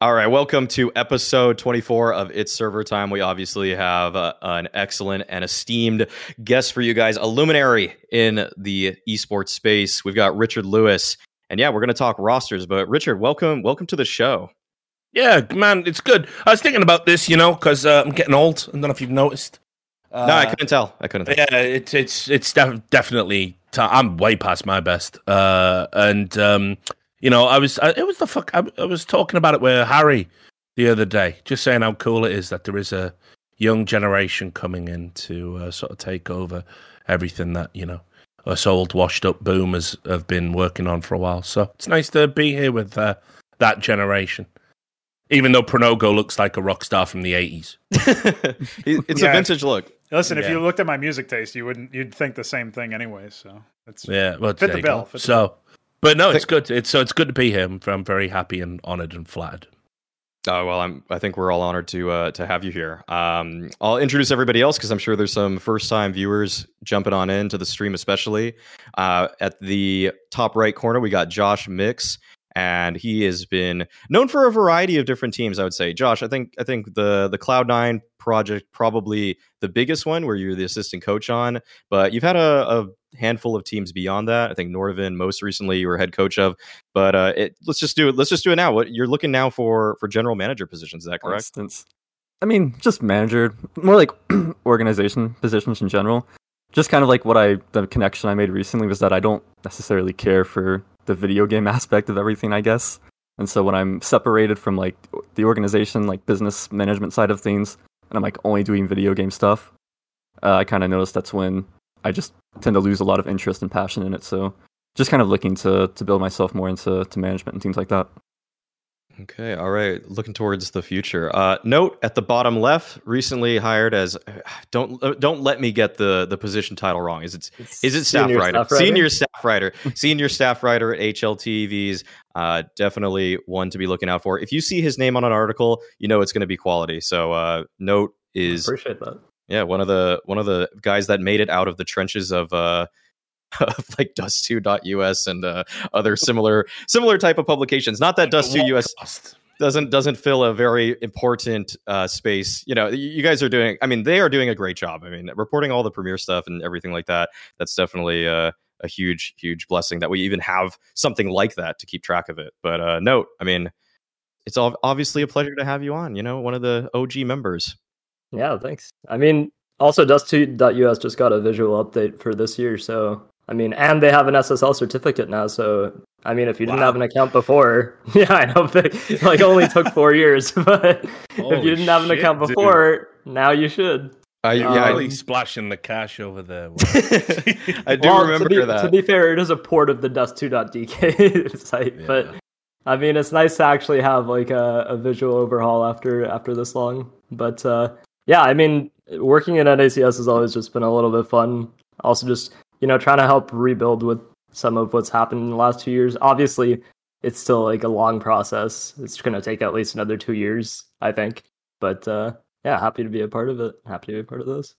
All right, welcome to episode 24 of It's Server Time. We obviously have uh, an excellent and esteemed guest for you guys, a luminary in the esports space. We've got Richard Lewis, and yeah, we're going to talk rosters. But Richard, welcome, welcome to the show. Yeah, man, it's good. I was thinking about this, you know, because uh, I'm getting old. I don't know if you've noticed. Uh, no, I couldn't tell. I couldn't. Tell. Yeah, it's it's it's def- definitely. T- I'm way past my best, uh, and um, you know, I was I, it was the fuck. I, I was talking about it with Harry the other day, just saying how cool it is that there is a young generation coming in to uh, sort of take over everything that you know us old washed up boomers have been working on for a while. So it's nice to be here with uh, that generation. Even though Pronogo looks like a rock star from the eighties, it's yeah. a vintage look. Listen, yeah. if you looked at my music taste, you wouldn't you'd think the same thing anyway. So it's yeah, well, fit the bill. Fit so, the bill. But no, it's good. It's so it's good to be here. I'm, very happy and honored and flattered. Oh well, I'm. I think we're all honored to uh, to have you here. Um, I'll introduce everybody else because I'm sure there's some first time viewers jumping on into the stream, especially uh, at the top right corner. We got Josh Mix and he has been known for a variety of different teams. I would say, Josh. I think I think the the Cloud Nine project probably the biggest one where you're the assistant coach on, but you've had a, a handful of teams beyond that. I think Nordavind most recently you were head coach of, but uh, it, let's just do it. Let's just do it now. What you're looking now for for general manager positions? Is that correct? Instance. I mean, just manager, more like organization positions in general. Just kind of like what I the connection I made recently was that I don't necessarily care for the video game aspect of everything, I guess. And so when I'm separated from like the organization, like business management side of things, and I'm like only doing video game stuff, uh, I kind of notice that's when I just tend to lose a lot of interest and passion in it. So just kind of looking to to build myself more into to management and things like that. Okay, all right. Looking towards the future. Uh, note at the bottom left, recently hired as don't uh, don't let me get the the position title wrong. Is it is is it staff writer? staff writer? Senior staff writer, senior staff writer at HLTVs. Uh, definitely one to be looking out for. If you see his name on an article, you know it's going to be quality. So uh, note is appreciate that. Yeah, one of the one of the guys that made it out of the trenches of uh, of like dust2.us and uh, other similar similar type of publications. Not that dust2us doesn't doesn't fill a very important uh, space. You know, you guys are doing. I mean, they are doing a great job. I mean, reporting all the premiere stuff and everything like that. That's definitely uh, a huge huge blessing that we even have something like that to keep track of it. But uh, note, I mean, it's obviously a pleasure to have you on. You know, one of the OG members. Yeah, thanks. I mean, also dust2.us just got a visual update for this year, so I mean, and they have an SSL certificate now. So, I mean, if you didn't have an account before, yeah, I know, they, like only took four years, but Holy if you didn't have an account before, dude. now you should. Yeah, um, really splashing the cash over there. I do well, remember to be, that. To be fair, it is a port of the Dust2.dk site, yeah. but I mean, it's nice to actually have like a, a visual overhaul after after this long. But uh, yeah, I mean, working at NACS has always just been a little bit fun. Also, just you know, trying to help rebuild with some of what's happened in the last two years. Obviously, it's still like a long process. It's going to take at least another two years, I think. But uh, yeah, happy to be a part of it. Happy to be a part of this.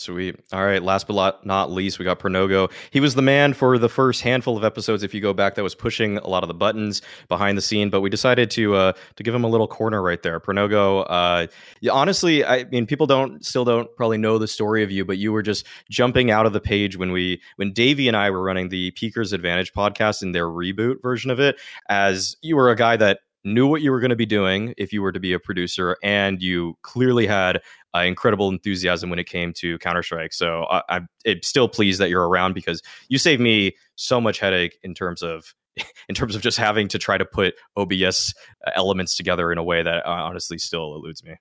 Sweet. All right. Last but not least, we got Pronogo. He was the man for the first handful of episodes. If you go back, that was pushing a lot of the buttons behind the scene. But we decided to uh, to give him a little corner right there. Pronogo. Uh, honestly, I mean, people don't still don't probably know the story of you, but you were just jumping out of the page when we when Davey and I were running the Peeker's Advantage podcast in their reboot version of it. As you were a guy that knew what you were going to be doing if you were to be a producer, and you clearly had uh, incredible enthusiasm when it came to Counter Strike. So I, I'm, still pleased that you're around because you saved me so much headache in terms of in terms of just having to try to put OBS uh, elements together in a way that uh, honestly still eludes me.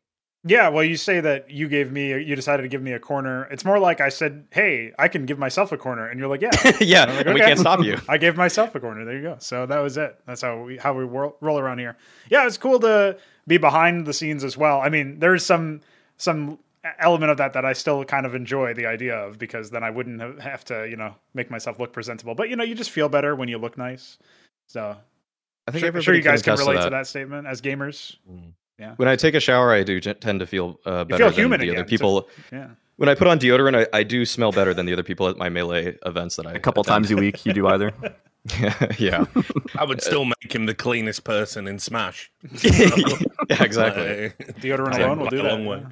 Yeah, well, you say that you gave me, you decided to give me a corner. It's more like I said, "Hey, I can give myself a corner," and you're like, "Yeah, yeah," like, okay. we can't stop you. I gave myself a corner. There you go. So that was it. That's how we how we roll, roll around here. Yeah, it's cool to be behind the scenes as well. I mean, there's some some element of that that I still kind of enjoy the idea of because then I wouldn't have to you know make myself look presentable. But you know, you just feel better when you look nice. So I think I'm sure, sure you guys can relate to that. to that. statement as gamers. Mm. Yeah. When I take a shower, I do tend to feel uh, better feel than the again, other people. So, yeah. When I put on deodorant, I, I, do smell better than the other people at my melee events that I a couple attend. times a week. You do either. yeah. I would still make him the cleanest person in Smash. yeah, exactly. Deodorant alone will do a that. long way.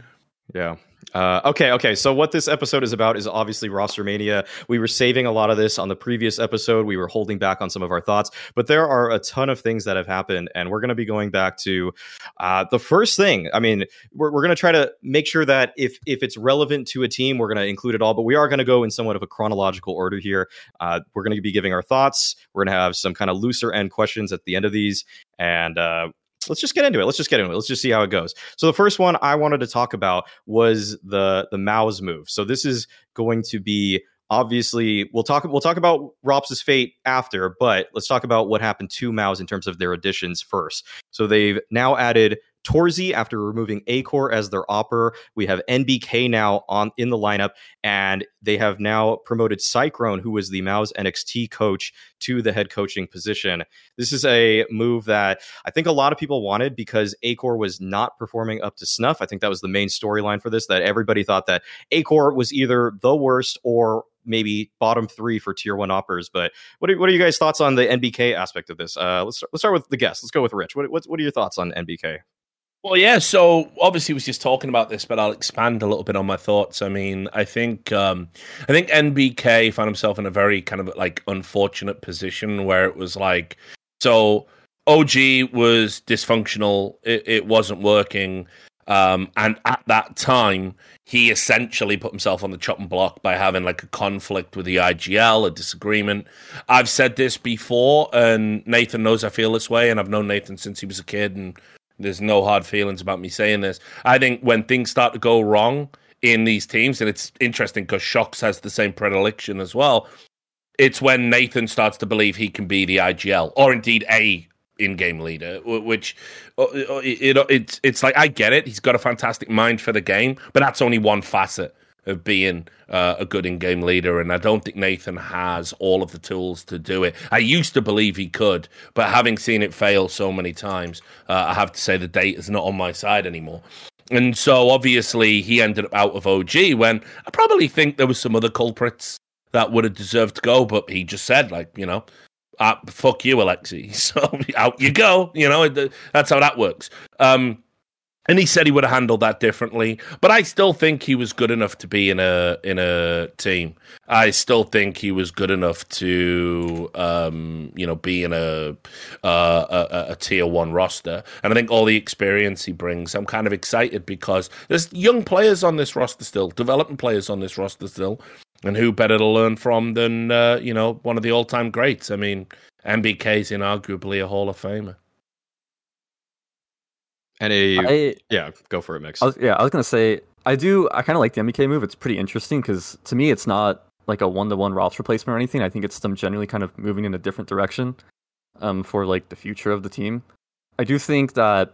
Yeah. Uh, okay, okay. So what this episode is about is obviously roster mania. We were saving a lot of this on the previous episode. We were holding back on some of our thoughts, but there are a ton of things that have happened, and we're going to be going back to uh, the first thing. I mean, we're, we're going to try to make sure that if if it's relevant to a team, we're going to include it all. But we are going to go in somewhat of a chronological order here. Uh, we're going to be giving our thoughts. We're going to have some kind of looser end questions at the end of these, and uh, let's just get into it. Let's just get into it. Let's just see how it goes. So the first one I wanted to talk about was the the MOUZ move. So this is going to be obviously we'll talk we'll talk about ropz' fate after, but let's talk about what happened to MOUZ in terms of their additions first. So they've now added Torzsi after removing Acor as their opper. We have NBK now on in the lineup, and they have now promoted sycrone, who was the MOUZ NXT coach, to the head coaching position. This is a move that I think a lot of people wanted because Acor was not performing up to snuff. I think that was the main storyline for this, that everybody thought that Acor was either the worst or maybe bottom three for tier one oppers. But what are, what are you guys' thoughts on the NBK aspect of this? Uh, let's let's start with the guest. Let's go with Rich. What what, what are your thoughts on NBK? Well, yeah. So obviously, was just talking about this, but I'll expand a little bit on my thoughts. I mean, I think um, I think NBK found himself in a very kind of like unfortunate position where it was like, so OG was dysfunctional. It, it wasn't working, um, and at that time, he essentially put himself on the chopping block by having like a conflict with the IGL, a disagreement. I've said this before, and Nathan knows I feel this way, and I've known Nathan since he was a kid, and there's no hard feelings about me saying this. I think when things start to go wrong in these teams, and it's interesting because shox has the same predilection as well. It's when Nathan starts to believe he can be the IGL, or indeed a in-game leader, which uh, uh, it, it, it's it's like I get it. He's got a fantastic mind for the game, but that's only one facet of being uh, a good in-game leader, and I don't think Nathan has all of the tools to do it. I used to believe he could, but having seen it fail so many times, uh, I have to say the data's not on my side anymore. And so obviously he ended up out of OG when I probably think there was some other culprits that would have deserved to go, but he just said like, you know, uh, fuck you, Alexi. So out you go. You know, that's how that works. Um, and he said he would have handled that differently, but I still think he was good enough to be in a in a team. I still think he was good enough to, um, you know, be in a, uh, a a tier one roster. And I think all the experience he brings, I'm kind of excited because there's young players on this roster still, developing players on this roster still, and who better to learn from than uh, you know one of the all time greats? I mean, NBK's inarguably a Hall of Famer. And a I, yeah, go for it, Mix. I was, yeah, I was gonna say I do. I kind of like the NBK move. It's pretty interesting because to me, it's not like a one-to-one ropz replacement or anything. I think it's them generally kind of moving in a different direction um, for like the future of the team. I do think that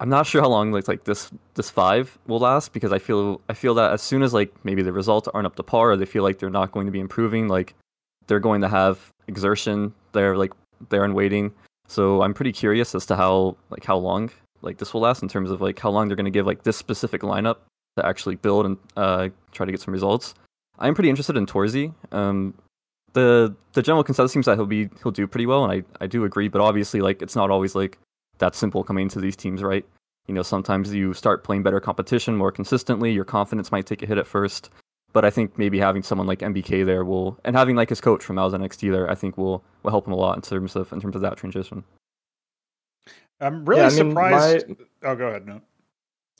I'm not sure how long like like this this five will last because I feel I feel that as soon as like maybe the results aren't up to par or they feel like they're not going to be improving, like they're going to have exertion. They're like there and waiting. So I'm pretty curious as to how like how long like this will last in terms of like how long they're going to give like this specific lineup to actually build and uh, try to get some results. I'm pretty interested in Torzsi. Um, the the general consensus seems that he'll be he'll do pretty well, and I, I do agree. But obviously, like it's not always like that simple coming into these teams, right? You know, sometimes you start playing better competition more consistently. Your confidence might take a hit at first, but I think maybe having someone like NBK there will, and having like his coach from Al's NXT there, I think will will help him a lot in terms of in terms of that transition. I'm really Yeah, I mean, surprised. my- Oh, go ahead. No.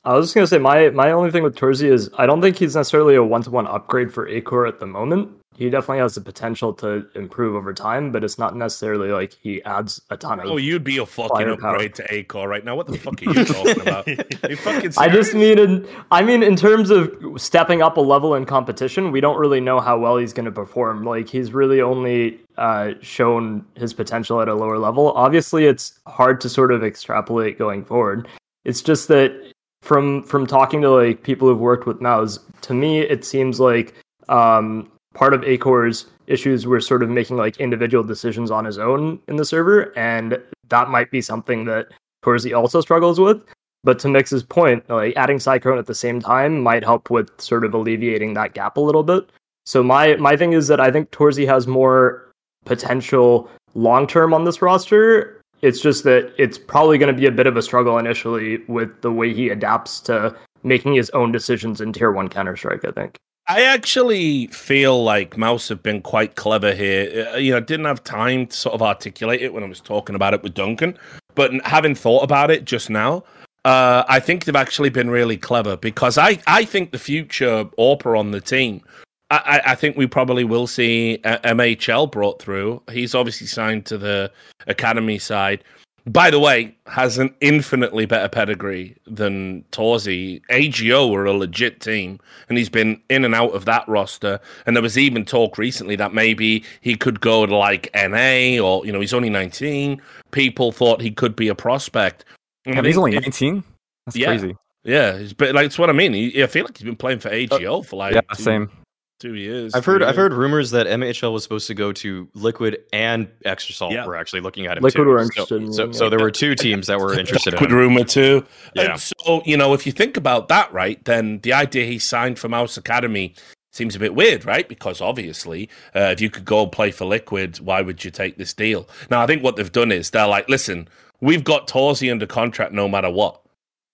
I was just gonna say my my only thing with Torzsi is I don't think he's necessarily a one to one upgrade for Acor at the moment. He definitely has the potential to improve over time, but it's not necessarily like he adds a ton of. Oh, you'd be a fucking Firepower. upgrade to Acor right now. What the fuck are you talking about? you fucking I just mean in I mean in terms of stepping up a level in competition, we don't really know how well he's going to perform. Like he's really only uh, shown his potential at a lower level. Obviously, it's hard to sort of extrapolate going forward. It's just that from from talking to like people who've worked with Mouse, to me it seems like um, part of Acor's issues were sort of making like individual decisions on his own in the server, and that might be something that Torzsi also struggles with. But to Mix's point, like adding sycrone at the same time might help with sort of alleviating that gap a little bit. So my my thing is that I think Torzsi has more potential long term on this roster. It's just that it's probably going to be a bit of a struggle initially with the way he adapts to making his own decisions in tier one Counter Strike. I think. I actually feel like Mouse have been quite clever here. Uh, you know, didn't have time to sort of articulate it when I was talking about it with Duncan, but having thought about it just now, uh, I think they've actually been really clever because I, I think the future AWPer on the team, I, I think we probably will see uh, MHL brought through. He's obviously signed to the academy side by the way, has an infinitely better pedigree than Torzsi. AGO were a legit team, and he's been in and out of that roster. And there was even talk recently that maybe he could go to like NA, or you know, he's only nineteen. People thought he could be a prospect. Yeah, he's only nineteen. That's yeah, crazy. Yeah, but like it's what I mean. He, I feel like he's been playing for AGO uh, for like Yeah, two, same. Two years. I've heard three I've years. heard rumors that MHL was supposed to go to Liquid and Extra Salt Yeah. were actually looking at him. Liquid too. were So- interested in So, so, there were two teams that were interested in Good him. rumor too. Yeah. And so you know, if you think about that, right, then the idea he signed for Mouse Academy seems a bit weird, right? Because obviously, uh, if you could go and play for Liquid, why would you take this deal? Now, I think what they've done is they're like, listen, we've got Torzsi under contract no matter what.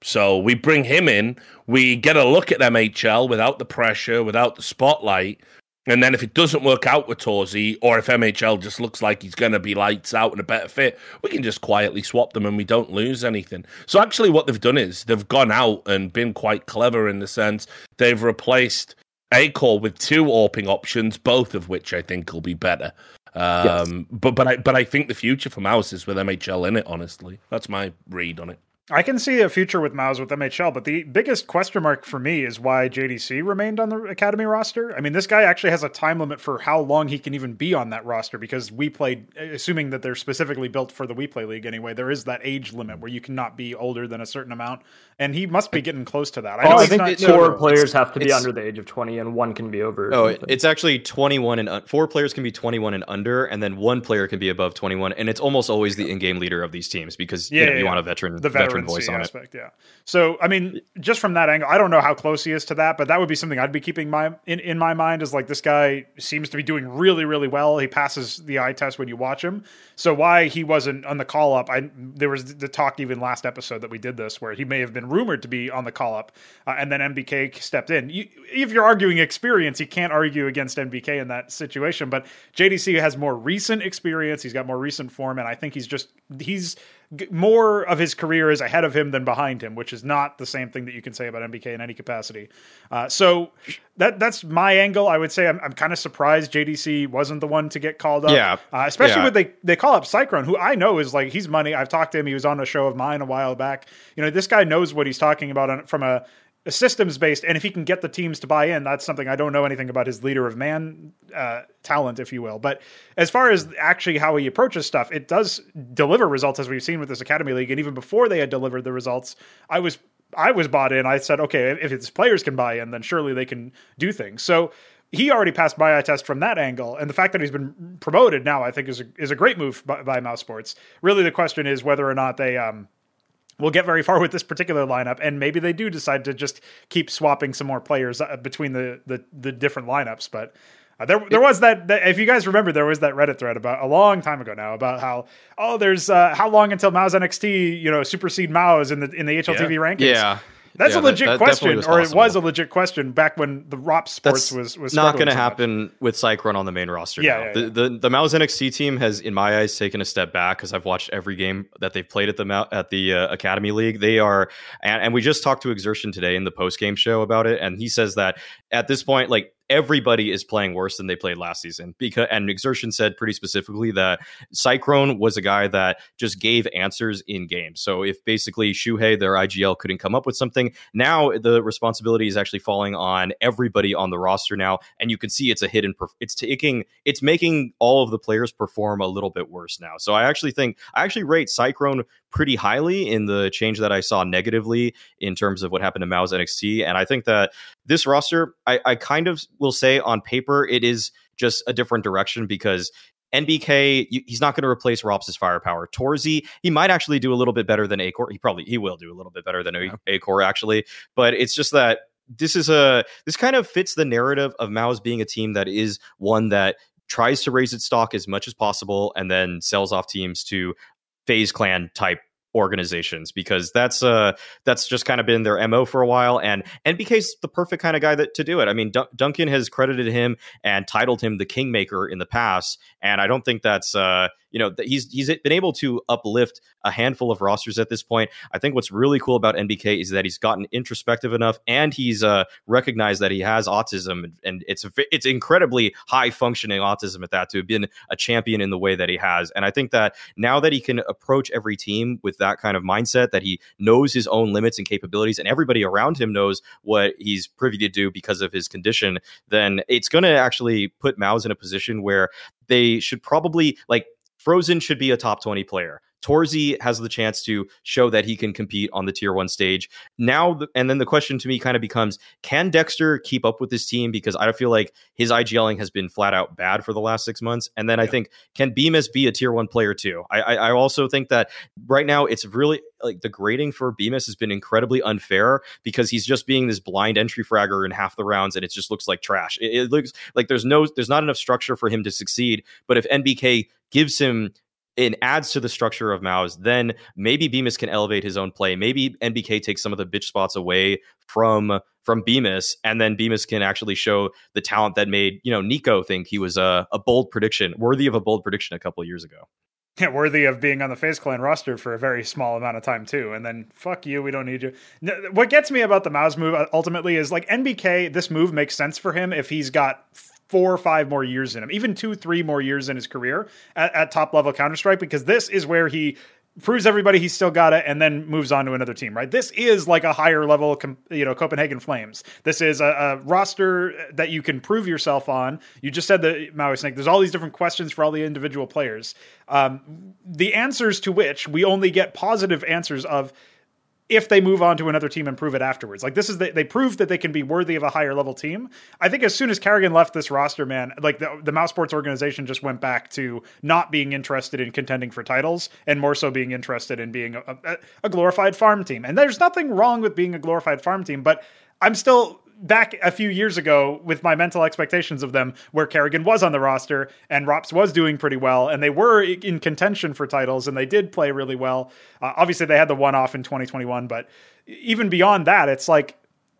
So we bring him in, we get a look at MHL without the pressure, without the spotlight. And then if it doesn't work out with Torzsi, or if MHL just looks like he's going to be lights out and a better fit, we can just quietly swap them and we don't lose anything. So actually, what they've done is they've gone out and been quite clever in the sense they've replaced Acor with two AWPing options, both of which I think will be better. Um, But but I but I think the future for Mouse is with MHL in it. Honestly, that's my read on it. I can see a future with Mouse with MHL, but the biggest question mark for me is why JDC remained on the Academy roster. I mean, this guy actually has a time limit for how long he can even be on that roster because we played, assuming that they're specifically built for the WePlay League anyway, there is that age limit where you cannot be older than a certain amount. And he must be getting close to that. I know Oh, I think it- four no, no, players have to be under the age of 20 and one can be over. Oh, something. it's actually 21 and un- four players can be 21 and under, and then one player can be above 21, and it's almost always the in-game leader of these teams because you, Yeah, know, yeah, you yeah. want a veteran the veteran voice on it. aspect, yeah. So, I mean, just from that angle, I don't know how close he is to that, but that would be something I'd be keeping my in, in my mind. Is like this guy seems to be doing really, really well. He passes the eye test when you watch him. So why he wasn't on the call up? I there was the talk even last episode that we did this where he may have been rumored to be on the call up, uh, and then NBK stepped in. You, if you're arguing experience, you can't argue against NBK in that situation. But JDC has more recent experience. He's got more recent form, and I think he's just he's more of his career is ahead of him than behind him, which is not the same thing that you can say about NBK in any capacity. Uh, so that that's my angle. I would say I'm, I'm kind of surprised JDC wasn't the one to get called up. Yeah. uh, especially Yeah. when they they call up sycrone, who I know is like he's money. I've talked to him. He was on a show of mine a while back. You know, this guy knows what he's talking about on, from a a systems based, and if he can get the teams to buy in, that's something I don't know anything about his leader of man uh, talent, if you will. But as far as actually how he approaches stuff, it does deliver results as we've seen with this Academy League. And even before they had delivered the results, I was I was bought in. I said, okay, if its players can buy in, then surely they can do things. So he already passed my eye test from that angle, and the fact that he's been promoted now, I think, is a, is a great move by, by Mouse Sports. Really, the question is whether or not they um, will get very far with this particular lineup, and maybe they do decide to just keep swapping some more players uh, between the the, the different lineups. But uh, there there was that, that if you guys remember, there was that Reddit thread about a long time ago now about how oh there's uh, how long until MOUZ NXT you know supersede MOUZ in the in the HLTV rankings. Yeah. That's Yeah, a legit that question, definitely was or it was a legit question back when the ROP Sports That's was was not going to so happen with sycrone on the main roster. Yeah, now. yeah, the, yeah. the the MOUZ NXT team has, in my eyes, taken a step back because I've watched every game that they've played at the at the uh, Academy League. They are, and, and we just talked to Exertion today in the post game show about it, and he says that at this point, like everybody is playing worse than they played last season. Because and Exertion said pretty specifically that sycrone was a guy that just gave answers in game. So if basically Shuhei, their IGL, couldn't come up with something, now the responsibility is actually falling on everybody on the roster now, and you can see it's a hidden. Perf- it's taking, it's making all of the players perform a little bit worse now. So I actually think I actually rate Cyclone pretty highly in the change that I saw negatively in terms of what happened to MOUZ NXT, and I think that this roster, I, I kind of will say on paper, it is just a different direction because NBK, he's not going to replace ropz' firepower. Torzsi, he might actually do a little bit better than Acor. He probably he will do a little bit better than Yeah. Acor actually, but it's just that this is a this kind of fits the narrative of MOUZ being a team that is one that tries to raise its stock as much as possible and then sells off teams to FaZe Clan type organizations because that's uh that's just kind of been their mo for a while and nbk's the perfect kind of guy that to do it. I mean duncan has credited him and titled him the kingmaker in the past and i don't think that's uh you know he's he's been able to uplift a handful of rosters at this point. I think what's really cool about NBK is that he's gotten introspective enough and he's uh, recognized that he has autism and it's it's incredibly high functioning autism at that to have been a champion in the way that he has. And I think that now that he can approach every team with that kind of mindset, that he knows his own limits and capabilities, and everybody around him knows what he's privy to do because of his condition, then it's going to actually put MOUZ in a position where they should probably like Frozen should be a top 20 player. Torzsi has the chance to show that he can compete on the tier one stage. Now, and then the question to me kind of becomes can Dexter keep up with this team? Because I feel like his IGLing has been flat out bad for the last six months. And then yeah. I think, can Bymas be a tier one player too? I, I, I also think that right now it's really like the grading for Bymas has been incredibly unfair because he's just being this blind entry fragger in half the rounds and it just looks like trash. It, it looks like there's no, there's not enough structure for him to succeed. But if NBK gives him it adds to the structure of MOUZ, then maybe Bymas can elevate his own play. Maybe NBK takes some of the bitch spots away from from Bymas, and then Bymas can actually show the talent that made you know Nico think he was a, a bold prediction, worthy of a bold prediction a couple years ago. Yeah, worthy of being on the FaZe Clan roster for a very small amount of time too, and then fuck you, we don't need you. What gets me about the MOUZ move uh, ultimately is like NBK. This move makes sense for him if he's got four or five more years in him, even two, three more years in his career at, at top level Counter Strike, because this is where he proves everybody he's still got it and then moves on to another team right? This is like a higher level you know copenhagen flames. This is a, a roster that you can prove yourself on. You just said the maui snake there's all these different questions for all the individual players. Um, the answers to which we only get positive answers of if they move on to another team and prove it afterwards. Like this is the, they proved that they can be worthy of a higher level team. I think as soon as karrigan left this roster, man, like the, the Mousesports organization just went back to not being interested in contending for titles and more so being interested in being a, a glorified farm team. And there's nothing wrong with being a glorified farm team, but I'm still back a few years ago with my mental expectations of them, where karrigan was on the roster and ropz was doing pretty well, and they were in contention for titles, and they did play really well. Uh, obviously, they had the one off in 2021, but even beyond that, it's like,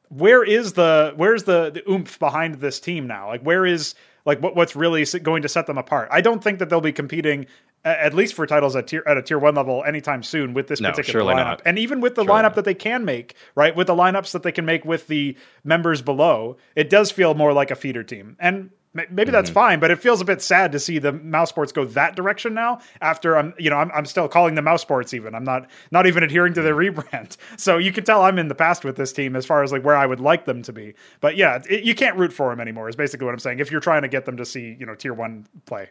where is the where's the, the oomph behind this team now? Like, where is like what, what's really going to set them apart? I don't think that they'll be competing at least for titles at tier at a tier one level anytime soon with this no, particular lineup, not. and even with the surely lineup not. that they can make, right? With the lineups that they can make with the members below, it does feel more like a feeder team, and maybe mm-hmm. that's fine. But it feels a bit sad to see the Mousesports go that direction now. After I'm, you know, I'm, I'm still calling the Mousesports even. I'm not not even adhering to the rebrand. So you can tell I'm in the past with this team as far as like where I would like them to be. But yeah, it, you can't root for them anymore. Is basically what I'm saying. If you're trying to get them to see, you know, tier one play.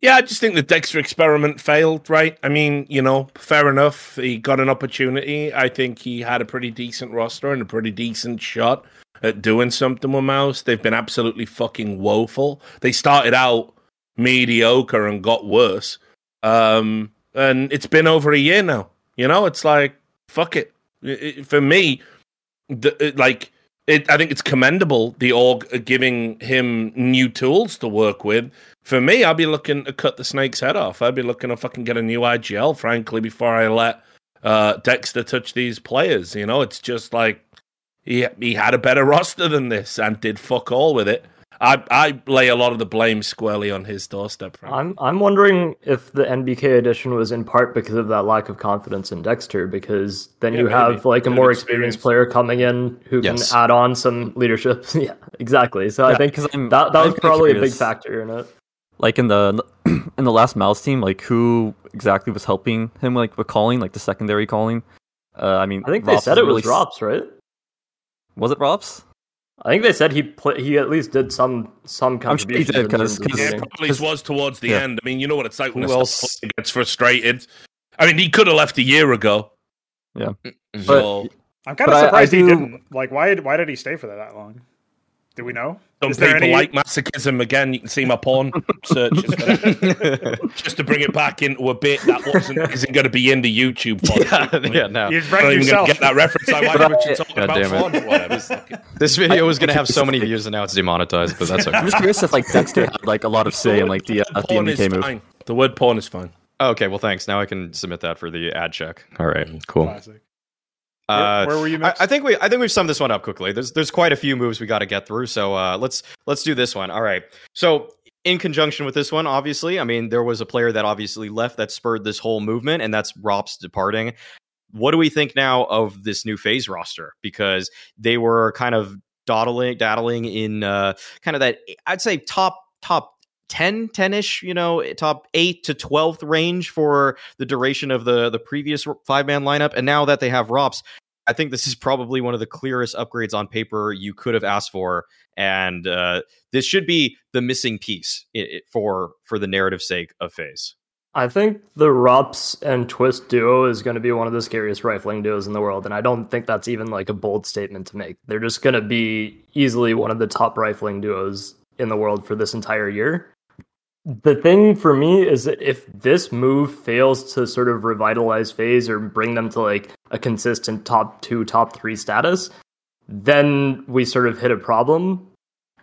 Yeah, I just think the Dexter experiment failed, right? I mean, you know, fair enough. He got an opportunity. I think he had a pretty decent roster and a pretty decent shot at doing something with Mouse. They've been absolutely fucking woeful. They started out mediocre and got worse. Um, and it's been over a year now. You know, it's like, fuck it. for me, the, it, like, I think it's commendable the org giving him new tools to work with for me, I'd be looking to cut the snake's head off. I'd be looking to fucking get a new IGL, frankly, before I let uh, Dexter touch these players. You know, it's just like he he had a better roster than this and did fuck all with it. I I lay a lot of the blame squarely on his doorstep. Frankly. I'm I'm wondering if the NBK edition was in part because of that lack of confidence in Dexter, because then yeah, you maybe. have like a more experienced player coming in who yes. can add on some leadership. yeah, exactly. So yeah, I think that that was probably curious. a big factor in it like in the in the last MOUZ team, like who exactly was helping him like with calling, like the secondary calling? Uh, I mean, I think they said it really was ropz, right? Was it ropz? I think they said he play, he at least did some some contribution. Sure because yeah, probably was towards the yeah. end. I mean, you know what it's like when else gets frustrated. I mean, he could have left a year ago. Yeah, so, but I'm kind of surprised I, I do, he didn't. Like, why why did he stay for that, that long? Do we know? Some Is people any- like masochism. Again, you can see my porn searches. Just to bring it back into a bit that wasn't isn't going to be in the YouTube. font. yeah, yeah, no. You're I'm not even going yourself. to get that reference. I like what you're talking God about. damn it. porn, whatever. This video was gonna have so many views, and now it's demonetized. But that's okay. I'm just curious if like Dexter had like a lot of say in like the uh, word the porn is NBK move. fine. The word porn is fine. okay, well, thanks. Now I can submit that for the ad check. All right, cool. Classic. Uh, where were you I? I think we I think we've summed this one up quickly. There's there's quite a few moves we got to get through, so uh, let's let's do this one. All right. So in conjunction with this one, obviously, I mean there was a player that obviously left that spurred this whole movement, and that's Rob's departing. What do we think now of this new FaZe roster? Because they were kind of dawdling, daddling in uh, kind of that I'd say top top 10 10ish you know top 8 to 12th range for the duration of the the previous five man lineup and now that they have ropz I think this is probably one of the clearest upgrades on paper you could have asked for, and uh, this should be the missing piece for for the narrative sake of FaZe. I think the ropz and Twistzz duo is going to be one of the scariest rifling duos in the world, and I don't think that's even like a bold statement to make. They're just going to be easily one of the top rifling duos in the world for this entire year. The thing for me is that if this move fails to sort of revitalize FaZe or bring them to like a consistent top two, top three status, then we sort of hit a problem.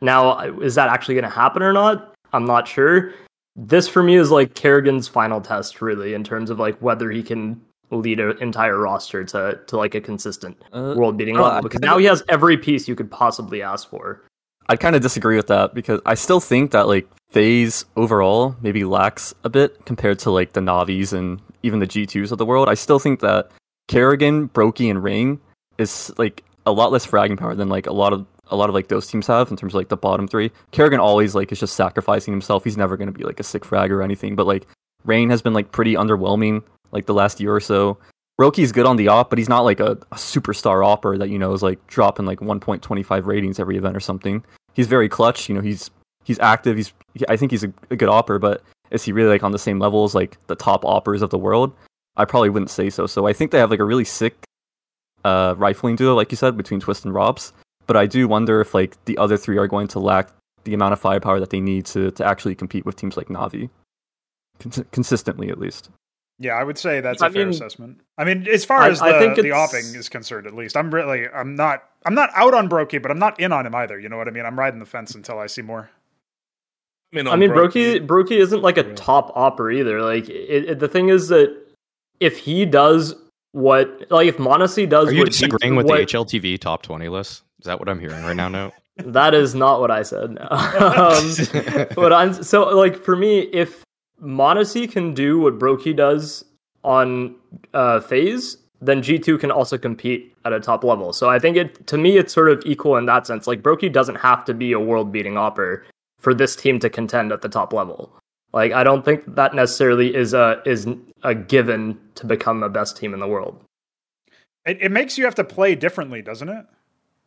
Now, is that actually going to happen or not? I'm not sure this for me is like karrigan's final test, really, in terms of like whether he can lead an entire roster to to like a consistent Uh, world beating well, level. Because now he has every piece you could possibly ask for. I'd kind of disagree with that because I still think that like FaZe overall maybe lacks a bit compared to like the Navis and even the G2s of the world. I still think that karrigan, broky, and Ring is like a lot less fragging power than like a lot of a lot of like those teams have in terms of like the bottom three. karrigan always like is just sacrificing himself. He's never gonna be like a sick frag or anything. But like Rain has been like pretty underwhelming like the last year or so. broky's good on the op, but he's not like a, a superstar opper that you know is like dropping like 1.25 ratings every event or something. He's very clutch. You know, he's he's active. He's I think he's a, a good opper, but is he really like on the same level as like the top oppers of the world? I probably wouldn't say so. So I think they have like a really sick uh, rifling duo, like you said, between Twistzz and ropz. But I do wonder if like the other three are going to lack the amount of firepower that they need to to actually compete with teams like Navi, Cons- consistently at least. Yeah, I would say that's a I fair assessment. I mean, as far I- as the, I think the it's- opping is concerned, at least, I'm really, I'm not, I'm not out on broky, but I'm not in on him either. You know what I mean? I'm riding the fence until I see more. I mean, I mean, broky- broky broky isn't like a top opper either. Like it, it- the thing is that if he does what, like if m0NESY does, Are you what he- disagreeing with what- the HLTV top 20 list? Is that what I'm hearing right now? No. That is not what I said. um, but I'm so like for me, if m0NESY can do what broky does on uh, FaZe, then G2 can also compete at a top level. So I think it to me it's sort of equal in that sense. Like broky doesn't have to be a world beating opper for this team to contend at the top level. Like I don't think that necessarily is a is a given to become the best team in the world. It, it makes you have to play differently, doesn't it?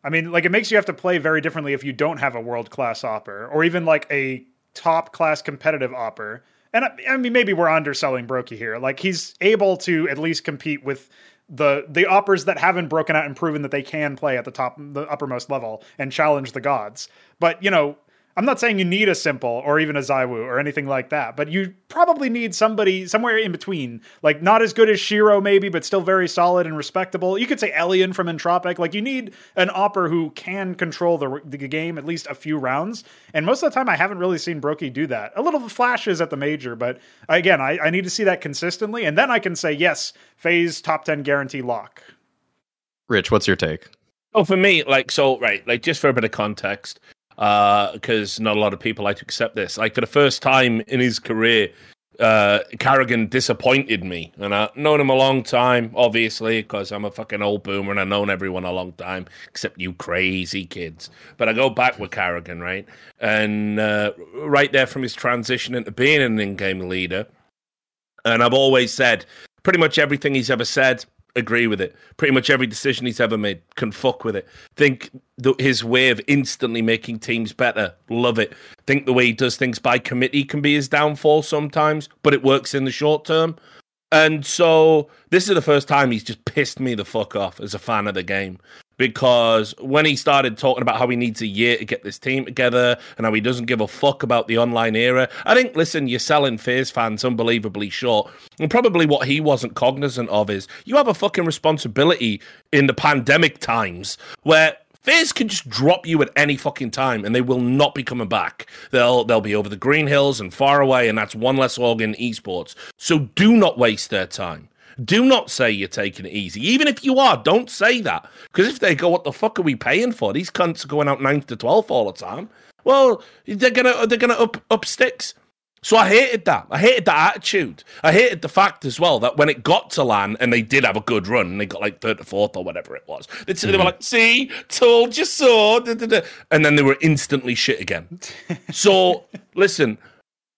I mean, like it makes you have to play very differently if you don't have a world class opper or even like a top class competitive opper. And I, I mean, maybe we're underselling broky here. Like he's able to at least compete with the the oppers that haven't broken out and proven that they can play at the top, the uppermost level and challenge the gods. But you know, I'm not saying you need a s1mple or even a ZywOo or anything like that, but you probably need somebody somewhere in between. Like not as good as sh1ro maybe, but still very solid and respectable. You could say El1an from Entropiq. Like you need an opper who can control the, the game at least a few rounds. And most of the time I haven't really seen broky do that. A little flashes at the major, but again, I, I need to see that consistently. And then I can say, yes, FaZe top 10 guarantee lock. Rich, what's your take? Oh, for me, like so, right, like just for a bit of context, because not a lot of people like to accept this. Like for the first time in his career, uh, karrigan disappointed me, and I've known him a long time, obviously, because I'm a fucking old boomer and I've known everyone a long time, except you crazy kids. But I go back with karrigan, right, and uh, right there from his transition into being an in-game leader, and I've always said pretty much everything he's ever said agree with it. Pretty much every decision he's ever made can fuck with it. Think the, his way of instantly making teams better, love it. Think the way he does things by committee can be his downfall sometimes, but it works in the short term. And so this is the first time he's just pissed me the fuck off as a fan of the game because when he started talking about how he needs a year to get this team together and how he doesn't give a fuck about the online era, I think, listen, you're selling FaZe fans unbelievably short. And probably what he wasn't cognizant of is you have a fucking responsibility in the pandemic times where FaZe can just drop you at any fucking time and they will not be coming back. They'll they'll be over the green hills and far away, and that's one less organ in esports. So do not waste their time. Do not say you're taking it easy. Even if you are, don't say that. Because if they go, what the fuck are we paying for? These cunts are going out 9 to 12 all the time. Well, they're gonna they're gonna up up sticks. So I hated that. I hated that attitude. I hated the fact as well that when it got to LAN and they did have a good run, and they got like third or fourth or whatever it was, they, mm-hmm. they were mm-hmm. like, "See, told you so," da, da, da. and then they were instantly shit again. so listen,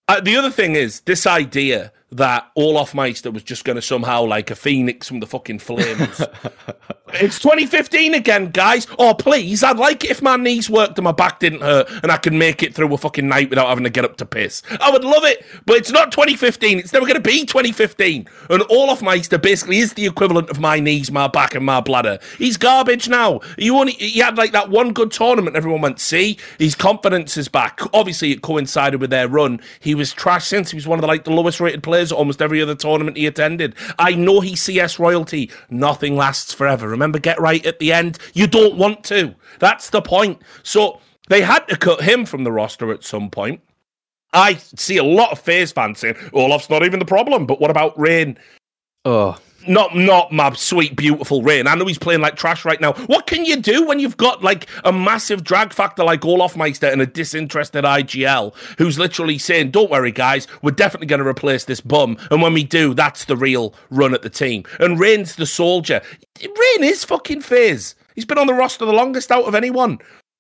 uh, the other thing is this idea that Olof Meister was just going to somehow like a phoenix from the fucking flames. it's 2015 again, guys. Oh, please, I'd like it if my knees worked and my back didn't hurt and I could make it through a fucking night without having to get up to piss. I would love it, but it's not 2015. It's never going to be 2015. And all Olof Meister basically is the equivalent of my knees, my back, and my bladder. He's garbage now. You only he had like that one good tournament. Everyone went, see, his confidence is back. Obviously, it coincided with their run. He was trash since he was one of the like the lowest rated players players almost every other tournament he attended. I know he's CS royalty. Nothing lasts forever. Remember, get right at the end. You don't want to. That's the point. So they had to cut him from the roster at some point. I see a lot of FaZe fans saying Olof's not even the problem, but what about Rain? Oh, not not my sweet beautiful rain. I know he's playing like trash right now. What can you do when you've got like a massive drag factor like Olof Meister and a disinterested IGL who's literally saying, "Don't worry, guys, we're definitely going to replace this bum." And when we do, that's the real run at the team. And Rain's the soldier. Rain is fucking FaZe. He's been on the roster the longest out of anyone.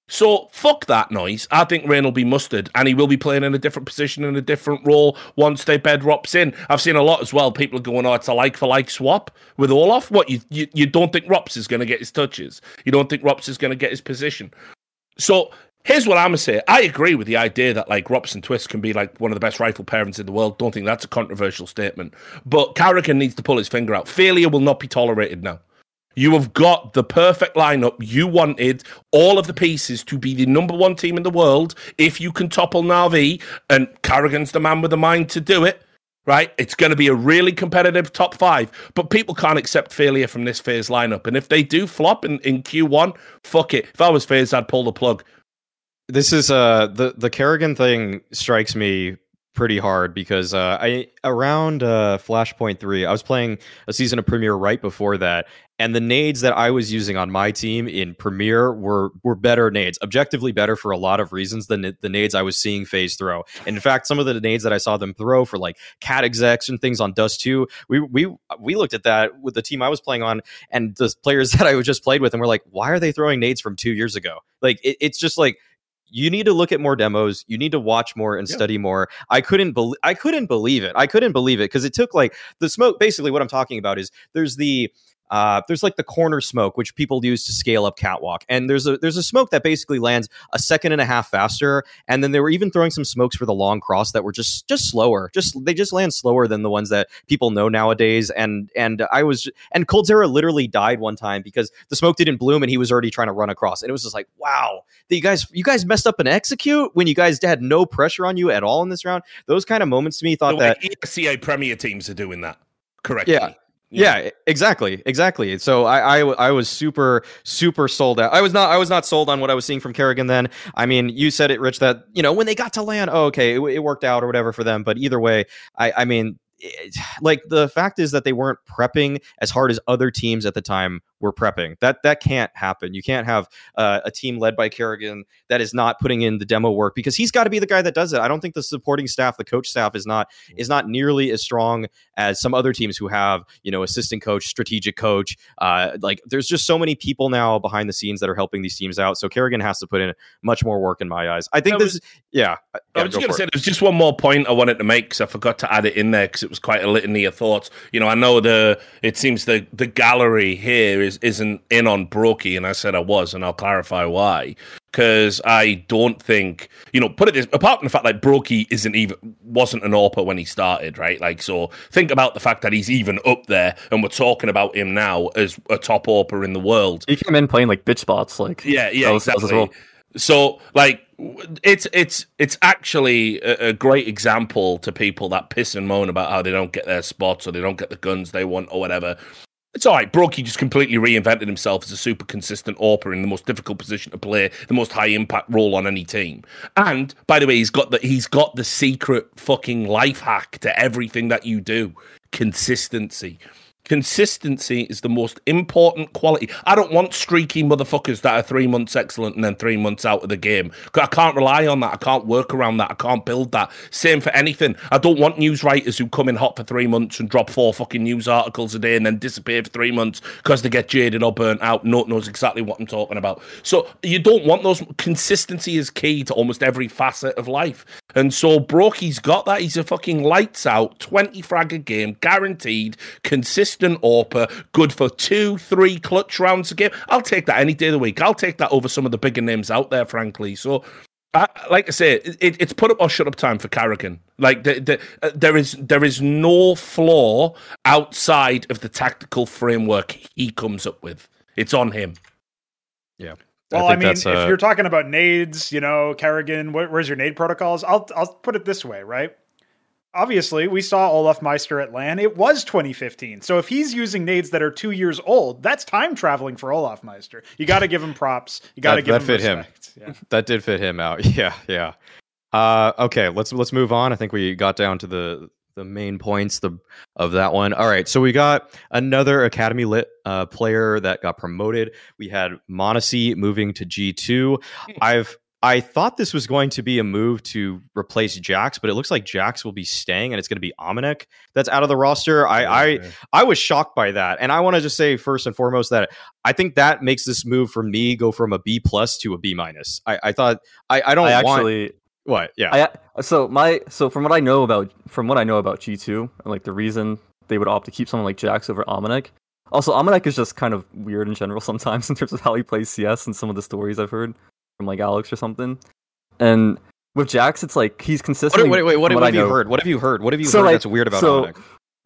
So fuck that noise. I think Rain will be mustard, and he will be playing in a different position in a different role once they bed ropz in. I've seen a lot as well. People are going, "Oh, it's a like for like swap with Olof." What you you, you don't think ropz is going to get his touches? You don't think ropz is going to get his position? So here's what I'm gonna say. I agree with the idea that like ropz and Twistzz can be like one of the best rifle parents in the world. Don't think that's a controversial statement. But karrigan needs to pull his finger out. Failure will not be tolerated now. You have got the perfect lineup. You wanted all of the pieces to be the number one team in the world. If you can topple Na'Vi, and karrigan's the man with the mind to do it, right? It's going to be a really competitive top five, but people can't accept failure from this FaZe lineup. And if they do flop in, in Q1, fuck it. If I was FaZe, I'd pull the plug. This is uh the the karrigan thing strikes me pretty hard because uh, I around uh, Flashpoint three, I was playing a season of Premier right before that, and the nades that I was using on my team in Premier were were better nades, objectively better for a lot of reasons than the nades I was seeing FaZe throw. And in fact, some of the nades that I saw them throw for like cat execs and things on Dust two, we we we looked at that with the team I was playing on, and the players that I just played with, and we're like, why are they throwing nades from two years ago? Like it, it's just like you need to look at more demos you need to watch more and study more. I couldn't believe i couldn't believe it i couldn't believe it because it took like the smoke basically what i'm talking about is there's the uh, there's like the corner smoke, which people use to scale up catwalk, and there's a there's a smoke that basically lands a second and a half faster, and then they were even throwing some smokes for the long cross that were just just slower, just they just land slower than the ones that people know nowadays. And and I was and coldzera literally died one time because the smoke didn't bloom and he was already trying to run across, and it was just like wow, you guys you guys messed up an execute when you guys had no pressure on you at all in this round. Those kind of moments to me thought that ESEA Premier teams are doing that correctly. Yeah. Yeah, exactly, exactly. So I, I, I was super, super sold out. I was not, I was not sold on what I was seeing from karrigan. Then, I mean, you said it, Rich, that you know when they got to land, oh, okay, it, it worked out or whatever for them. But either way, I, I mean, it, like the fact is that they weren't prepping as hard as other teams at the time were prepping. That that can't happen. You can't have uh, a team led by karrigan that is not putting in the demo work because he's got to be the guy that does it. I don't think the supporting staff, the coach staff, is not is not nearly as strong as some other teams who have you know assistant coach, strategic coach. Uh, like there's just so many people now behind the scenes that are helping these teams out. So karrigan has to put in much more work in my eyes. I think this, is yeah. I was just going to say there's just one more point I wanted to make because I forgot to add it in there because it was quite a litany of thoughts. You know, I know the it seems the the gallery here is isn't in on broky, and I said I was, and I'll clarify why. Because I don't think you know, put it this apart from the fact that broky isn't even wasn't an AWPer when he started, right? Like, so think about the fact that he's even up there, and we're talking about him now as a top AWPer in the world. He came in playing like bitch bots, like Yeah, yeah, was- exactly. well. So, like, it's it's it's actually a, a great example to people that piss and moan about how they don't get their spots or they don't get the guns they want or whatever. It's all right. broky just completely reinvented himself as a super consistent AWPer in the most difficult position to play, the most high impact role on any team. And by the way, he's got the he's got the secret fucking life hack to everything that you do: consistency. Consistency is the most important quality. I don't want streaky motherfuckers that are three months excellent and then three months out of the game. I can't rely on that. I can't work around that. I can't build that. Same for anything. I don't want news writers who come in hot for three months and drop four fucking news articles a day and then disappear for three months because they get jaded or burnt out. No knows exactly what I'm talking about. So you don't want those. Consistency is key to almost every facet of life. And so broky's got that. He's a fucking lights out, 20 frag a game, guaranteed, consistent AWPer, good for two, three clutch rounds a game. I'll take that any day of the week. I'll take that over some of the bigger names out there, frankly. So, I, like I say, it, it's put up or shut up time for karrigan. Like the, the, uh, there is there is no flaw outside of the tactical framework he comes up with. It's on him. Yeah. Well, I, think mean, that's, if uh, you're talking about nades, you know, karrigan, where, where's your nade protocols? I'll I'll put it this way, right? Obviously, we saw olofmeister at LAN. It was 2015. So if he's using nades that are two years old, that's time traveling for olofmeister. You got to give him props. You got to give that him fit him. Yeah. that did fit him out. Yeah, yeah. Uh, okay, let's let's move on. I think we got down to the the main points the of that one. All right, so we got another academy lit uh, player that got promoted. We had m0NESY moving to G two. I've I thought this was going to be a move to replace JaCkz, but it looks like JaCkz will be staying, and it's going to be AmaNEk that's out of the roster. I I I was shocked by that, and I want to just say first and foremost that I think that makes this move for me go from a B plus to a B minus. I, I thought I, I don't I want actually what yeah I so my so from what I know about from what I know about G two and like the reason they would opt to keep someone like JaCkz over AmaNEk. Also, AmaNEk is just kind of weird in general sometimes in terms of how he plays CS and some of the stories I've heard from like Alex or something. And with JaCkz, it's like he's What, consistently. wait, wait, what, from what have you heard? What have you heard? What have you So, heard like, that's weird about so-?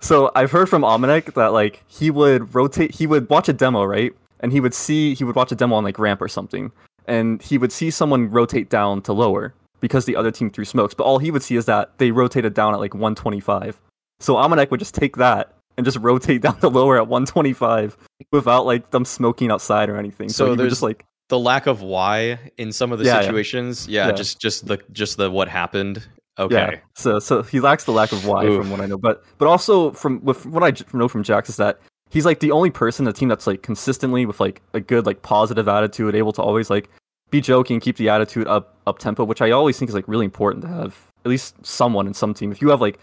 So I've heard from AmaNEk that like he would rotate, he would watch a demo, right? And he would see, he would watch a demo on like ramp or something, and he would see someone rotate down to lower because the other team threw smokes. But all he would see is that they rotated down at like 125. So AmaNEk would just take that and just rotate down to lower at 125 without like them smoking outside or anything. So So, there's- just like The lack of why in some of the Yeah, situations, yeah, Yeah. just just the just the what happened. Okay, Yeah. So so he lacks the lack of why Oof. from what I know, but but also from with what I know from JaCkz is that he's like the only person in the team that's like consistently with like a good like positive attitude, able to always like be joking, keep the attitude up up tempo, which I always think is like really important to have at least someone in some team. If you have like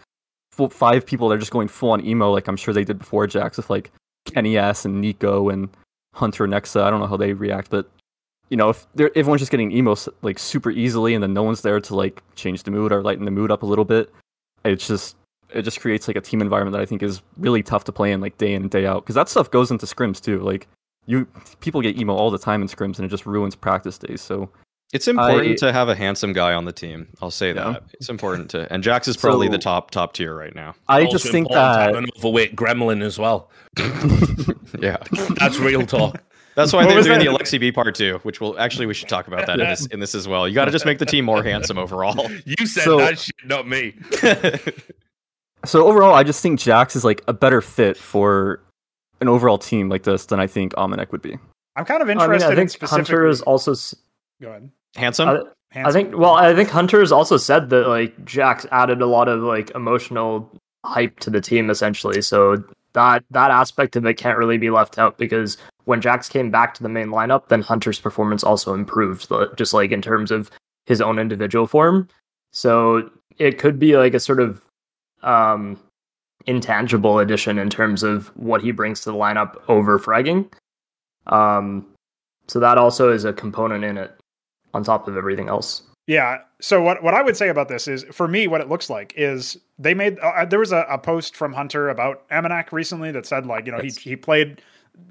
full, five people that are just going full on emo, like I'm sure they did before JaCkz with like kennyS and NiKo and Hunter Nexa, I don't know how they react, but you know, if they're, everyone's just getting emo like super easily, and then no one's there to like change the mood or lighten the mood up a little bit, it's just it just creates like a team environment that I think is really tough to play in like day in and day out because that stuff goes into scrims too. Like you, people get emo all the time in scrims, and it just ruins practice days. So it's important I- to have a handsome guy on the team. I'll say Yeah. that it's important to. And JaCkz is probably So- the top top tier right now. I Also just think important to have that an overweight gremlin as well. Yeah, That's real talk. That's why What they're was doing the that? Aleksib part two, which will actually we should talk about that in this in this as well. You got to just make the team more handsome overall. You said So- that shit, not me. so overall, I just think JaCkz is like a better fit for an overall team like this than I think AmaNEk would be. I'm kind of I mean, interested I in think specifically. Hunter is also. Go ahead. handsome. I, I think. Well, I think Hunter's also said that like JaCkz added a lot of like emotional hype to the team essentially. So that that aspect of it can't really be left out because when JaCkz came back to the main lineup, then Hunter's performance also improved, li- just like in terms of his own individual form. So it could be like a sort of um, intangible addition in terms of what he brings to the lineup over fragging. Um, so that also is a component in it on top of everything else. Yeah. So what what I would say about this is, for me, what it looks like is they made. Uh, there was a, a post from Hunter about AmaNEk recently that said like, you know, Yes. he he played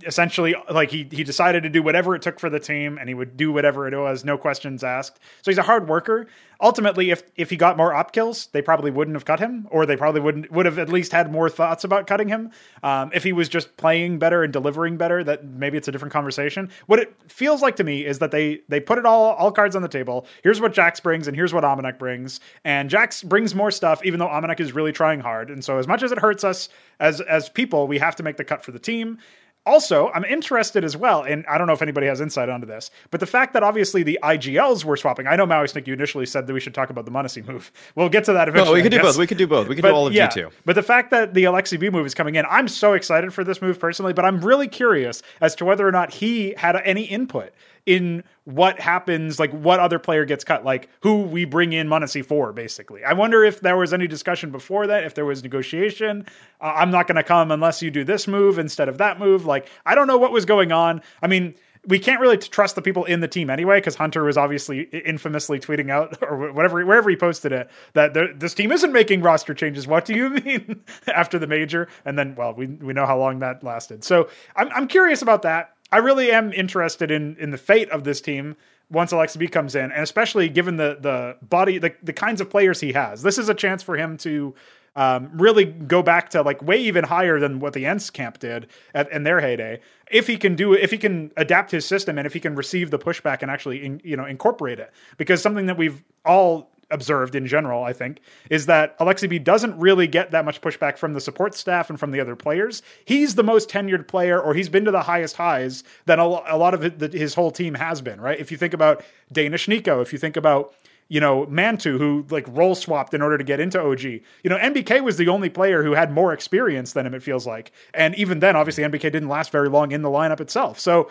essentially like he he decided to do whatever it took for the team and he would do whatever it was no questions asked. So he's a hard worker. Ultimately if if he got more op kills they probably wouldn't have cut him or they probably wouldn't would have at least had more thoughts about cutting him. Um, if he was just playing better and delivering better that maybe it's a different conversation. What it feels like to me is that they they put it all all cards on the table. Here's what JaCkz brings and here's what AmaNEk brings. And JaCkz brings more stuff even though AmaNEk is really trying hard. And so as much as it hurts us as as people we have to make the cut for the team also, I'm interested as well, and I don't know if anybody has insight onto this, but the fact that obviously the IGLs were swapping. I know Mauisnake, you initially said that we should talk about the m0NESY move. We'll get to that eventually. No, we could do both. We could do both. We could But do all of yeah, G2. But the fact that the Aleksib move is coming in, I'm so excited for this move personally, but I'm really curious as to whether or not he had any input in what happens, like what other player gets cut, like who we bring in m0NESY for, basically. I wonder if there was any discussion before that, if there was negotiation. Uh, I'm not going to come unless you do this move instead of that move. Like, I don't know what was going on. I mean, we can't really trust the people in the team anyway because Hunter was obviously infamously tweeting out or whatever wherever he posted it that this team isn't making roster changes. What do you mean after the major? And then, well, we we know how long that lasted. So I'm I'm curious about that. I really am interested in in the fate of this team once Aleksib comes in, and especially given the the body the the kinds of players he has. This is a chance for him to um, really go back to like way even higher than what the ENCE camp did at, in their heyday. If he can do if he can adapt his system, and if he can receive the pushback and actually in, you know incorporate it, because something that we've all observed in general, I think, is that Aleksib doesn't really get that much pushback from the support staff and from the other players. He's the most tenured player, or he's been to the highest highs than a, lot of his whole team has been, right? If you think about Danish Nico, if you think about you know, mantuu, who like role swapped in order to get into OG. You know, NBK was the only player who had more experience than him, it feels like. And even then, obviously, NBK didn't last very long in the lineup itself. So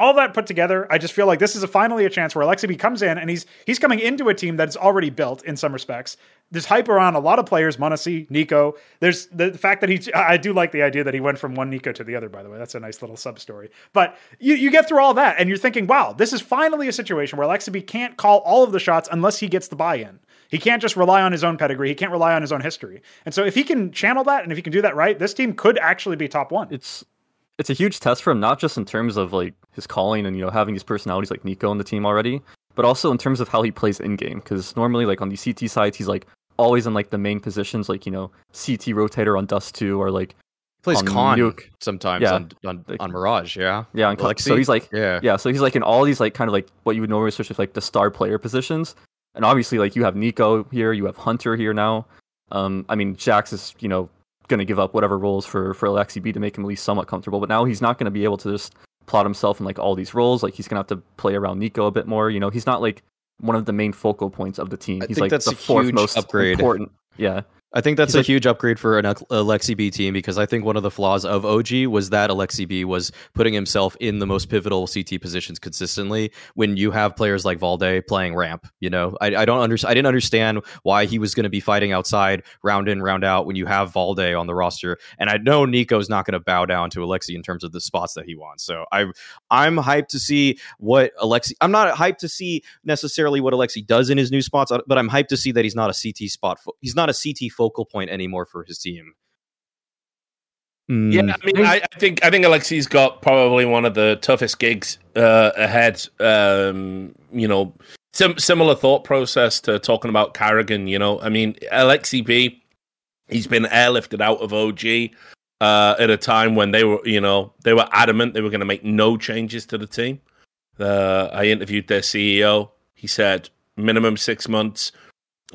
all that put together, I just feel like this is a finally a chance where Alexi comes in and he's he's coming into a team that's already built in some respects. There's hype around a lot of players, m0NESY, NiKo. There's the fact that he I do like the idea that he went from one Nico to the other, by the way. That's a nice little sub story. But you, you get through all that and you're thinking, wow, this is finally a situation where Alexi can't call all of the shots unless he gets the buy-in. He can't just rely on his own pedigree. He can't rely on his own history. And so if he can channel that and if he can do that right, this team could actually be top one. It's it's a huge test for him, not just in terms of like his calling and you know having these personalities like NiKo on the team already, but also in terms of how he plays in game. Because normally, like on the CT sides, he's like always in like the main positions, like you know CT rotator on Dust Two or like He plays con Nuke. sometimes Yeah. on, on Like- on Mirage. Yeah, yeah. On so he's like yeah. yeah, so he's like in all these like kind of like what you would normally search with like the star player positions. And obviously like you have NiKo here, you have Hunter here now. Um I mean JaCkz is, you know, gonna give up whatever roles for for Aleksib to make him at least somewhat comfortable. But now he's not gonna be able to just plot himself in like all these roles. Like he's gonna have to play around NiKo a bit more. You know, he's not like one of the main focal points of the team. I He's like that's the fourth most upgrade. important. Yeah. I think that's a like- huge upgrade for an Al- Aleksib team because I think one of the flaws of OG was that Aleksib was putting himself in the most pivotal CT positions consistently. When you have players like Valde playing ramp, you know, I, I don't understand. I didn't understand why he was going to be fighting outside round in round out when you have Valde on the roster. And I know NiKo's not going to bow down to Alexi in terms of the spots that he wants. So I I'm hyped to see what Alexi. I'm not hyped to see necessarily what Alexi does in his new spots, but I'm hyped to see that he's not a CT spot. Fo- he's not a CT focal point anymore for his team. Yeah, I mean, I, I think I think Alexi's got probably one of the toughest gigs uh, ahead. Um, you know, sim- similar thought process to talking about karrigan. You know, I mean, Aleksib, he's been airlifted out of OG uh, at a time when they were, you know, they were adamant they were going to make no changes to the team. Uh, I interviewed their CEO. He said minimum six months.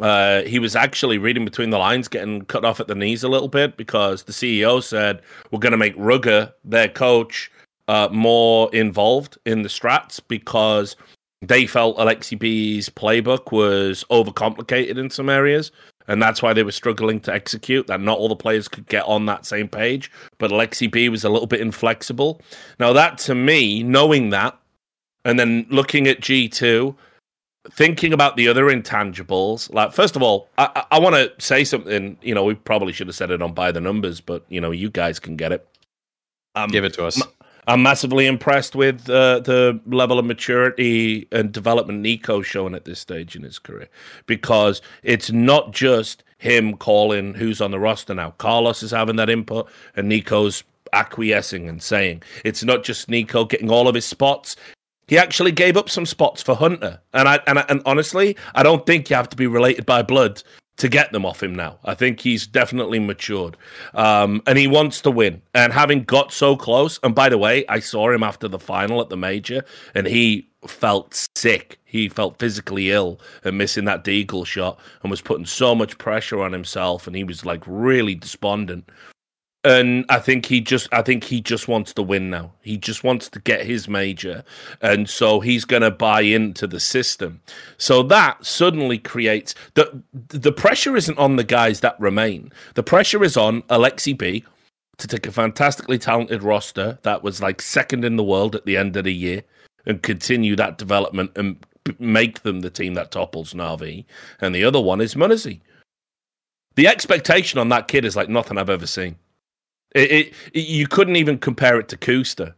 Uh, he was actually reading between the lines, getting cut off at the knees a little bit because the CEO said we're going to make ruggah, their coach, uh, more involved in the strats because they felt Aleksib's playbook was overcomplicated in some areas. And that's why they were struggling to execute. That not all the players could get on that same page, but Aleksib was a little bit inflexible. Now, that to me, knowing that, and then looking at G2, thinking about the other intangibles, like first of all, I, I, want to say something. You know, we probably should have said it on by the numbers, but you know, you guys can get it. Um, Give it to us. I'm massively impressed with uh, the level of maturity and development NiKo's showing at this stage in his career because it's not just him calling who's on the roster now. Carlos is having that input, and NiKo's acquiescing and saying it's not just NiKo getting all of his spots. He actually gave up some spots for Hunter, and I and, I, and honestly, I don't think you have to be related by blood to get them off him now. I think he's definitely matured, um, and he wants to win. And having got so close, and by the way, I saw him after the final at the major, and he felt sick. He felt physically ill and missing that deagle shot, and was putting so much pressure on himself, and he was like really despondent and I think he just I think he just wants to win now. He just wants to get his major, and so he's going to buy into the system. So that suddenly creates the the pressure isn't on the guys that remain. The pressure is on Aleksib to take a fantastically talented roster that was like second in the world at the end of the year and continue that development and make them the team that topples Navi. And the other one is m0NESY. The expectation on that kid is like nothing I've ever seen. It, it, it you couldn't even compare it to koosta.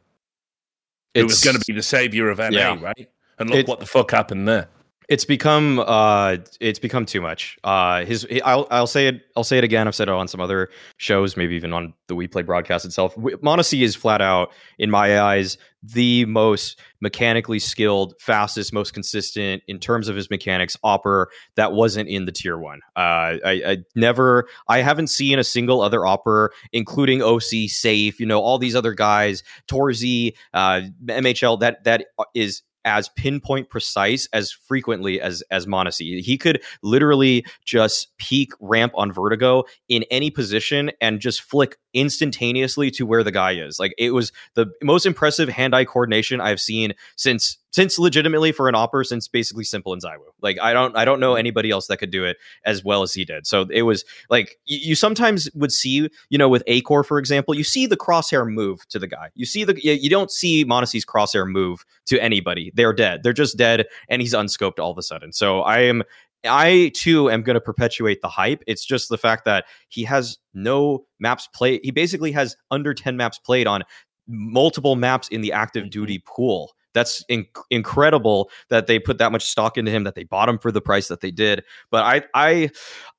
It was going to be the savior of NA, yeah. right? And look what the fuck happened there. It's become uh, it's become too much. Uh, his I'll I'll say it I'll say it again. I've said it on some other shows, maybe even on the WePlay broadcast itself. m0NESY is flat out, in my eyes, the most mechanically skilled, fastest, most consistent in terms of his mechanics opera that wasn't in the tier one. Uh, I, I, never, I haven't seen a single other opera, including oSee, Safe, you know, all these other guys, Torzsi, uh, MHL, that that is as pinpoint precise as frequently as as m0NESY. He could literally just peek ramp on vertigo in any position and just flick instantaneously to where the guy is. Like it was the most impressive hand-eye coordination I've seen since since legitimately for an opera since basically s1mple and ZywOo. Like I don't I don't know anybody else that could do it as well as he did. So it was like you, you sometimes would see, you know, with Acor for example, you see the crosshair move to the guy. You see the you don't see m0NESY's crosshair move to anybody. They're dead. They're just dead and he's unscoped all of a sudden. So I am I too am going to perpetuate the hype. It's just the fact that he has no maps played. He basically has under 10 maps played on multiple maps in the active mm-hmm. duty pool. That's in- incredible that they put that much stock into him, that they bought him for the price that they did. But I, I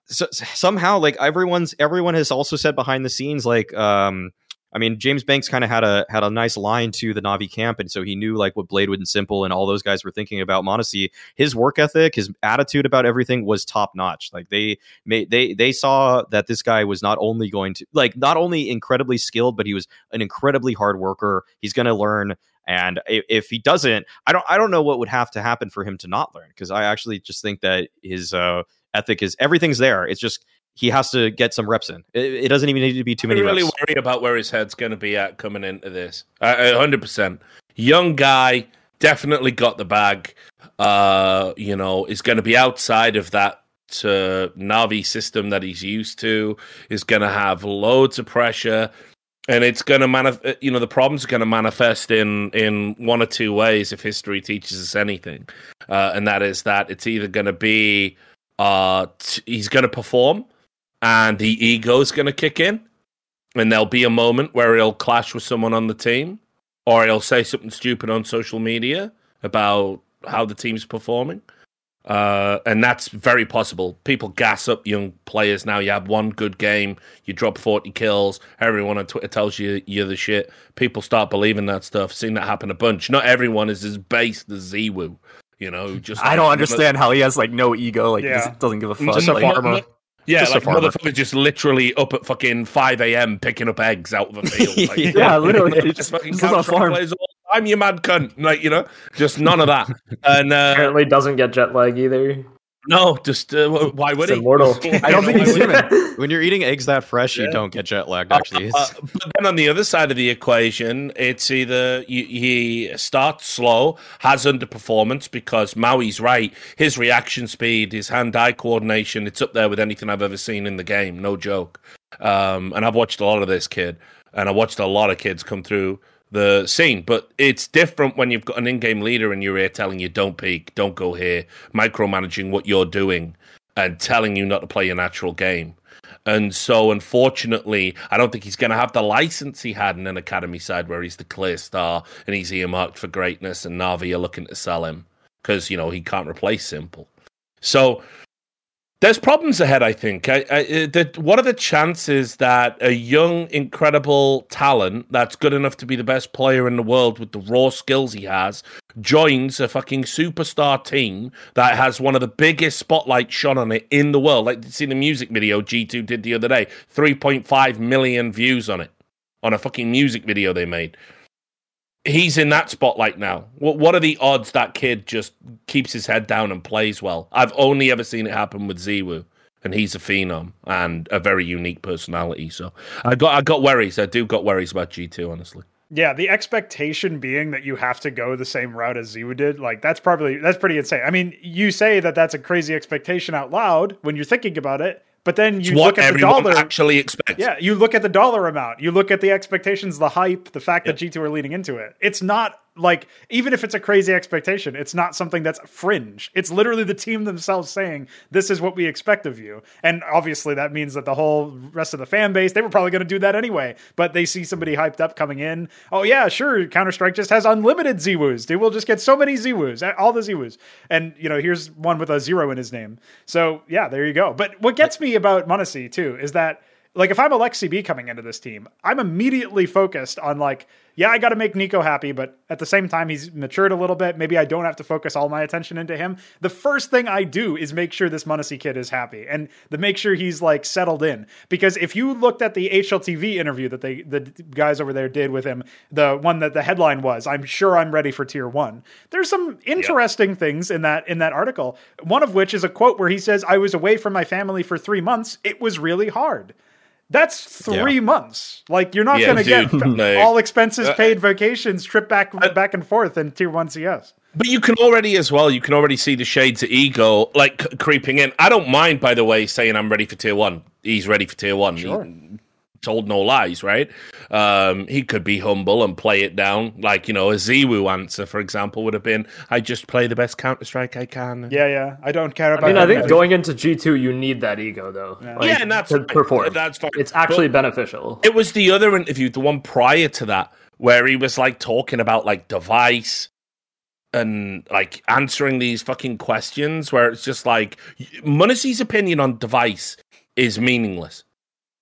so, somehow like everyone's everyone has also said behind the scenes like um I mean, James Banks kind of had a had a nice line to the Navi camp, and so he knew like what Bladewood and s1mple and all those guys were thinking about m0NESY. His work ethic, his attitude about everything was top notch. Like they made they they saw that this guy was not only going to like not only incredibly skilled, but he was an incredibly hard worker. He's going to learn. And if he doesn't, I don't I don't know what would have to happen for him to not learn because I actually just think that his uh, ethic is everything's there. It's just he has to get some reps in. It, it doesn't even need to be too many. I really reps. worry about where his head's going to be at coming into this. hundred percent, young guy, definitely got the bag. Uh, you know, is going to be outside of that uh, Navi system that he's used to. Is going to have loads of pressure. And it's going to manifest. You know, the problem's are going to manifest in in one or two ways if history teaches us anything, uh, and that is that it's either going to be uh, t- he's going to perform, and the ego is going to kick in, and there'll be a moment where he'll clash with someone on the team, or he'll say something stupid on social media about how the team's performing. Uh, and that's very possible. People gas up young players now. You have one good game, you drop 40 kills, everyone on Twitter tells you you're the shit. People start believing that stuff. Seen that happen a bunch. Not everyone is as based as ZywOo. You know, just I don't understand how he has like no ego, like yeah. doesn't give a fuck. Just a farmer. Yeah, just like motherfucker just literally up at fucking five a.m. picking up eggs out of a field. Like, yeah, literally. Just, just fucking just farm. Players all I'm your mad cunt. Like, you know, just none of that. And uh, apparently doesn't get jet lag either. No, just uh, why would it's he? Immortal. I don't think he's human. When you're eating eggs that fresh, yeah. you don't get jet lagged. Actually, uh, uh, but then on the other side of the equation, it's either you, he starts slow, has underperformance because Maui's right. His reaction speed, his hand-eye coordination, it's up there with anything I've ever seen in the game. No joke. Um, and I've watched a lot of this kid, and I watched a lot of kids come through the scene. But it's different when you've got an in-game leader in your ear telling you don't peek, don't go here, micromanaging what you're doing, and telling you not to play your natural game. And so, unfortunately, I don't think he's going to have the license he had in an academy side where he's the clear star and he's earmarked for greatness, and Navi are looking to sell him because you know he can't replace s1mple. So there's problems ahead. I think. I, I, uh, the, what are the chances that a young, incredible talent that's good enough to be the best player in the world with the raw skills he has joins a fucking superstar team that has one of the biggest spotlights shone on it in the world? Like, see the music video G2 did the other day, 3.5 million views on it on a fucking music video they made he's in that spotlight now. What what are the odds that kid just keeps his head down and plays well? I've only ever seen it happen with ZywOo, and he's a phenom and a very unique personality. So I got I got worries. I do got worries about G two, honestly. Yeah, the expectation being that you have to go the same route as ZywOo did, like that's probably that's pretty insane. I mean, you say that that's a crazy expectation out loud when you're thinking about it, but then you look at the dollar actually expects. Yeah, you look at the dollar amount. You look at the expectations, the hype, the fact that G2 are leading into it. It's not like even if it's a crazy expectation, it's not something that's fringe. It's literally the team themselves saying, "This is what we expect of you." And obviously that means that the whole rest of the fan base, they were probably going to do that anyway, but they see somebody hyped up coming in. Oh yeah, sure, Counter-Strike just has unlimited ZywOos. They will just get so many ZywOos, all the ZywOos. And you know, here's one with a zero in his name. So, yeah, there you go. But what gets me about m0NESY too is that like if I'm Aleksib coming into this team, I'm immediately focused on like yeah, I got to make NiKo happy, but at the same time, he's matured a little bit. Maybe I don't have to focus all my attention into him. The first thing I do is make sure this m0NESY kid is happy and the make sure he's like settled in. Because if you looked at the HLTV interview that they the guys over there did with him, the one that the headline was, "I'm sure I'm ready for tier one." There's some interesting things in that in that article. One of which is a quote where he says, "I was away from my family for three months. It was really hard." That's three yeah. months. Like you're not yeah, going to get like, all expenses uh, paid vacations, trip back uh, back and forth in tier one CS. But you can already as well. You can already see the shades of ego like creeping in. I don't mind, by the way, saying I'm ready for tier one. He's ready for tier one. Sure. He, told no lies, right? Um, he could be humble and play it down. Like, you know, a ZywOo answer, for example, would have been, I just play the best Counter Strike I can. Yeah, yeah. I don't care about I mean, I think going into G2, you need that ego, though. Yeah, like, yeah and that's to perform. That's fine. It's actually but beneficial. It was the other interview, the one prior to that, where he was like talking about like device and like answering these fucking questions where it's just like m0NESY's opinion on device is meaningless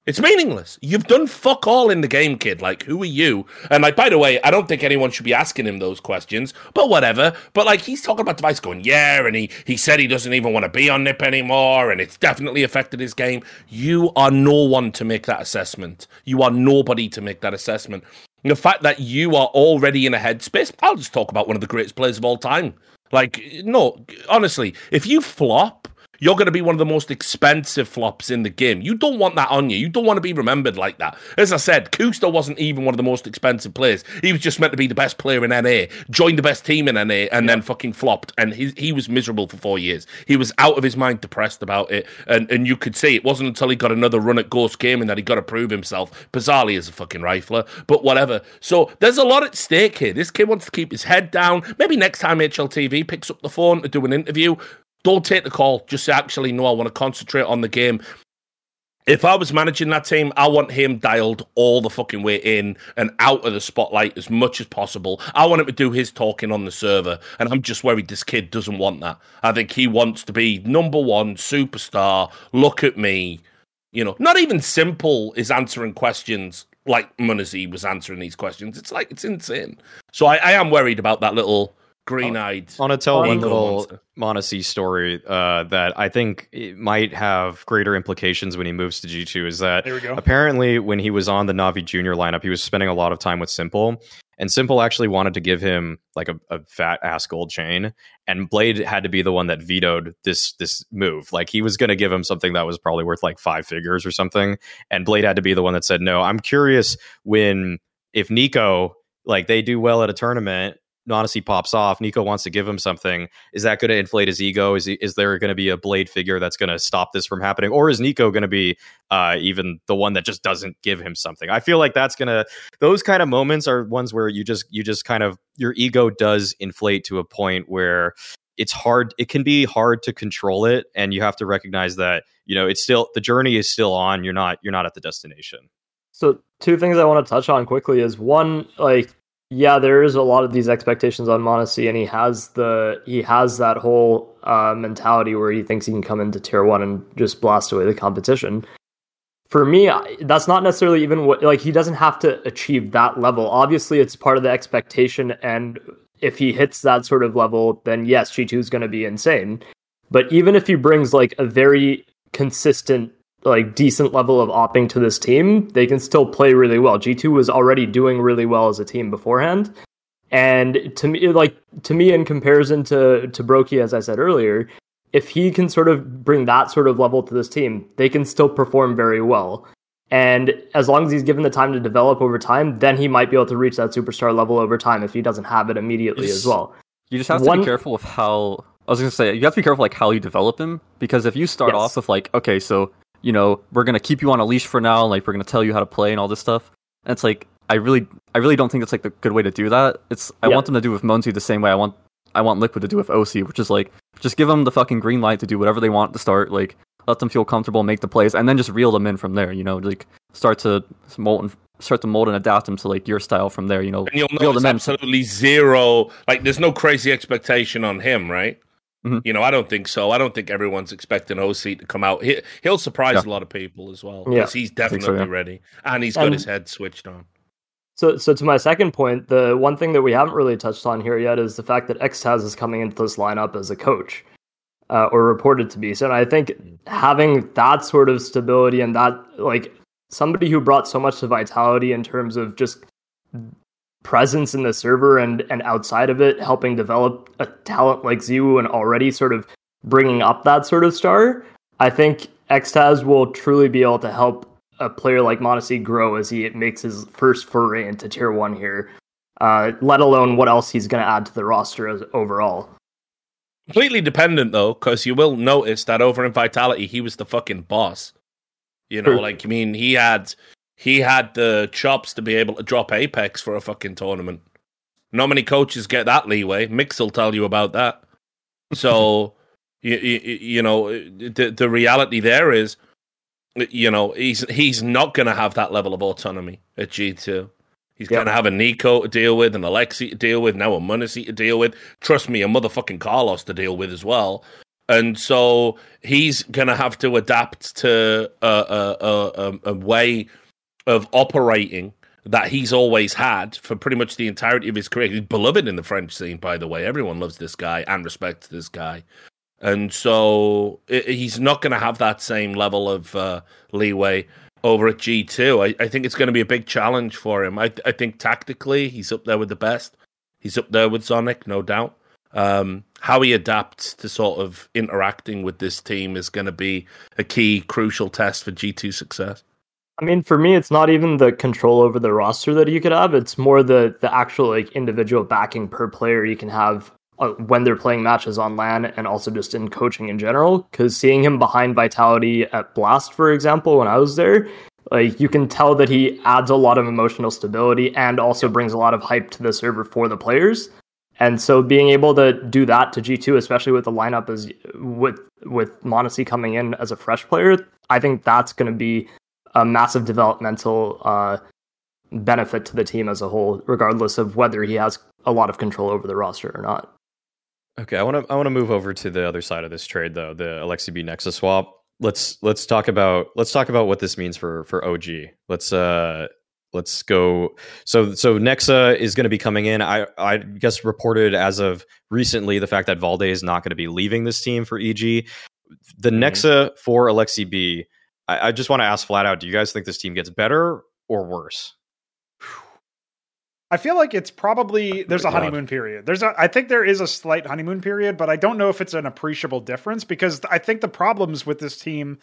it's meaningless. You've done fuck all in the game, kid. Like, who are you? And like, by the way, I don't think anyone should be asking him those questions, but whatever. But like, he's talking about device going, yeah, and he he said he doesn't even want to be on NIP anymore, and it's definitely affected his game. You are no one to make that assessment. You are nobody to make that assessment. And the fact that you are already in a headspace, I'll just talk about one of the greatest players of all time. Like, no, honestly, if you flop you're going to be one of the most expensive flops in the game. You don't want that on you. You don't want to be remembered like that. As I said, koosta wasn't even one of the most expensive players. He was just meant to be the best player in NA, joined the best team in NA, and yeah. then fucking flopped. And he, he was miserable for four years. He was out of his mind, depressed about it. And, and you could see it wasn't until he got another run at Ghost Gaming that he got to prove himself. Bizarrely as a fucking rifler, but whatever. So there's a lot at stake here. This kid wants to keep his head down. Maybe next time HLTV picks up the phone to do an interview, don't take the call. Just actually, no, I want to concentrate on the game. If I was managing that team, I want him dialed all the fucking way in and out of the spotlight as much as possible. I want him to do his talking on the server, and I'm just worried this kid doesn't want that. I think he wants to be number one superstar. Look at me, you know. Not even s1mple is answering questions like m0NESY was answering these questions. It's like it's insane. So I, I am worried about that little green eyed. I want to tell one little m0NESY story uh, that I think it might have greater implications when he moves to G2. Is that apparently when he was on the Navi Junior lineup, he was spending a lot of time with s1mple. And s1mple actually wanted to give him like a, a fat ass gold chain, and B1ad3 had to be the one that vetoed this this move. Like he was going to give him something that was probably worth like five figures or something, and B1ad3 had to be the one that said no. I'm curious when if NiKo like they do well at a tournament m0NESY pops off, NiKo wants to give him something. Is that going to inflate his ego? Is he, is there going to be a blade figure that's going to stop this from happening, or is NiKo going to be uh, even the one that just doesn't give him something? I feel like that's going to those kind of moments are ones where you just you just kind of your ego does inflate to a point where it's hard. It can be hard to control it, and you have to recognize that you know it's still the journey is still on. You're not you're not at the destination. So two things I want to touch on quickly is one like yeah, there is a lot of these expectations on m0NESY, and he has the he has that whole uh, mentality where he thinks he can come into tier one and just blast away the competition. For me, that's not necessarily even what like he doesn't have to achieve that level. Obviously, it's part of the expectation, and if he hits that sort of level, then yes, G two is going to be insane. But even if he brings like a very consistent like decent level of opping to this team, they can still play really well. G2 was already doing really well as a team beforehand. And to me like to me in comparison to to broky as I said earlier, if he can sort of bring that sort of level to this team, they can still perform very well. And as long as he's given the time to develop over time, then he might be able to reach that superstar level over time if he doesn't have it immediately as well. You just have to be careful of how I was gonna say you have to be careful like how you develop him because if you start yes. off with like okay so you know, we're gonna keep you on a leash for now, and like we're gonna tell you how to play and all this stuff. And it's like I really I really don't think it's like the good way to do that. It's I want them to do with m0NESY the same way I want I want Liquid to do with oSee, which is like just give them the fucking green light to do whatever they want to start, like let them feel comfortable, make the plays, and then just reel them in from there. You know, like start to mold and start to mold and adapt them to like your style from there. You know, and you'll know absolutely zero. Like, there's no crazy expectation on him, right? Mm-hmm. You know, I don't think so. I don't think everyone's expecting oSee to come out. He, will surprise yeah. a lot of people as well. Yeah, he's definitely so, yeah. ready, and he's got and, his head switched on. So, so to my second point, the one thing that we haven't really touched on here yet is the fact that XTQZZZ is coming into this lineup as a coach, uh, or reported to be. So, I think having that sort of stability and that, like, somebody who brought so much to Vitality in terms of just presence in the server and and outside of it, helping develop a talent like ZywOo and already sort of bringing up that sort of star, I think XTQZZZ will truly be able to help a player like m0NESY grow as he makes his first foray into tier one here. Uh, let alone what else he's going to add to the roster as overall. Completely dependent though, because you will notice that over in Vitality, he was the fucking boss. You know, like I mean, he had he had the chops to be able to drop apEX for a fucking tournament. Not many coaches get that leeway. Mix will tell you about that. So, you, you, you, know, the the reality there is, you know, he's he's not going to have that level of autonomy at G two. He's going to have a NiKo to deal with, an Alexi to deal with, now a m0NESY to deal with. Trust me, a motherfucking Carlos to deal with as well. And so he's going to have to adapt to a, a, a, a way of operating that he's always had for pretty much the entirety of his career. He's beloved in the French scene, by the way. Everyone loves this guy and respects this guy. And so it, he's not going to have that same level of uh, leeway over at G2. I, I think it's going to be a big challenge for him. I, I think tactically, he's up there with the best. He's up there with zonic, no doubt. Um, how he adapts to sort of interacting with this team is going to be a key, crucial test for G2 success. I mean, for me, it's not even the control over the roster that you could have. It's more the the actual like individual backing per player you can have uh, when they're playing matches on LAN and also just in coaching in general. Because seeing him behind Vitality at Blast, for example, when I was there, like you can tell that he adds a lot of emotional stability and also brings a lot of hype to the server for the players. And so being able to do that to G2, especially with the lineup as with with m0NESY coming in as a fresh player, I think that's going to be a massive developmental uh, benefit to the team as a whole, regardless of whether he has a lot of control over the roster or not. Okay, I want to I want to move over to the other side of this trade though, the Aleksib Nexa swap. Let's let's talk about let's talk about what this means for for OG. Let's uh let's go so so Nexa is going to be coming in. I I guess reported as of recently the fact that Valde is not going to be leaving this team for EG. The mm-hmm. Nexa for Aleksib I, I just want to ask flat out: Do you guys think this team gets better or worse? I feel like it's probably oh there's a honeymoon period. There's a I think there is a slight honeymoon period, but I don't know if it's an appreciable difference because I think the problems with this team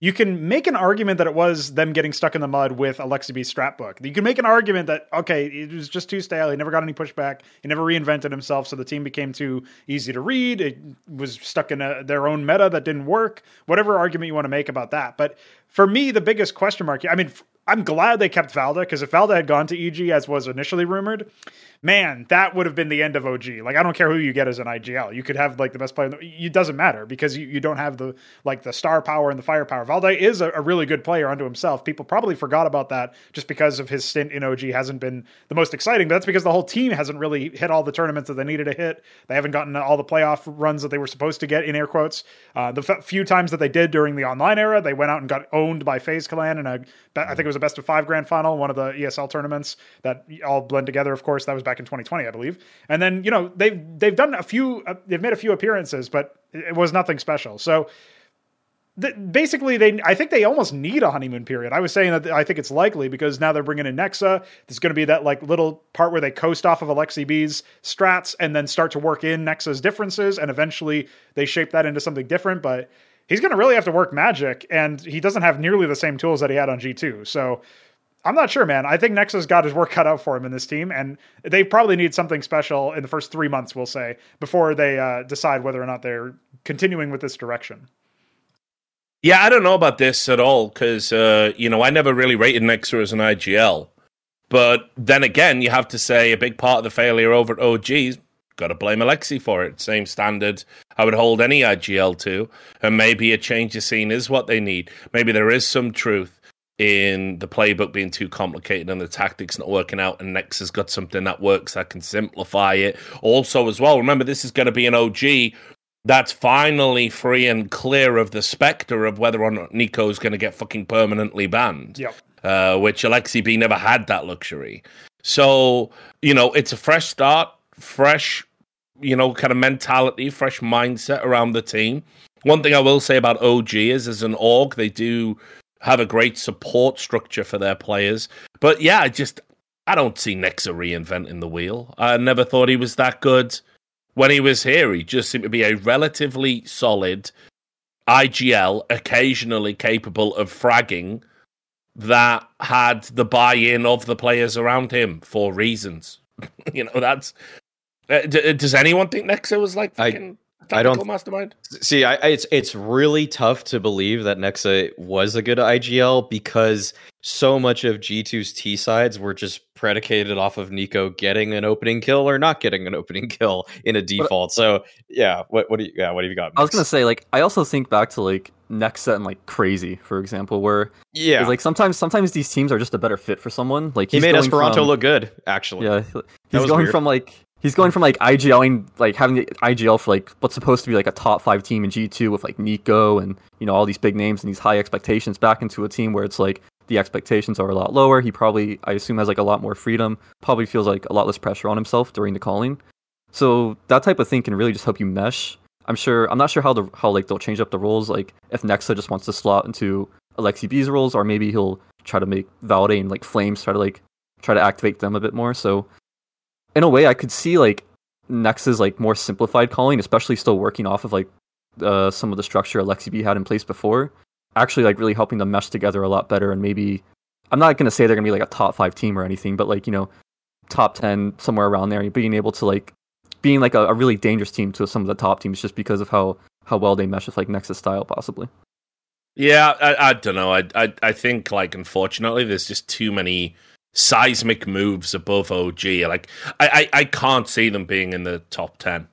you can make an argument that it was them getting stuck in the mud with Aleksib book. You can make an argument that okay, it was just too stale. He never got any pushback. He never reinvented himself, so the team became too easy to read. It was stuck in a, their own meta that didn't work. Whatever argument you want to make about that, but for me, the biggest question mark. I mean, I'm glad they kept Valde because if Valde had gone to EG as was initially rumored, man, that would have been the end of OG. Like I don't care who you get as an IGL. You could have like the best player. It doesn't matter because you, you don't have the like the star power and the firepower. Valde is a, a, really good player unto himself. People probably forgot about that just because of his stint in OG hasn't been the most exciting. But that's because the whole team hasn't really hit all the tournaments that they needed to hit. They haven't gotten all the playoff runs that they were supposed to get in air quotes. Uh, the f- few times that they did during the online era, they went out and got owned by FaZe Clan in a I think it was a best of five grand final, one of the ESL tournaments that all blend together. Of course, that was back in 2020, I believe. And then you know they've they've done a few, uh, they've made a few appearances, but it was nothing special. So basically they i think they almost need a honeymoon period i was saying that i think it's likely because now they're bringing in nexa there's going to be that like little part where they coast off of Aleksib's strats and then start to work in nexa's differences and eventually they shape that into something different but he's going to really have to work magic and he doesn't have nearly the same tools that he had on g2 so I'm not sure, man. I think Nexa's got his work cut out for him in this team, and they probably need something special in the first three months, we'll say, before they uh, decide whether or not they're continuing with this direction. Yeah, I don't know about this at all because uh, you know I never really rated Nexus as an IGL, but then again, you have to say a big part of the failure over at OG's got to blame Alexi for it. Same standard I would hold any IGL to, and maybe a change of scene is what they need. Maybe there is some truth in the playbook being too complicated and the tactics not working out, and Nex has got something that works that can simplify it. Also, as well, remember this is going to be an OG that's finally free and clear of the specter of whether or not NiKo is going to get fucking permanently banned. Yep. Uh, which Aleksib never had that luxury. So, you know, it's a fresh start, fresh, you know, kind of mentality, fresh mindset around the team. One thing I will say about OG is as an org, they do have a great support structure for their players. But yeah, I just I don't see Nexa reinventing the wheel. I never thought he was that good when he was here. He just seemed to be a relatively solid IGL, occasionally capable of fragging that had the buy-in of the players around him for reasons. you know, that's. Uh, d- does anyone think Nexa was like fucking I don't mastermind. See, I, it's it's really tough to believe that Nexa was a good IGL because so much of G2's T sides were just predicated off of NiKo getting an opening kill or not getting an opening kill in a default. But, so yeah, what what do you yeah what have you got? I was gonna say like I also think back to like Nexa and like Crazy for example, where yeah, like sometimes sometimes these teams are just a better fit for someone. Like he made espiranto from, look good actually. Yeah, he's going weird. from like He's going from like IGLing, like having the IGL for like what's supposed to be like a top five team in G2 with like NiKo and you know all these big names and these high expectations back into a team where it's like the expectations are a lot lower. He probably, I assume, has like a lot more freedom. Probably feels like a lot less pressure on himself during the calling. So that type of thing can really just help you mesh. I'm sure. I'm not sure how the how like they'll change up the roles. Like if Nexa just wants to slot into Aleksib's roles, or maybe he'll try to make Valde and like flameZ try to like try to activate them a bit more. So in a way, I could see like Nexa's like more simplified calling, especially still working off of like uh, some of the structure Aleksib had in place before, actually like really helping them mesh together a lot better. And maybe I'm not gonna say they're gonna be like a top five team or anything, but like you know, top ten somewhere around there, being able to like being like a, a really dangerous team to some of the top teams just because of how how well they mesh with like Nexa's style possibly. Yeah, I, I don't know. I, I I think like unfortunately there's just too many seismic moves above OG. Like I, I, I can't see them being in the top ten.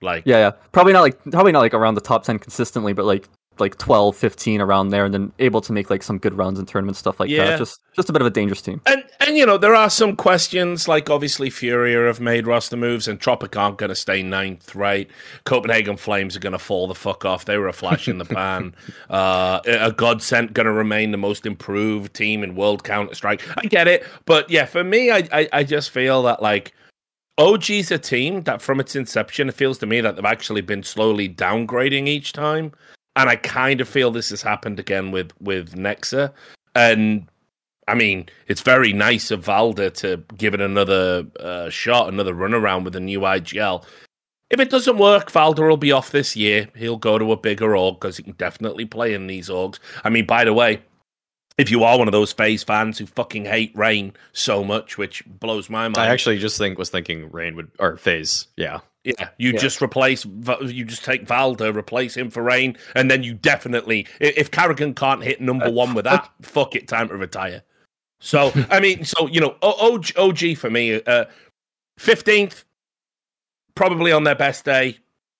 Like yeah, yeah, probably not like probably not like around the top ten consistently, but like like 12, 15 around there, and then able to make like some good runs in tournament stuff like yeah. that. Just just a bit of a dangerous team. And and you know there are some questions like obviously Furia have made roster moves, Entropiq aren't going to stay ninth, right? Copenhagen Flames are going to fall the fuck off. They were a flash in the pan. Uh, a godsend going to remain the most improved team in World Counter Strike. I get it, but yeah, for me, I, I I just feel that like. OG's a team that from its inception, it feels to me that they've actually been slowly downgrading each time and I kind of feel this has happened again with with Nexa. And I mean, it's very nice of Valde to give it another uh, shot, another run around with a new IGL. If it doesn't work, Valde will be off this year. He'll go to a bigger org because he can definitely play in these orgs. I mean, by the way, if you are one of those FaZe fans who fucking hate Rain so much, which blows my mind. I actually just think was thinking Rain would or FaZe, yeah. Yeah, you yeah. just replace, you just take Valde, replace him for Rain, and then you definitely, if karrigan can't hit number one with that, fuck it, time to retire. So I mean, so you know, OG, OG for me, uh, fifteenth, probably on their best day.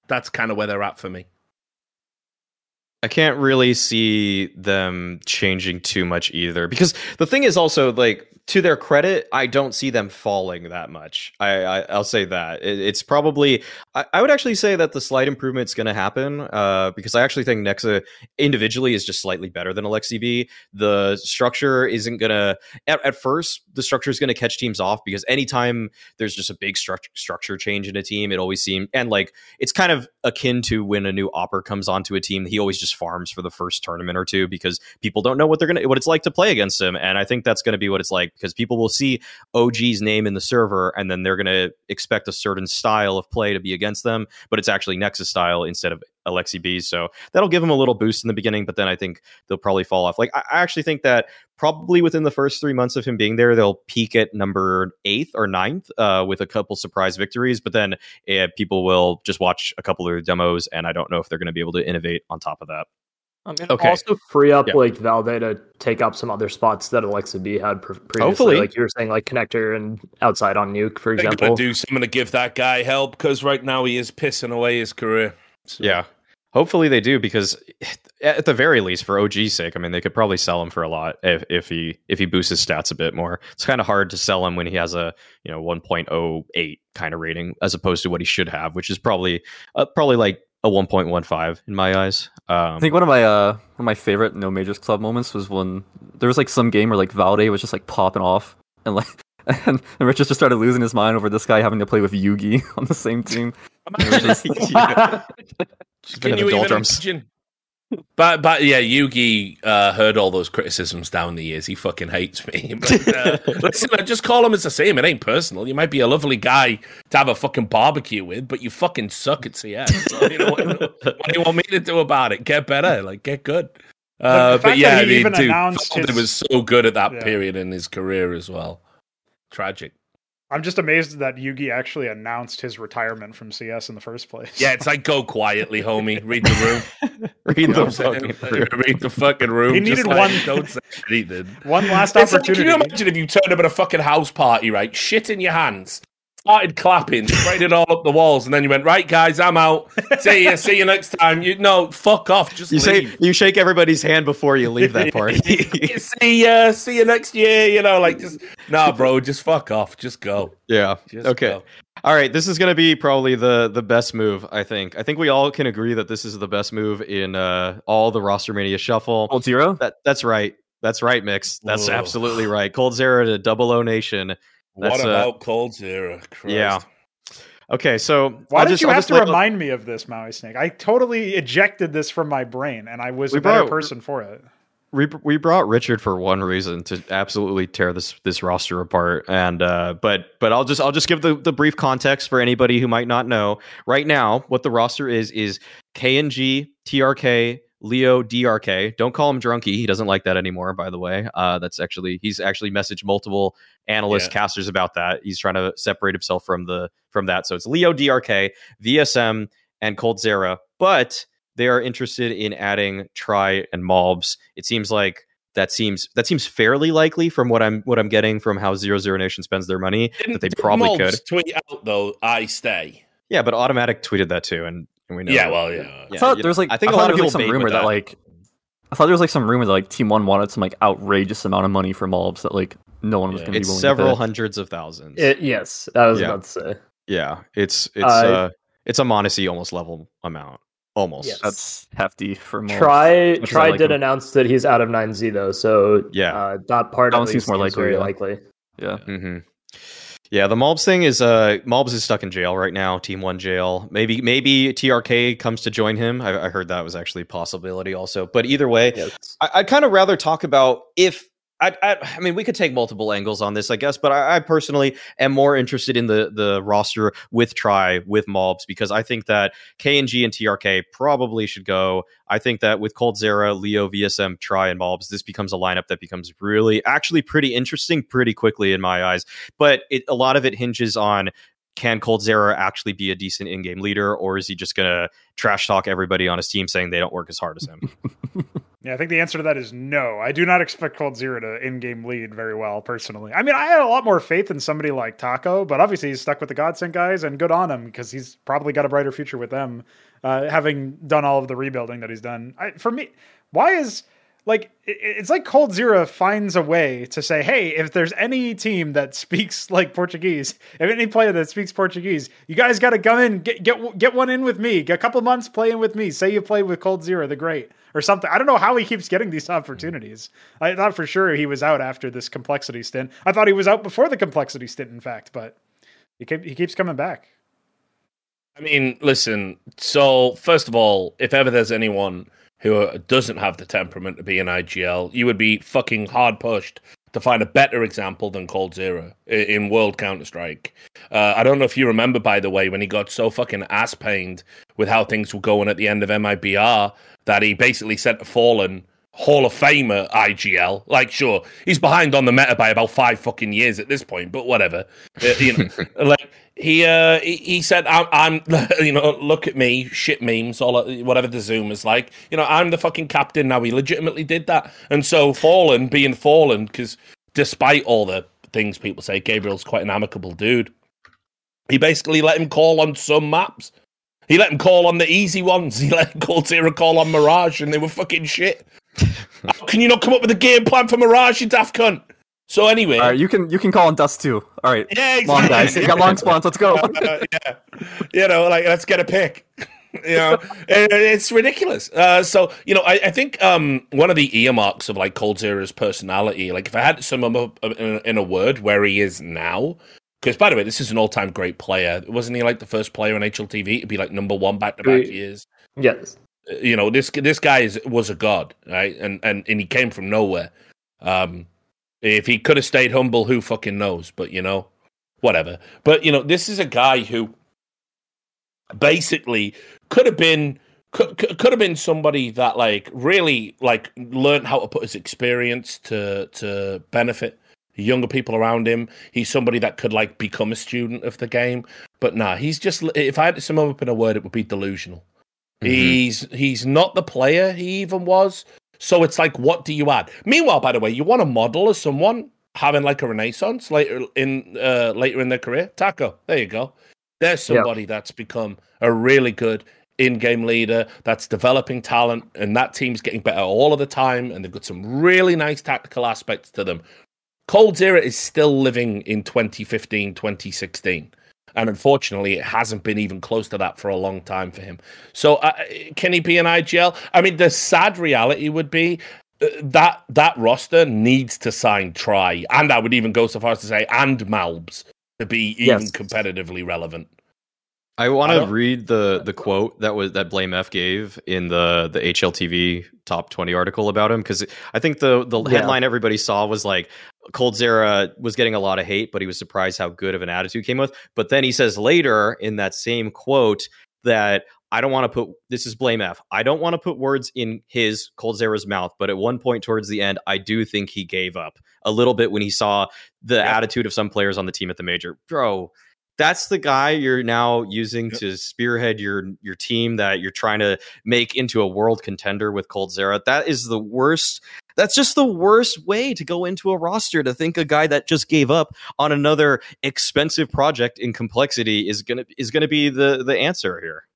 That's kind of where they're at for me. I can't really see them changing too much either because the thing is also like to their credit, I don't see them falling that much. I, I will say that it, it's probably I, I, would actually say that the slight improvement is going to happen uh, because I actually think Nexa individually is just slightly better than Aleksib. The structure isn't going to at, at first the structure is going to catch teams off because anytime there's just a big stru- structure change in a team, it always seems and like it's kind of akin to when a new opper comes onto a team. He always just farms for the first tournament or two because people don't know what they're gonna what it's like to play against him, and I think that's going to be what it's like because people will see OG's name in the server and then they're going to expect a certain style of play to be against them, but it's actually Nexa's style instead of Aleksib. So that'll give them a little boost in the beginning, but then I think they'll probably fall off. Like I actually think that probably within the first three months of him being there, they'll peak at number eighth or ninth uh, with a couple surprise victories. But then uh, people will just watch a couple of demos, and I don't know if they're going to be able to innovate on top of that. I mean, okay. also free up yeah. like Valde to take up some other spots that Aleksib had previously. Hopefully, like you were saying, like connector and outside on nuke, for example. Gonna do something to give that guy help because right now he is pissing away his career. So. Yeah, hopefully they do because at the very least, for OG's sake, I mean, they could probably sell him for a lot if, if he if he boosts his stats a bit more. It's kind of hard to sell him when he has a you know 1.08 kind of rating as opposed to what he should have, which is probably uh, probably like a 1.15 in my eyes. Um, I think one of my uh, one of my favorite no majors club moments was when there was like some game where like Valde was just like popping off and like and, and Richard just started losing his mind over this guy having to play with Yugi on the same team. Just, yeah. Can you even imagine? But but yeah, Yugi uh, heard all those criticisms down the years. He fucking hates me. But, uh, listen, I just call him as the same. It ain't personal. You might be a lovely guy to have a fucking barbecue with, but you fucking suck at CS. So, you know, what, what, do you want me to do about it? Get better, like get good. Uh, but yeah, I mean, dude, his... was so good at that yeah. period in his career as well. Tragic. I'm just amazed that Yugi actually announced his retirement from CS in the first place. Yeah, it's like go quietly, homie. Read the room. read the fucking room. Read the fucking room. He needed one. Like, don't say anything. One last it's opportunity. Like, can you imagine if you turned up at a fucking house party, right? Shit in your hands, started clapping, sprayed it all up the walls, and then you went, "Right, guys, I'm out. See you. See you next time." You no, fuck off. Just you leave. say you shake everybody's hand before you leave that party. see ya. See you next year. You know, like just nah, bro. Just fuck off. Just go. Yeah. Just okay. Go. All right. This is gonna be probably the the best move. I think. I think we all can agree that this is the best move in uh, all the roster mania shuffle. coldzera. That that's right. That's right, Mix. That's Whoa. absolutely right. coldzera to Double O Nation. That's what about a, coldzera? Christ. Yeah. Okay, so why I'll did just, you I'll have to remind me of this, Mauisnake? I totally ejected this from my brain, and I was we a better person for it. We, we brought Richard for one reason to absolutely tear this this roster apart, and uh, but but I'll just I'll just give the, the brief context for anybody who might not know. Right now, what the roster is is KNG, TRK, Leo DRK. Don't call him Drunky. He doesn't like that anymore, by the way. Uh, that's actually he's actually messaged multiple analyst yeah. casters about that. He's trying to separate himself from the from that. So it's Leo DRK, VSM, and coldzera. But they are interested in adding Try and Malbs. It seems like that seems that seems fairly likely from what I'm what I'm getting from how Zero Zero Nation spends their money. Didn't, that they probably could tweet out though. I stay. Yeah, but automatic tweeted that too, and and we know. Yeah, well, yeah. I thought there's like I think I a lot of people like some rumor that. that. like I thought there was like some rumor that like Team One wanted some like outrageous amount of money for Malbs that like no one was yeah. going to be willing. Several hundreds of thousands. It, yes, I was yeah. about to say. Yeah, it's it's uh, uh it's a m0NESY almost level amount. Almost. Yes. That's hefty for Malbs. Try Try like did him. announce that he's out of 9Z though, so yeah, uh, that part that seems more likely. Very yeah. likely. Yeah. Mm-hmm. Yeah, the Malbs thing is uh Malbs is stuck in jail right now, Team One jail. Maybe maybe TRK comes to join him. I, I heard that was actually a possibility also. But either way, yes. I, I'd kind of rather talk about if I, I, I, mean, we could take multiple angles on this, I guess, but I, I, personally am more interested in the the roster with Try with Malbs because I think that KNG and TRK probably should go. I think that with coldzera, Leo, VSM, Try, and Malbs, this becomes a lineup that becomes really, actually, pretty interesting pretty quickly in my eyes. But it, a lot of it hinges on can coldzera actually be a decent in-game leader or is he just going to trash talk everybody on his team saying they don't work as hard as him Yeah, I think the answer to that is no. I do not expect coldzera to in-game lead very well, personally. I mean, I had a lot more faith in somebody like Taco, but obviously he's stuck with the Godsent guys, and good on him because he's probably got a brighter future with them, uh, having done all of the rebuilding that he's done. I, for me, why is like it's like coldzera finds a way to say, hey, if there's any team that speaks like Portuguese, if any player that speaks Portuguese, you guys got to come in, get get get one in with me, get a couple months playing with me. Say you play with coldzera, the great or something. I don't know how he keeps getting these opportunities. I thought for sure he was out after this complexity stint. I thought he was out before the complexity stint, in fact, but he keep, he keeps coming back. I mean, listen. So first of all, if ever there's anyone who doesn't have the temperament to be an IGL, you would be fucking hard pushed to find a better example than coldzera in World Counter Strike. Uh, I don't know if you remember, by the way, when he got so fucking ass pained with how things were going at the end of MIBR that he basically sent a Fallen Hall of Famer IGL. Like, sure, he's behind on the meta by about five fucking years at this point, but whatever. Uh, you know, like he, uh, he he said, I'm, I'm, you know, look at me, shit memes, all whatever the Zoom is like. You know, I'm the fucking captain now. He legitimately did that, and so Fallen being Fallen, because despite all the things people say, Gabriel's quite an amicable dude. He basically let him call on some maps he let him call on the easy ones. He let coldzera call on Mirage, and they were fucking shit. How can you not come up with a game plan for Mirage, you daft cunt? So anyway, all right, you can you can call on Dust too. All right, yeah, exactly. long guys, you got long spawns. Let's go. uh, yeah, you know, like let's get a pick. you know, it, it's ridiculous. Uh, so you know, I, I think um, one of the earmarks of like coldzera's personality, like if I had to sum him up in, in a word, where he is now, because by the way, this is an all-time great player. Wasn't he like the first player on HLTV to be like number one back-to-back years? Yes. You know this this guy is, was a god, right? And and and he came from nowhere. Um, if he could have stayed humble, who fucking knows? But you know, whatever. But you know, this is a guy who basically could have been could, could have been somebody that like really like learned how to put his experience to to benefit younger people around him. He's somebody that could like become a student of the game. But nah, he's just if I had to sum up in a word, it would be delusional. Mm-hmm. He's he's not the player he even was. So it's like, what do you add? Meanwhile, by the way, you want to model as someone having like a renaissance later in uh, later in their career. Taco, there you go. There's somebody that's become a really good in-game leader that's developing talent, and that team's getting better all of the time, and they've got some really nice tactical aspects to them. coldzera is still living in 2015, 2016. And unfortunately, it hasn't been even close to that for a long time for him. So, uh, can he be an IGL? I mean, the sad reality would be uh, that that roster needs to sign Try, and I would even go so far as to say, and Malbs to be even yes. competitively relevant. I want to read the the quote that was that blameF gave in the the HLTV top 20 article about him because I think the the yeah. headline everybody saw was like coldzera uh, was getting a lot of hate, but he was surprised how good of an attitude came with. But then he says later in that same quote that I don't want to put this is blameF. I don't want to put words in his coldzera's mouth, but at one point towards the end, I do think he gave up a little bit when he saw the yeah. attitude of some players on the team at the major. Bro, that's the guy you're now using yep. to spearhead your your team that you're trying to make into a world contender with coldzera. That is the worst. That's just the worst way to go into a roster to think a guy that just gave up on another expensive project in complexity is gonna is gonna be the the answer here.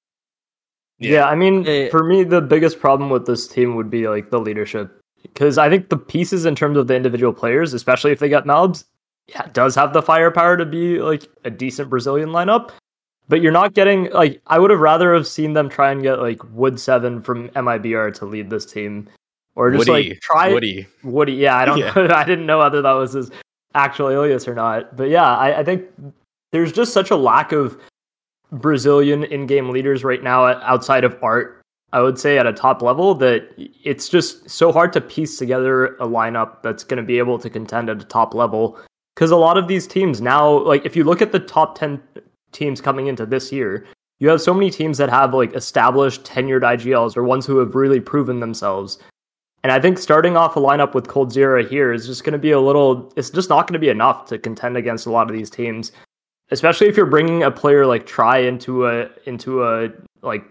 Yeah, yeah I mean, uh, for me, the biggest problem with this team would be like the leadership because I think the pieces in terms of the individual players, especially if they get Malbs, yeah, does have the firepower to be like a decent Brazilian lineup. But you're not getting like I would have rather have seen them try and get like Wood Seven from MIBR to lead this team, or just Woody. like try Woody. Woody, yeah, I don't. Yeah. I didn't know whether that was his actual alias or not. But yeah, I, I think there's just such a lack of Brazilian in-game leaders right now outside of art. I would say at a top level that it's just so hard to piece together a lineup that's going to be able to contend at a top level because a lot of these teams now, like if you look at the top 10 teams coming into this year, you have so many teams that have like established tenured IGLs or ones who have really proven themselves. And I think starting off a lineup with coldzera here is just going to be a little, it's just not going to be enough to contend against a lot of these teams, especially if you're bringing a player like Try into a, into a like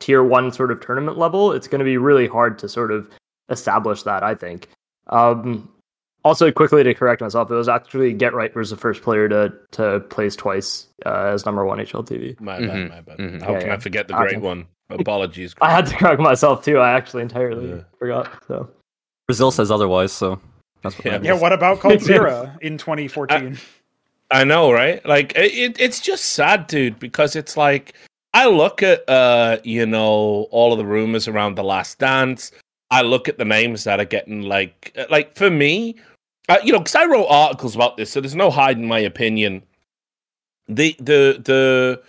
tier one sort of tournament level. It's going to be really hard to sort of establish that. I think. Um, also, quickly to correct myself, it was actually GeT_RiGhT was the first player to to place twice uh, as number one HLTV. My bad, my bad. mhm. How Yeah, can yeah. I forget the great can- one? Apologies. I had to correct myself too. I actually entirely Yeah. forgot. So Brazil says otherwise, so that's what Yeah. Yeah, what about Cold Zero in 2014? I know, right? Like it, it, it's just sad, dude, because it's like I look at uh, you know, all of the rumors around the last dance. I look at the names that are getting like uh, like for me, uh, you know, because I wrote articles about this, so there's no hiding my opinion. The the the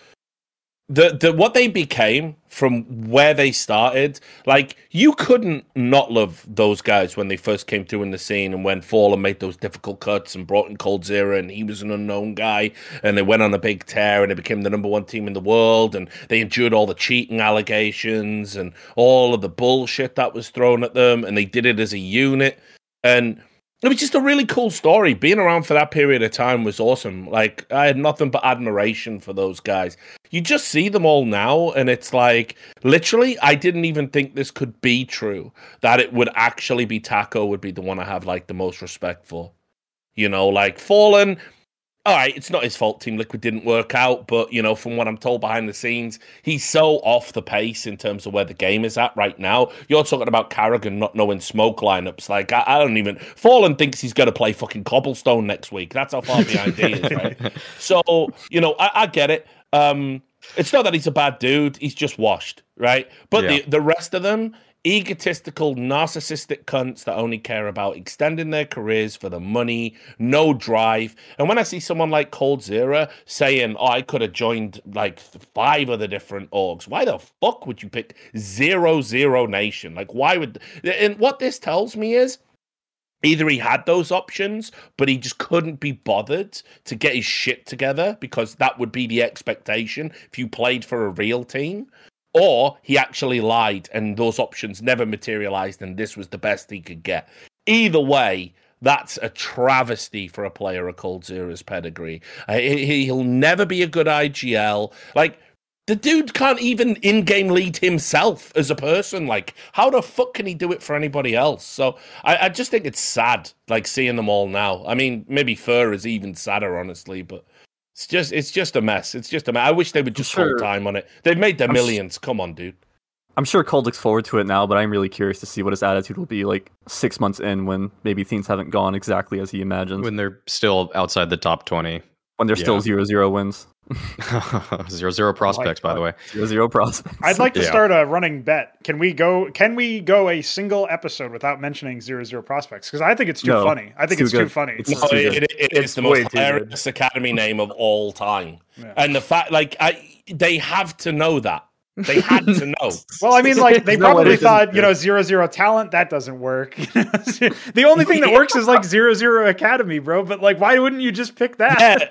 the the what they became from where they started, like you couldn't not love those guys when they first came through in the scene and when Fallen made those difficult cuts and brought in coldzera and he was an unknown guy and they went on a big tear and they became the number one team in the world and they endured all the cheating allegations and all of the bullshit that was thrown at them and they did it as a unit and it was just a really cool story. Being around for that period of time was awesome. Like I had nothing but admiration for those guys. You just see them all now, and it's like literally, I didn't even think this could be true. That it would actually be Taco would be the one I have like the most respect for. You know, like Fallen. All right, it's not his fault. Team Liquid didn't work out, but you know, from what I'm told behind the scenes, he's so off the pace in terms of where the game is at right now. You're talking about karrigan not knowing smoke lineups. Like I, I don't even. Fallen thinks he's going to play fucking Cobblestone next week. That's how far behind he is, right? So you know, I, I get it. Um, it's not that he's a bad dude; he's just washed, right? But Yeah. the the rest of them, egotistical, narcissistic cunts that only care about extending their careers for the money, no drive. And when I see someone like coldzera saying, "Oh, I could have joined like five other different orgs," why the fuck would you pick Zero Zero Nation? Like, why would? And what this tells me is either he had those options, but he just couldn't be bothered to get his shit together because that would be the expectation if you played for a real team, or he actually lied and those options never materialized and this was the best he could get. Either way, that's a travesty for a player of coldzera's pedigree. Uh, he- He'll never be a good IGL. Like, the dude can't even in-game lead himself as a person. Like, how the fuck can he do it for anybody else? So I, I just think it's sad, like seeing them all now. I mean, maybe fer is even sadder, honestly, but it's just it's just a mess. It's just a mess. I wish they would just sure- hold time on it. They've made their I'm s- millions. Come on, dude. I'm sure Cole looks forward to it now, but I'm really curious to see what his attitude will be like six months in when maybe things haven't gone exactly as he imagined. When, when they're still outside the top 20. they're still zero zero wins, zero zero prospects, by the way. zero zero prospects. I'd like to Yeah. start a running bet. Can we go? Can we go a single episode without mentioning zero zero prospects? Because I think it's too No, funny. I think it's it's, too too funny. It's- No, too it, it- it- It's it's the most hilarious academy name of all time. Yeah. And the fact, like, I they have to know that. They had to know. Well, I mean, like they No probably thought, you know, zero zero talent that doesn't work. the only thing that works is like zero zero academy, bro. But like, why wouldn't you just pick that? yeah,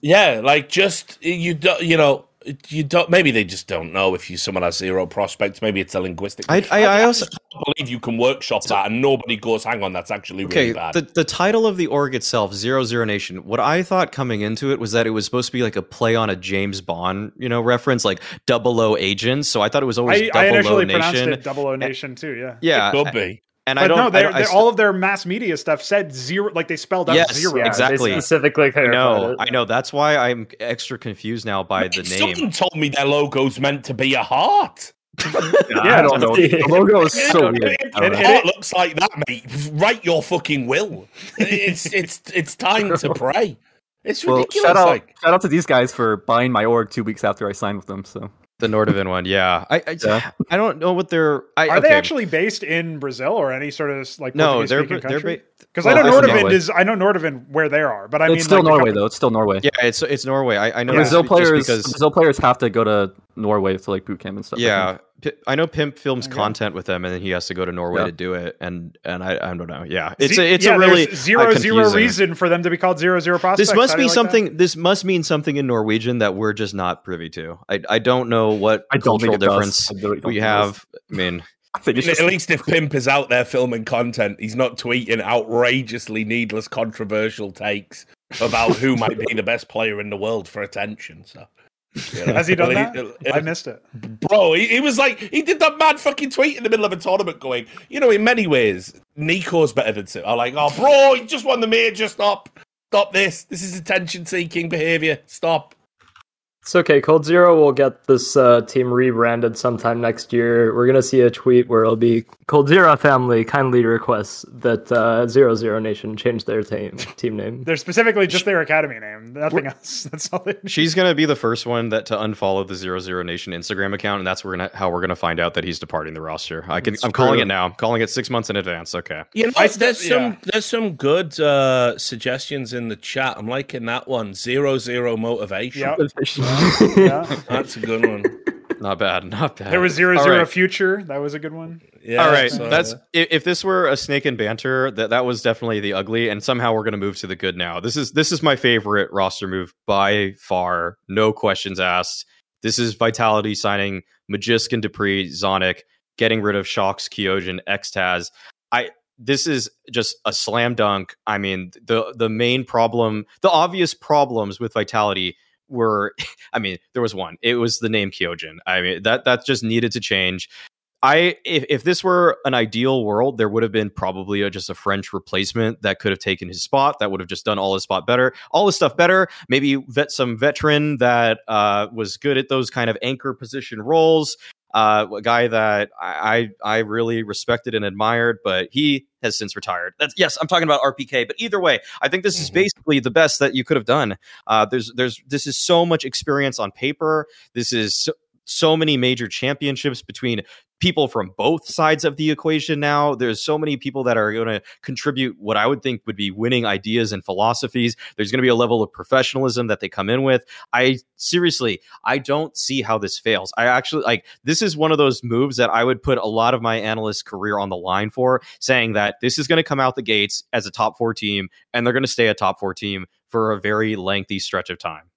yeah, like just you don't, you know, you don't. Maybe they just don't know if you someone has zero prospects. Maybe it's a linguistic. I, I, I also just can't believe you can workshop that and nobody goes, "Hang on, that's actually really okay. bad." The the title of the org itself, Zero Zero Nation. What I thought coming into it was that it was supposed to be like a play on a James Bond, you know, reference like Double O agents. So I thought it was always I, I had Double O pronounced Nation. it double O Nation too. Yeah. Yeah, Could be. And I But don't. no, they're, they're, still- all of their mass media stuff said zero, like they spelled out Yes, zero. Yeah, Exactly. They specifically I clarified know, it. I know. That's why I'm extra confused now by the name. Someone told me their logo's meant to be a heart. Yeah, I don't know. The logo is so weird. If I don't a know. heart looks like that, mate. Write your fucking will. It's it's it's time to pray. It's Well, ridiculous. shout out, like shout out to these guys for buying my org two weeks after I signed with them. So The Nordavind one, yeah. I I, Yeah. I don't know what they're. I, Are they actually based in Brazil or any sort of like No, they're they're. country? Ba- Because well, I know I forget Nordavind what- is I know Nordavind where they are, but I mean it's still like, Norway though. It's still Norway. Yeah, it's it's Norway. I, I know Yeah. Brazil players, because Brazil players have to go to Norway to like boot camp and stuff. Yeah, think. P- I know Pimp films Okay. content with them, and then he has to go to Norway Yeah. to do it, and and I, I don't know. Yeah, it's Z- a, it's yeah, a really there's zero uh, zero reason for them to be called zero zero prospects. This must be you like that? something. This must mean something in Norwegian that we're just not privy to. I I don't know what I don't think cultural difference I don't we think it does. have. I mean, I think At least if Pimp is out there filming content, he's not tweeting outrageously needless, controversial takes about who might be the best player in the world for attention. So You know? Has he done that? I missed it. Bro, he, he was like, he did that mad fucking tweet in the middle of a tournament going, you know, in many ways, NiKo's better than Sim. I'm like, oh, bro, he just won the major. Stop. Stop this. This is attention seeking behavior. Stop. It's okay. Cold Zero will get this uh, team rebranded sometime next year. We're gonna see a tweet where it'll be coldzera family kindly requests that uh, Zero Zero Nation change their team team name. They're specifically just their academy name. Nothing else. That's all. They She's gonna be the first one that to unfollow the Zero Zero Nation Instagram account, and that's we're gonna, how we're gonna find out that he's departing the roster. I can, It's I'm calling it now. I'm calling it six months in advance. Okay. You know, I still- there's some there's some good uh, suggestions in the chat. I'm liking that one. Zero zero motivation. Yep. yeah. That's a good one. Not bad. Not bad. There was zero All zero right. future. That was a good one. Yeah, All right, so- that's if, if this were a snake and banter, that that was definitely the ugly, and somehow we're going to move to the good now. This is this is my favorite roster move by far, no questions asked. This is Vitality signing Magisk and dupreeh, Zonic, getting rid of shox, Kyojin, XTQZZZ. I this is just a slam dunk. I mean, the the main problem, the obvious problems with Vitality were, I mean, there was one. It was the name Kyojin. I mean, that that just needed to change. I if, if this were an ideal world, there would have been probably a, just a French replacement that could have taken his spot. That would have just done all his spot better, all his stuff better. Maybe vet some veteran that uh, was good at those kind of anchor position roles. Uh, a guy that I I I really respected and admired, but he has since retired. That's yes, I'm talking about RPK. But either way, I think this is Mhm. basically the best that you could have done. Uh, there's there's this is so much experience on paper. This is so, so many major championships between people from both sides of the equation now. There's so many people that are going to contribute what I would think would be winning ideas and philosophies. There's going to be a level of professionalism that they come in with. I seriously, I don't see how this fails. I actually like this is one of those moves that I would put a lot of my analyst career on the line for, saying that this is going to come out the gates as a top four team and they're going to stay a top four team for a very lengthy stretch of time.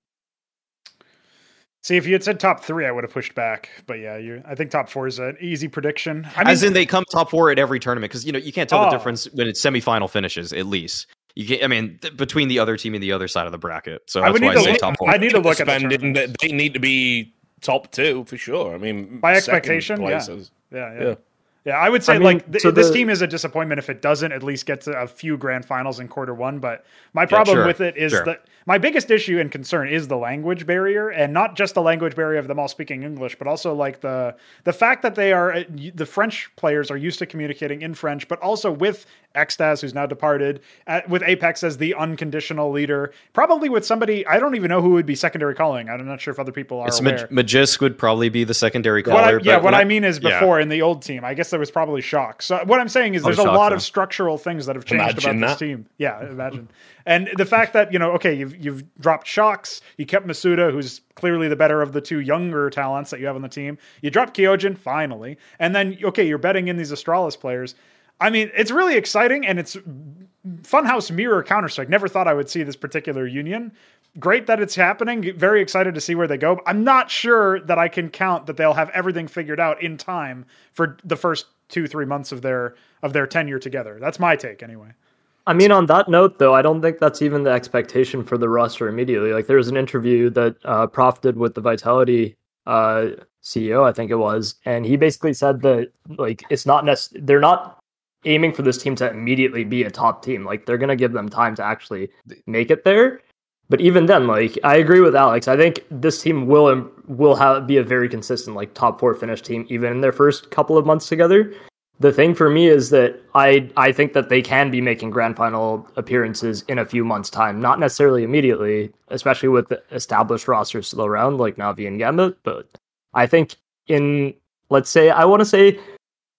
See, if you had said top three, I would have pushed back. But yeah, you. I think top four is an easy prediction. I mean, As in, they come top four at every tournament because you know you can't tell Oh. the difference when it's semifinal finishes. At least you can. I mean, th- between the other team and the other side of the bracket. So I would why need I to say look- top four. I need to look at the Spending- tournaments. They need to be top two for sure. I mean, By expectation, places. yeah, yeah. Yeah. Yeah, I would say I mean, like th- so this the- team is a disappointment if it doesn't at least get to a few grand finals in quarter one. But my problem sure, with it is sure. that my biggest issue and concern is the language barrier, and not just the language barrier of them all speaking English, but also like the the fact that they are uh, the French players are used to communicating in French, but also with XTQZZZ, who's now departed, uh, with apEX as the unconditional leader, probably with somebody I don't even know who would be secondary calling. I'm not sure if other people are It's aware. Mag- Magisk would probably be the secondary caller. What I, yeah, but what when I mean is yeah. before in the old team, I guess there was probably shock. So what I'm saying is Oh, there's a lot of structural things that have changed Imagine about this team. Yeah, imagine. and the fact that you know, okay, you've you've dropped shox, you kept misutaaa, who's clearly the better of the two younger talents that you have on the team. You dropped Kyojin finally, and then okay, you're betting in these Astralis players. I mean, it's really exciting, and it's Funhouse Mirror Counter Strike. Never thought I would see this particular union. Great that it's happening. Very excited to see where they go. I'm not sure that I can count that they'll have everything figured out in time for the first two, three months of their of their tenure together. That's my take, anyway. I mean, on that note, though, I don't think that's even the expectation for the roster immediately. Like, there was an interview that uh, Prof did with the Vitality uh, CEO, I think it was, and he basically said that like it's not necessary. They're not aiming for this team to immediately be a top team. Like, they're gonna give them time to actually make it there. But even then, like I agree with Alex. I think this team will will have be a very consistent like top four finish team even in their first couple of months together. The thing for me is that I I think that they can be making grand final appearances in a few months' time, not necessarily immediately, especially with established rosters still around like Navi and Gambit. But I think in let's say I want to say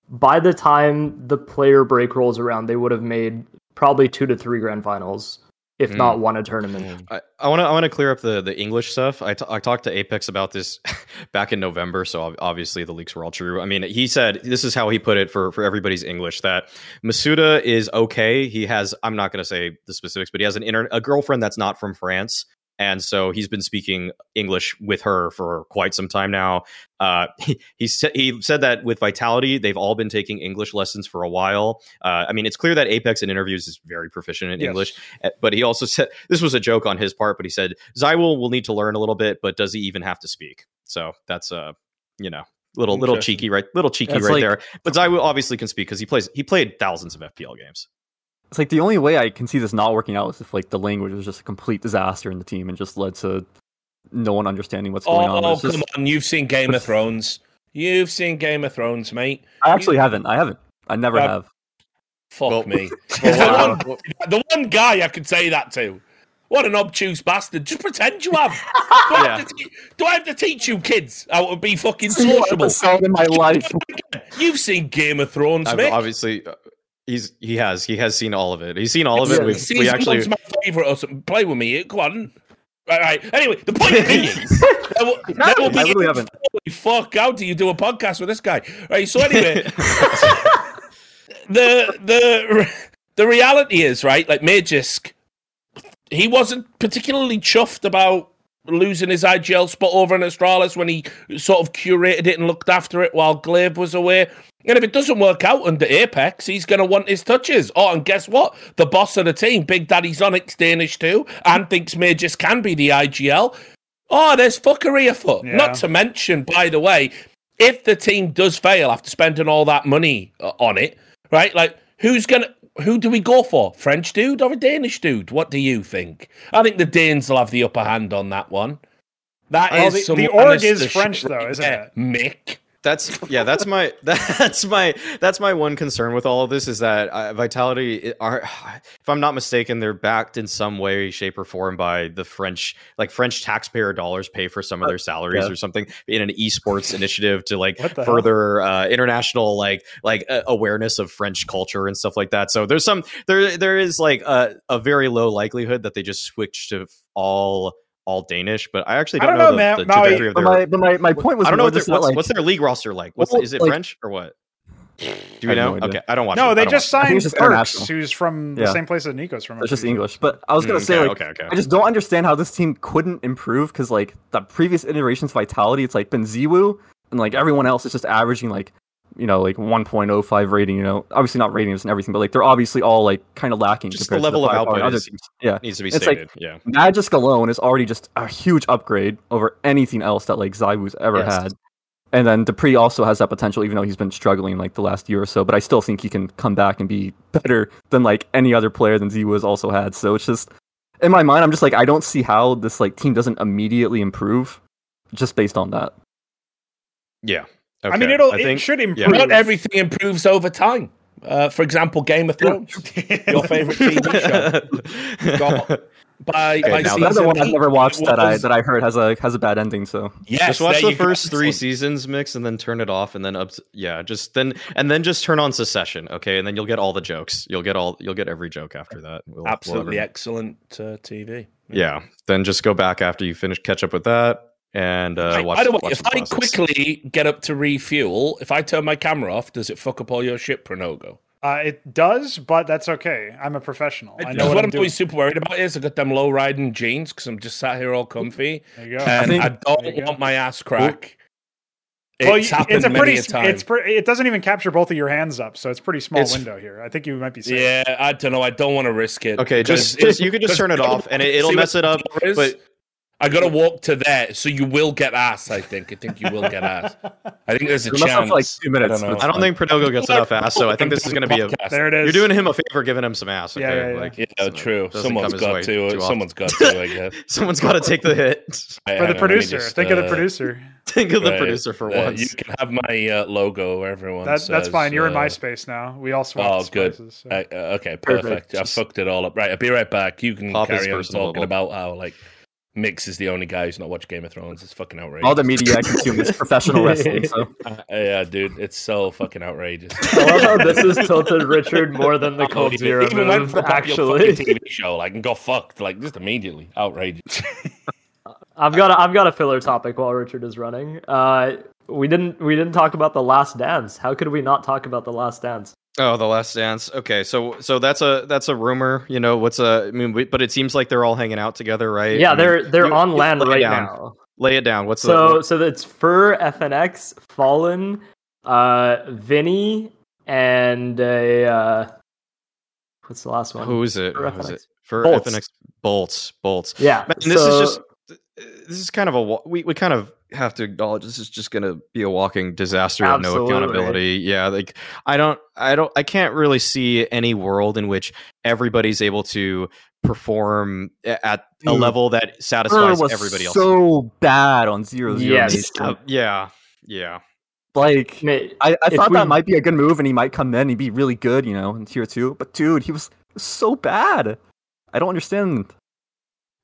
by the time the player break rolls around, they would have made probably two to three grand finals, if Mm. not won a tournament. I I want to I want to clear up the the English stuff. I, t- I talked to apEX about this back in November, so obviously the leaks were all true. I mean, he said this is how he put it for for everybody's English that misutaaa is okay. He has I'm not going to say the specifics, but he has an inter- a girlfriend that's not from France. And so he's been speaking English with her for quite some time now. Uh, he he said he said that with Vitality, they've all been taking English lessons for a while. Uh, I mean, it's clear that apEX in interviews is very proficient in Yes. English, uh, but he also said this was a joke on his part. But he said ZywOo will need to learn a little bit, but does he even have to speak? So that's uh, you know. Little little cheeky right little cheeky It's right like- there, but ZywOo obviously can speak because he plays he played thousands of FPL games. It's like the only way I can see this not working out is if like the language was just a complete disaster in the team and just led to no one understanding what's going on. Oh, It's just- come on! You've seen Game of Thrones. You've seen Game of Thrones, mate. I actually haven't. I haven't. I never Uh, have. Fuck Well- me. Well, the, one, the one guy I could say that to. What an obtuse bastard! Just pretend you have. Do, I, have to te- do I have to teach you kids how to be fucking sociable? in my life. You've seen Game of Thrones, I've mate. obviously uh, he's he has he has seen all of it. He's seen all of it. Yeah. We, Season we actually one's my favorite. Or something. Play with me. Go on. Right, right. Anyway, the point being, there will, there will I be really haven't. Holy fuck! How do you do a podcast with this guy? Right. So anyway, the the the reality is right. Like Magisk, he wasn't particularly chuffed about losing his IGL spot over in Astralis when he sort of curated it and looked after it while gla1ve was away. And if it doesn't work out under apEX, he's going to want his touches. Oh, and guess what? The boss of the team, Big Daddy zonic's Danish too, and thinks Magisk can be the IGL. Oh, there's fuckery afoot. Yeah. Not to mention, by the way, if the team does fail after spending all that money uh, on it, right? Like, who's gonna? Who do we go for? French dude or a Danish dude? What do you think? I think the Danes will have the upper hand on that one. That oh, is Well, the- some the org is French, though, isn't it? Mick. That's yeah that's my that's my that's my one concern with all of this is that uh, Vitality are if I'm not mistaken they're backed in some way shape or form by the French like French taxpayer dollars pay for some of their salaries yeah. or something in an esports initiative to like What the hell? further uh, international like like uh, awareness of French culture and stuff like that. So there's some there there is like a, a very low likelihood that they just switch to all all Danish, but I actually don't, don't know, know, the, Ma- the Maui- trajectory of But their my, but my, my point was I don't know what their, what's, like, what's their league roster like. What's Well, is it like- French or what? Do we know? no okay, I don't watch. No, it. they just watch I think signed it's just Perkz, who's from the same place as NiKo's from. It's just. English. But I was gonna Mm, say, okay, like, okay, okay. I just don't understand how this team couldn't improve because like the previous iterations vitality, it's like been ZywOo and like everyone else is just averaging like you know like 1.05 rating. You know, obviously not ratings and everything, but like they're obviously all like kind of lacking. Just the level to of output other is- teams. Yeah, needs to be It's like- stated. yeah, Magisk alone is already just a huge upgrade over anything else that like ZywOo's ever Yes. had. And then dupreeh also has that potential, even though he's been struggling like the last year or so. But I still think he can come back and be better than like any other player than ZywOo has also had. So it's just in my mind, I'm just like I don't see how this like team doesn't immediately improve just based on that. yeah. I mean, it'll I it think should yeah. improve. Not everything improves over time. Uh, for example, Game of Thrones, your favorite TV show. Got by, Okay, by now season that's Another one I've never watched it that I that I heard has a has a bad ending. So Yes, just watch the you go. first three seasons mix and then turn it off and then up. Yeah, just then and then just turn on Succession. Okay, and then you'll get all the jokes. You'll get all. You'll get every joke after that. We'll- we'll Absolutely ever- excellent uh, TV. Yeah. Then just go back after you finish, catch up with that, and uh, By- watch. by the way, watch if I quickly get up to refuel, if I turn my camera off, does it fuck up all your shit, Pronogo? Uh, it does, but that's okay. I'm a professional. I know what, what, I'm I'm doing. always super worried about is I got them low riding jeans because I'm just sat here all comfy, There you go. and I, think- don't There go. want my ass crack. well, It's you- happened it's a many pretty. a s- time. It's pre- it doesn't even capture both of your hands up, so it's pretty small It's- window here. I think you might be safe. Yeah, I don't know. I don't want to risk it. Okay, just just you could just turn it off, and it, it'll mess it up. But I got to walk to there, so you will get ass. I think. I think you will get ass. I think there's a It must have chance. like, two minutes, I don't know. but I don't think Pronogo gets enough ass, so I think this is going to be a. There it is. You're doing him a favor giving him some ass. Okay? Yeah, yeah, yeah. Like, Yeah, so true. it doesn't Someone's come his got to. Someone's got to. I guess. Someone's got to take the hit. for the on, let me producer. just, Think of the uh, producer. Think of the right. producer for Uh, once. You can have my uh, logo. where Everyone. That, that's fine. You're in uh, my space now. We all swapped Oh, good. spaces. so. Uh, uh, okay, Perfect. perfect. I fucked it all up. Right, I'll be right back. You can carry on talking about how like Mix is the only guy who's not watched Game of Thrones. It's fucking outrageous. all the media I consume is professional wrestling. So Uh, yeah, dude, it's so fucking outrageous. I love how this is tilted Richard more than the coldzera even went move, for a actually. TV show, like and got fucked, like just immediately, outrageous. I've got a, I've got a filler topic while Richard is running. Uh, we didn't we didn't talk about the Last Dance. How could we not talk about the Last Dance? Oh, the Last Dance. Okay, so so that's a that's a rumor. You know what's a? I mean, we, but it seems like they're all hanging out together, right? Yeah, I they're they're you- on you land right down. now. Lay it down. What's So the? so that's fer, FNX, Fallen, uh, VINI, and a uh, what's the last one? Who is it? For Who is FNX. it? For boltz. FNX boltz, boltz. Yeah, Man, this so- is just this is kind of a we we kind of have to acknowledge this is just going to be a walking disaster with no accountability. Yeah, like I don't I don't I can't really see any world in which everybody's able to perform a- at a level that satisfies was everybody else. so bad on Zero Zero Yes. Uh, yeah, yeah. Like Ma- I, I thought we- that might be a good move, and he might come in and he'd be really good, you know, in tier two. But dude, he was so bad. I don't understand.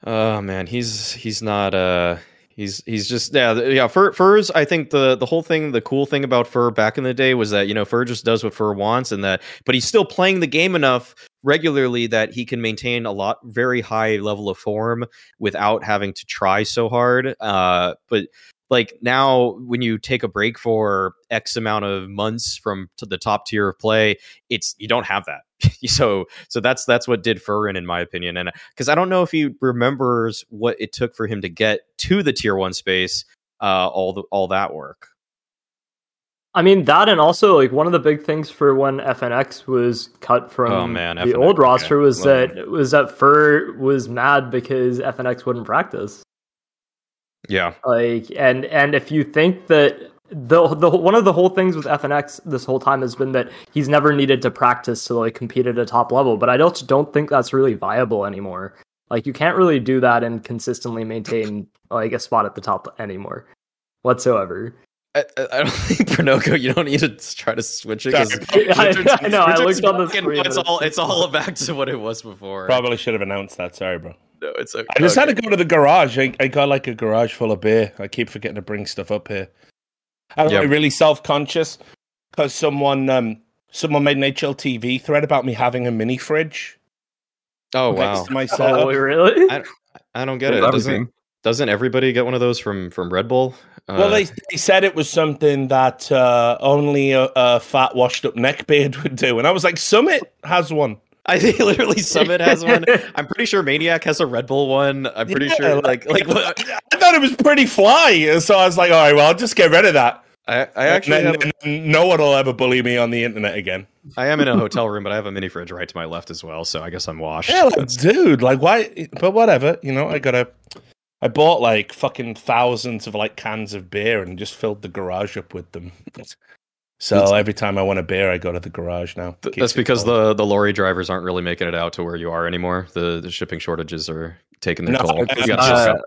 Oh man, he's he's not uh he's he's just yeah yeah fer fer's I think the the whole thing the cool thing about fer back in the day was that you know fer just does what fer wants and that but he's still playing the game enough regularly that he can maintain a lot very high level of form without having to try so hard. Uh but like now when you take a break for x amount of months from to the top tier of play it's you don't have that so so that's that's what did Furrin in my opinion and because I don't know if he remembers what it took for him to get to the tier one space, uh, all the all that work. I mean that, and also like one of the big things for when FNX was cut from Oh, man, the FNX, old okay. roster was Well- that was that fer was mad because FNX wouldn't practice. Yeah, Like, and and if you think that the the one of the whole things with FNX this whole time has been that he's never needed to practice to like compete at a top level, but I don't don't think that's really viable anymore. Like, you can't really do that and consistently maintain like a spot at the top anymore, whatsoever. I, I I don't think Pernoko. You don't need to try to switch it. 'cause Sorry. I, Richard's- I know. I looked on the screen. It's all it's all back to what it was before. Probably should have announced that. Sorry, bro. No, it's okay. I just had to go to the garage. I, I got like a garage full of beer. I keep forgetting to bring stuff up here. I'm Yep. like, really self conscious because someone um someone made an HLTV thread about me having a mini fridge Oh next wow, to my Oh, really? I- I don't get it. That Doesn't doesn't everybody get one of those from from Red Bull? Uh, well, they, they said it was something that uh, only a, a fat, washed up neckbeard would do, and I was like, Summit has one. I think literally Summit has one. I'm pretty sure Maniac has a Red Bull one. I'm pretty Yeah, sure like like what, I thought it was pretty fly, so I was like, all right, well, I'll just get rid of that. I I actually And have, no one will ever bully me on the internet again. I am in a hotel room, but I have a mini fridge right to my left as well, so I guess I'm washed. Yeah, like, dude, like why? But whatever, you know. I gotta. I bought like fucking thousands of like cans of beer and just filled the garage up with them. So That's- every time I want a beer, I go to the garage now. Th- That's because cold. the the lorry drivers aren't really making it out to where you are anymore. The the shipping shortages are taking their No, toll. it's You gotta not- ship Uh, out.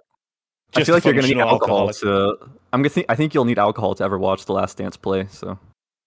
I feel like you're gonna need alcohol to. I'm gonna think. I think you'll need alcohol to ever watch The Last Dance play. So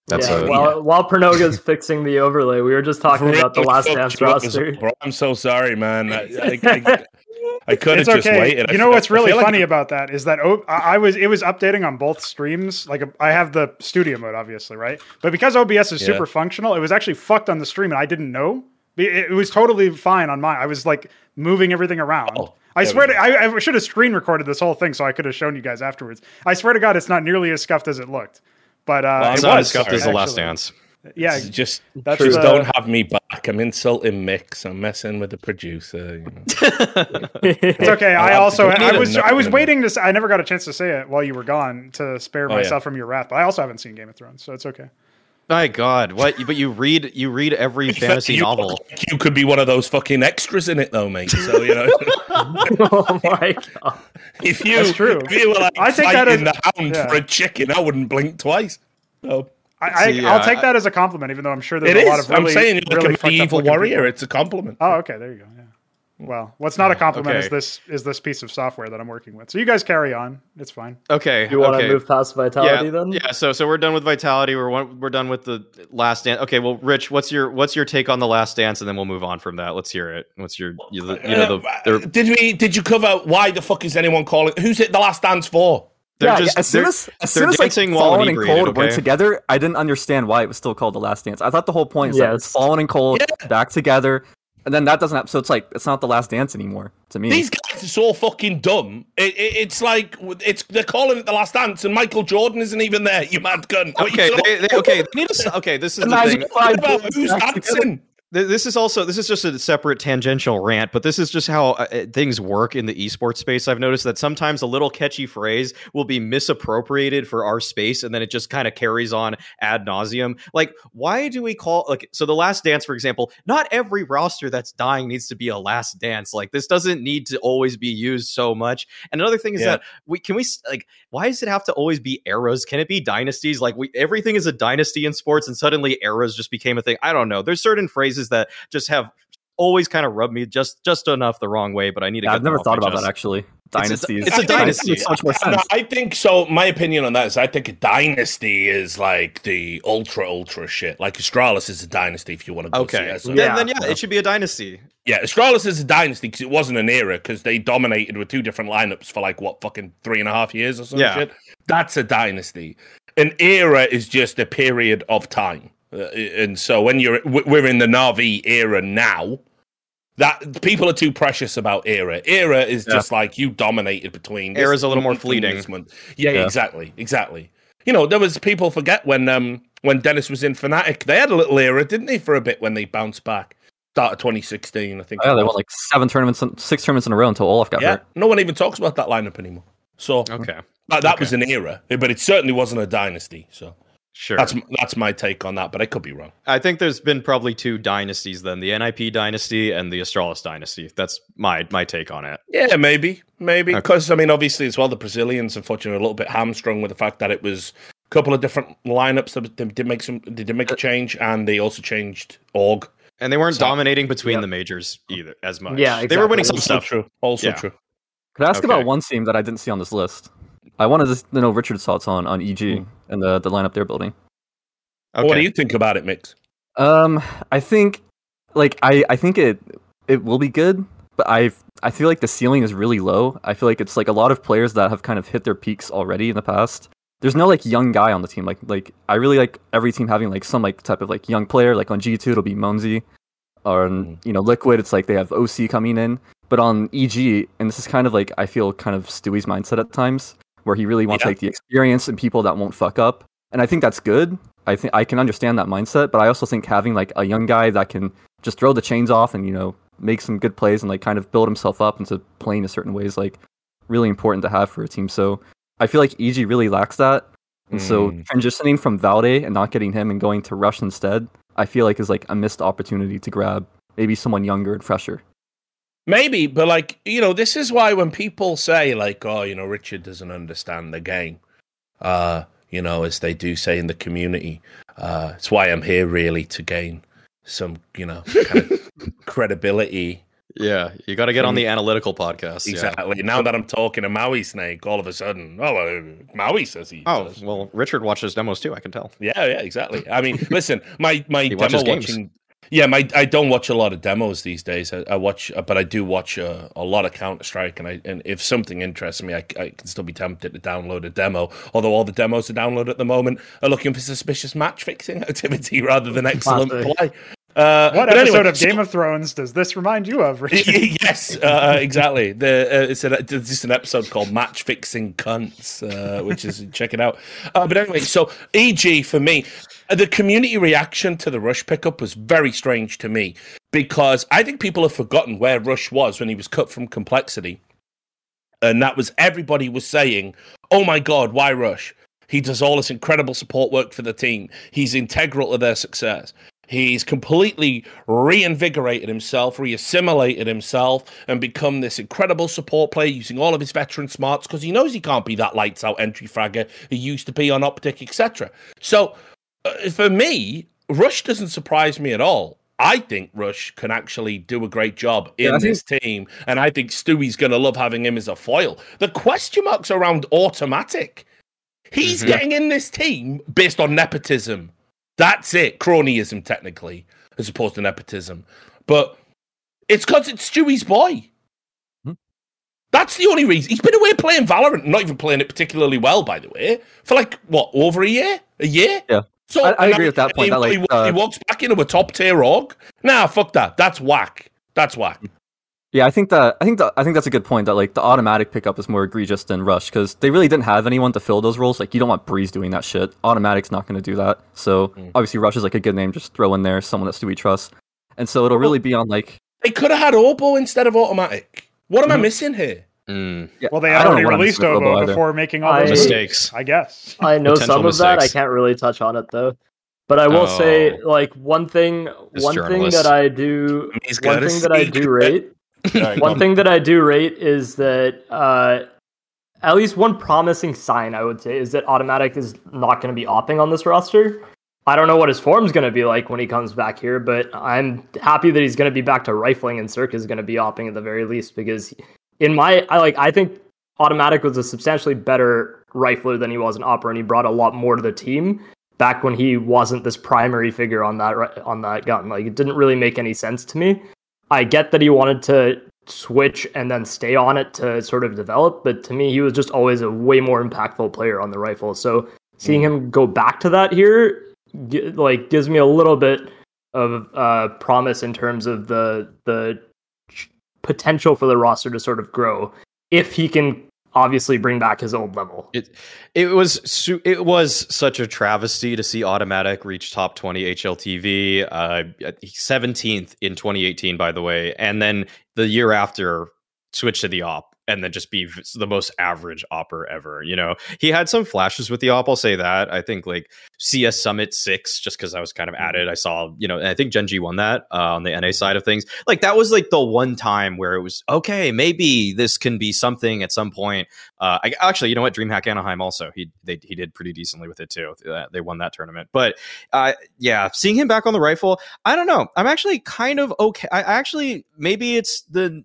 That's yeah, a- while, while Pernoga's fixing the overlay, we were just talking about the last dance you up as roster. I'm so sorry, man. I, I, I, I could have It's just okay. waited. I You know what's I really feel like- funny about that is that O- I I was it was updating on both streams. Like I have the studio mode, obviously, right? But because OBS is Yeah. super functional, it was actually fucked on the stream, and I didn't know. It, it was totally fine on mine. I was like moving everything around. Oh, I there swear to I, I should have screen recorded this whole thing so I could have shown you guys afterwards. I swear to God, it's not nearly as scuffed as it looked. But uh, Well, it It's not as was, scuffed as the last dance. Yeah, It's just That's just the- don't have me back. I'm insulting Mix. I'm messing with the producer. You know. It's okay. I I'll also I was I was waiting to. s- I never got a chance to say it while you were gone to spare Oh, yeah. myself from your wrath. But I also haven't seen Game of Thrones, so it's okay. My God, what? But you read you read every fantasy you, novel. You could be one of those fucking extras in it, though, mate. So you know, oh my god! if you That's true. if you were like I take that fighting as- the hound yeah. for a chicken, I wouldn't blink twice. So I, I See, I'll uh, take that as a compliment, even though I'm sure there's it a lot is. of really, I'm saying you're really like a up medieval looking warrior. people. It's a compliment. Oh, okay, there you go. Yeah. Well, what's not a compliment is this is this piece of software that I'm working with. So you guys carry on. It's fine. Okay, You want to okay. move past vitality yeah, then? yeah. So so we're done with vitality. We're one, we're done with the last dance. Okay, well, Rich, what's your what's your take on the last dance, and then we'll move on from that. Let's hear it. What's your you, the- you know the Uh, did we? Did you cover why the fuck is anyone calling? Who's it? The last dance for? They're yeah, just as soon as as soon as like dancing while Fallen and inebriated, Cold went okay? together, I didn't understand why it was still called The Last Dance. I thought the whole point is that Yes. it's Fallen and Cold back together. and then that doesn't happen. So it's like it's not the last dance anymore to me. These guys are so fucking dumb. It, it, it's like it's they're calling it the last dance, and Michael Jordan isn't even there. You mad gun. Okay, they, they, okay. They need to, okay, this is the thing. about who's dancing? Th- This is also this is just a separate tangential rant, but this is just how uh, uh, things work in the esports space. I've noticed that sometimes a little catchy phrase will be misappropriated for our space, and then it just kind of carries on ad nauseum. Like, why do we call like so? The Last Dance, for example, not every roster that's dying needs to be a Last Dance. Like, this doesn't need to always be used so much. And another thing is Yeah. that we can we like why does it have to always be eras? Can it be dynasties? Like we everything is a dynasty in sports, and suddenly eras just became a thing. I don't know. There's certain phrases that just have always kind of rubbed me just just enough the wrong way, but I need to. Yeah, get I've never thought about chest. that actually. a- Dynasties. it's a, think it dynasty. makes so much more No, sense. I think so. My opinion on that is, I think a dynasty is like the ultra ultra shit. Like Astralis is a dynasty if you want to go see Okay, it. So- then, Yeah. then yeah, it should be a dynasty. Yeah, Astralis is a dynasty because it wasn't an era because they dominated with two different lineups for like what fucking three and a half years or some Yeah. shit. That's a dynasty. An era is just a period of time, and so when you're we're in the Navi era now. That people are too precious about era. Era is Yeah. just like you dominated between. Era is a little more fleeting. Yeah, Yeah. exactly, exactly. You know, there was people forget when um when Dennis was in Fnatic, they had a little era, didn't they, for a bit when they bounced back. Start of 2016, I think. yeah, they was. won like seven tournaments, in- six tournaments in a row until olof got there. Yeah, hurt. no one even talks about that lineup anymore. So Okay, that, that Okay. was an era, but it certainly wasn't a dynasty. So sure. that's that's my take on that, but I could be wrong. I think there's been probably two dynasties then: the NIP dynasty and the Astralis dynasty. That's my my take on it. Yeah, maybe, maybe Okay. because I mean, obviously as well, the Brazilians unfortunately are a little bit hamstrung with the fact that it was a couple of different lineups that they did make some, they did make a uh, change, and they also changed org. And they weren't So- dominating between Yeah. the majors either as much. Yeah, they were winning some Also stuff. true. Also Yeah. true. Could I ask Okay. about one team that I didn't see on this list? I wanted to know Richard's thoughts on on EG Hmm. and the the lineup they're building. Okay. What do you think about it, Mix? Um, I think like I I think it it will be good, but I I feel like the ceiling is really low. I feel like it's like a lot of players that have kind of hit their peaks already in the past. There's no like young guy on the team. Like like I really like every team having like some like type of like young player. Like on G two it'll be m0NESY, or on, you know Liquid it's like they have oSee coming in. But on EG and this is kind of like I feel kind of Stewie's mindset at times where he really wants Yeah. like the experience and people that won't fuck up. And I think that's good. I think I can understand that mindset, but I also think having like a young guy that can just throw the chains off and you know make some good plays and like kind of build himself up into playing a certain way is like really important to have for a team. So I feel like EG really lacks that, and so Mm. transitioning from Valde and not getting him and going to Rush instead, I feel like is like a missed opportunity to grab maybe someone younger and fresher. Maybe, but like you know, this is why when people say like, "Oh, you know, Richard doesn't understand the game," uh, you know, as they do say in the community, uh, it's why I'm here really to gain some, you know, kind of credibility. Yeah, you got to get on the analytical podcast. yeah. Exactly. Now that I'm talking to Mauisnake, all of a sudden, oh, uh, Maui says he. Oh does. well, Richard watches demos too. I can tell. Yeah, yeah, exactly. I mean, listen, my my demo games. watching. Yeah, my I don't watch a lot of demos these days. I, I watch, uh, but I do watch uh, a lot of Counter Strike, and I and if something interests me, I, I can still be tempted to download a demo. Although all the demos to download at the moment are looking for suspicious match fixing activity rather than excellent play. Uh, What episode anyway, of so- Game of Thrones does this remind you of, Richard? yes, uh, exactly. The uh, it's, a, it's just an episode called "Match Fixing Cunts," uh, which is check it out. Uh, but anyway, so EG for me, the community reaction to the Rush pickup was very strange to me because I think people have forgotten where Rush was when he was cut from Complexity, and that was everybody was saying, "Oh my God, why Rush?" He does all this incredible support work for the team. He's integral to their success. He's completely reinvigorated himself, reassimilated himself, and become this incredible support player using all of his veteran smarts because he knows he can't be that lights out entry fragger he used to be on Optic, etc. So, uh, for me, Rush doesn't surprise me at all. I think Rush can actually do a great job in Yeah, think- this team, and I think Stewie's going to love having him as a foil. The question marks around autimatic. He's Mhm. getting in this team based on nepotism. That's it. Cronyism, technically, as opposed to nepotism. But it's because it's Stewie's boy. Hmm. That's the only reason. He's been away playing Valorant, not even playing it particularly well, by the way, for like, what, over a year? A year? Yeah. So I- I agree with that point, He, that, like, he, uh, he walks back into a top tier org. Nah, fuck that. That's whack. That's whack. Yeah, I think that I think that I think that's a good point. That like the autimatic pickup is more egregious than Rush because they really didn't have anyone to fill those roles. Like you don't want Brehze doing that shit. autimatic's not going to do that. So Mm. obviously Rush is like a good name. Just throw in there someone that's that Stewie trust, and so it'll really be on like They could have had Obo instead of autimatic. What am I Mhm. missing here? Mm, yeah, Well, they I had already released missing with Obo Obo before making all those moves, Mistakes. I guess. I know Potential some of that. I can't really touch on it though. But I will say, Oh. like one thing, This one thing that I do, He's one thing that I do rate, Sorry, one thing that I do rate is that uh, at least one promising sign I would say is that autimatic is not going to be opping on this roster. I don't know what his form's going to be like when he comes back here, but I'm happy that he's going to be back to rifling and CeRq is going to be opping at the very least because in my I like I think autimatic was a substantially better rifler than he was an opera and he brought a lot more to the team back when he wasn't this primary figure on that on that gun. Like it didn't really make any sense to me. I get that he wanted to switch and then stay on it to sort of develop, but to me he was just always a way more impactful player on the rifle. So seeing him go back to that here like gives me a little bit of uh promise in terms of the the potential for the roster to sort of grow if he can obviously bring back his old level. It it was it was such a travesty to see autimatic reach top 20 HLTV, uh, 17th in 2018, by the way, and then the year after switch to the op and then just be the most average opper ever. You know, he had some flashes with the op. I'll say that. I think like CS Summit six, just because I was kind of at it. I saw, you know, and I think Gen.G won that uh, on the NA side of things. Like that was like the one time where it was okay. Maybe this can be something at some point. Uh, I, actually, you know what? DreamHack Anaheim also he they, he did pretty decently with it too. Uh, they won that tournament. But uh, yeah, seeing him back on the rifle, I don't know. I'm actually kind of okay. I actually maybe it's the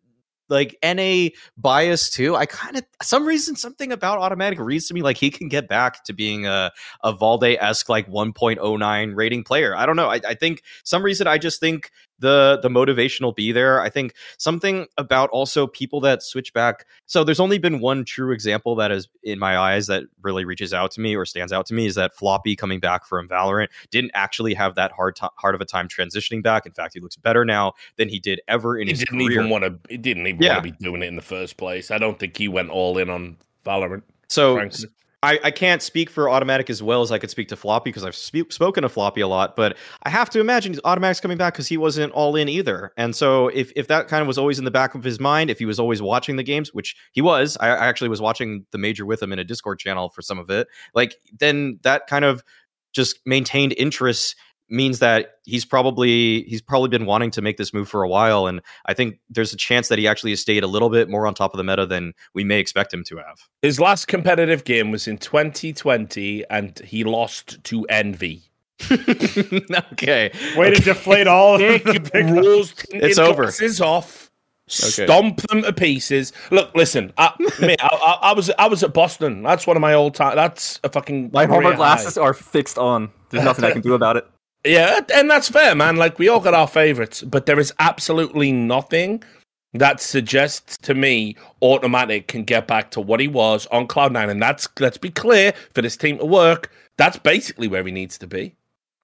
like NA bias too. I kind of some reason something about autimatic reads to me like he can get back to being a a Valde esque like 1.09 rating player. I don't know. I, I think some reason I just think the the motivation will be there. I think something about also people that switch back. So there's only been one true example that is in my eyes that really reaches out to me or stands out to me is that Floppy coming back from Valorant didn't actually have that hard to- hard of a time transitioning back. In fact, he looks better now than he did ever in He his didn't career. even want to. He didn't even Yeah. want to be doing it in the first place. I don't think he went all in on Valorant. so frankly. I, I can't speak for autimatic as well as I could speak to Floppy because I've spe- spoken to Floppy a lot, but I have to imagine autimatic's coming back because he wasn't all in either. And so if, if that kind of was always in the back of his mind, if he was always watching the games, which he was, I, I actually was watching the major with him in a Discord channel for some of it, like then that kind of just maintained interest means that he's probably he's probably been wanting to make this move for a while and i think there's a chance that he actually has stayed a little bit more on top of the meta than we may expect him to have His last competitive game was in 2020, and he lost to Envy. okay. Way to deflate all of the rules big rose It's over. glasses off. Okay. Stomp them to pieces. Look, listen, I, mate, I, I, I was I was at Boston. That's one of my old time. That's a fucking My career Homer high. glasses are fixed on. There's nothing I can do about it. Yeah, and that's fair, man. Like we all got our favorites, but there is absolutely nothing that suggests to me autimatic can get back to what he was on Cloud9, and that's let's be clear for this team to work. That's basically where he needs to be,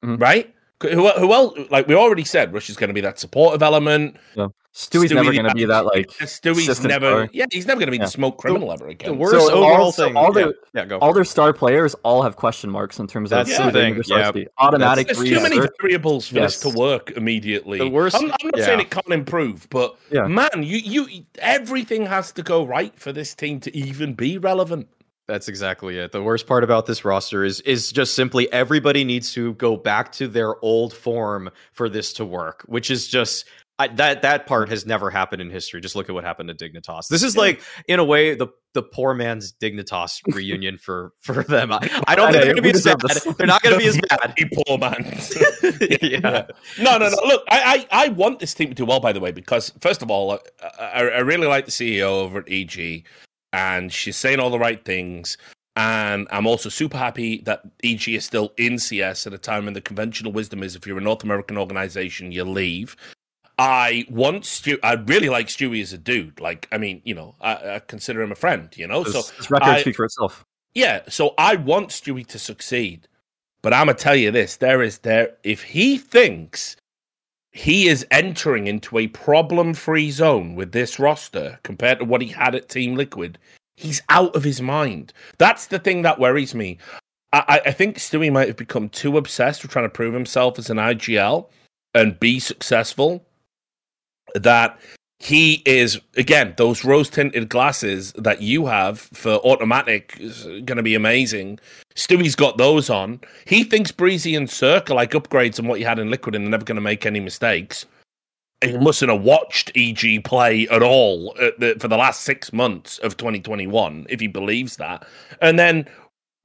Mhm. right? Who, who else? Like we already said, Rush is going to be that supportive element. Yeah. Stewie's Stewie never going to be that like. Stewie's never. star. Yeah, he's never going to be Yeah. the smoke criminal ever again. The worst So overall all- so thing. all the- yeah, yeah. All for their star players all have question marks in terms of That's the thing, need yeah. be. autimatic There's Brehze, too many variables for Yes. this to work immediately. The worst- I'm, I'm not yeah. saying it can't improve, but Yeah. man, you you everything has to go right for this team to even be relevant. That's exactly it. The worst part about this roster is is just simply everybody needs to go back to their old form for this to work, which is just I, that that part has never happened in history. Just look at what happened to Dignitas. This is like, in a way, the the poor man's Dignitas reunion for for them. I, I don't I think know, they're going to be as bad. They're not going to be as bad. Poor man. yeah. No, no, no. Look, I, I, I want this team to do well, by the way, because first of all, I, I, I really like the CEO over at EG, and she's saying all the right things. And I'm also super happy that EG is still in CS at a time when the conventional wisdom is if you're a North American organization, you leave. I want Stu. I really like Stewie as a dude. Like, I mean, you know, I, I consider him a friend. You know, so His, his record I- speak for itself. yeah, so I want Stewie to succeed. But I'm gonna tell you this: there is there if he thinks he is entering into a problem-free zone with this roster compared to what he had at Team Liquid. He's out of his mind. That's the thing that worries me. I, I think Stewie might have become too obsessed with trying to prove himself as an IGL and be successful that he is again those rose tinted glasses that you have for autimatic is going to be amazing. Stewie's got those on. He thinks Breezy and Circle like upgrades on what you had in Liquid and they're never going to make any mistakes. He mustn't have watched EG play at all at the, for the last six months of 2021, if he believes that. And then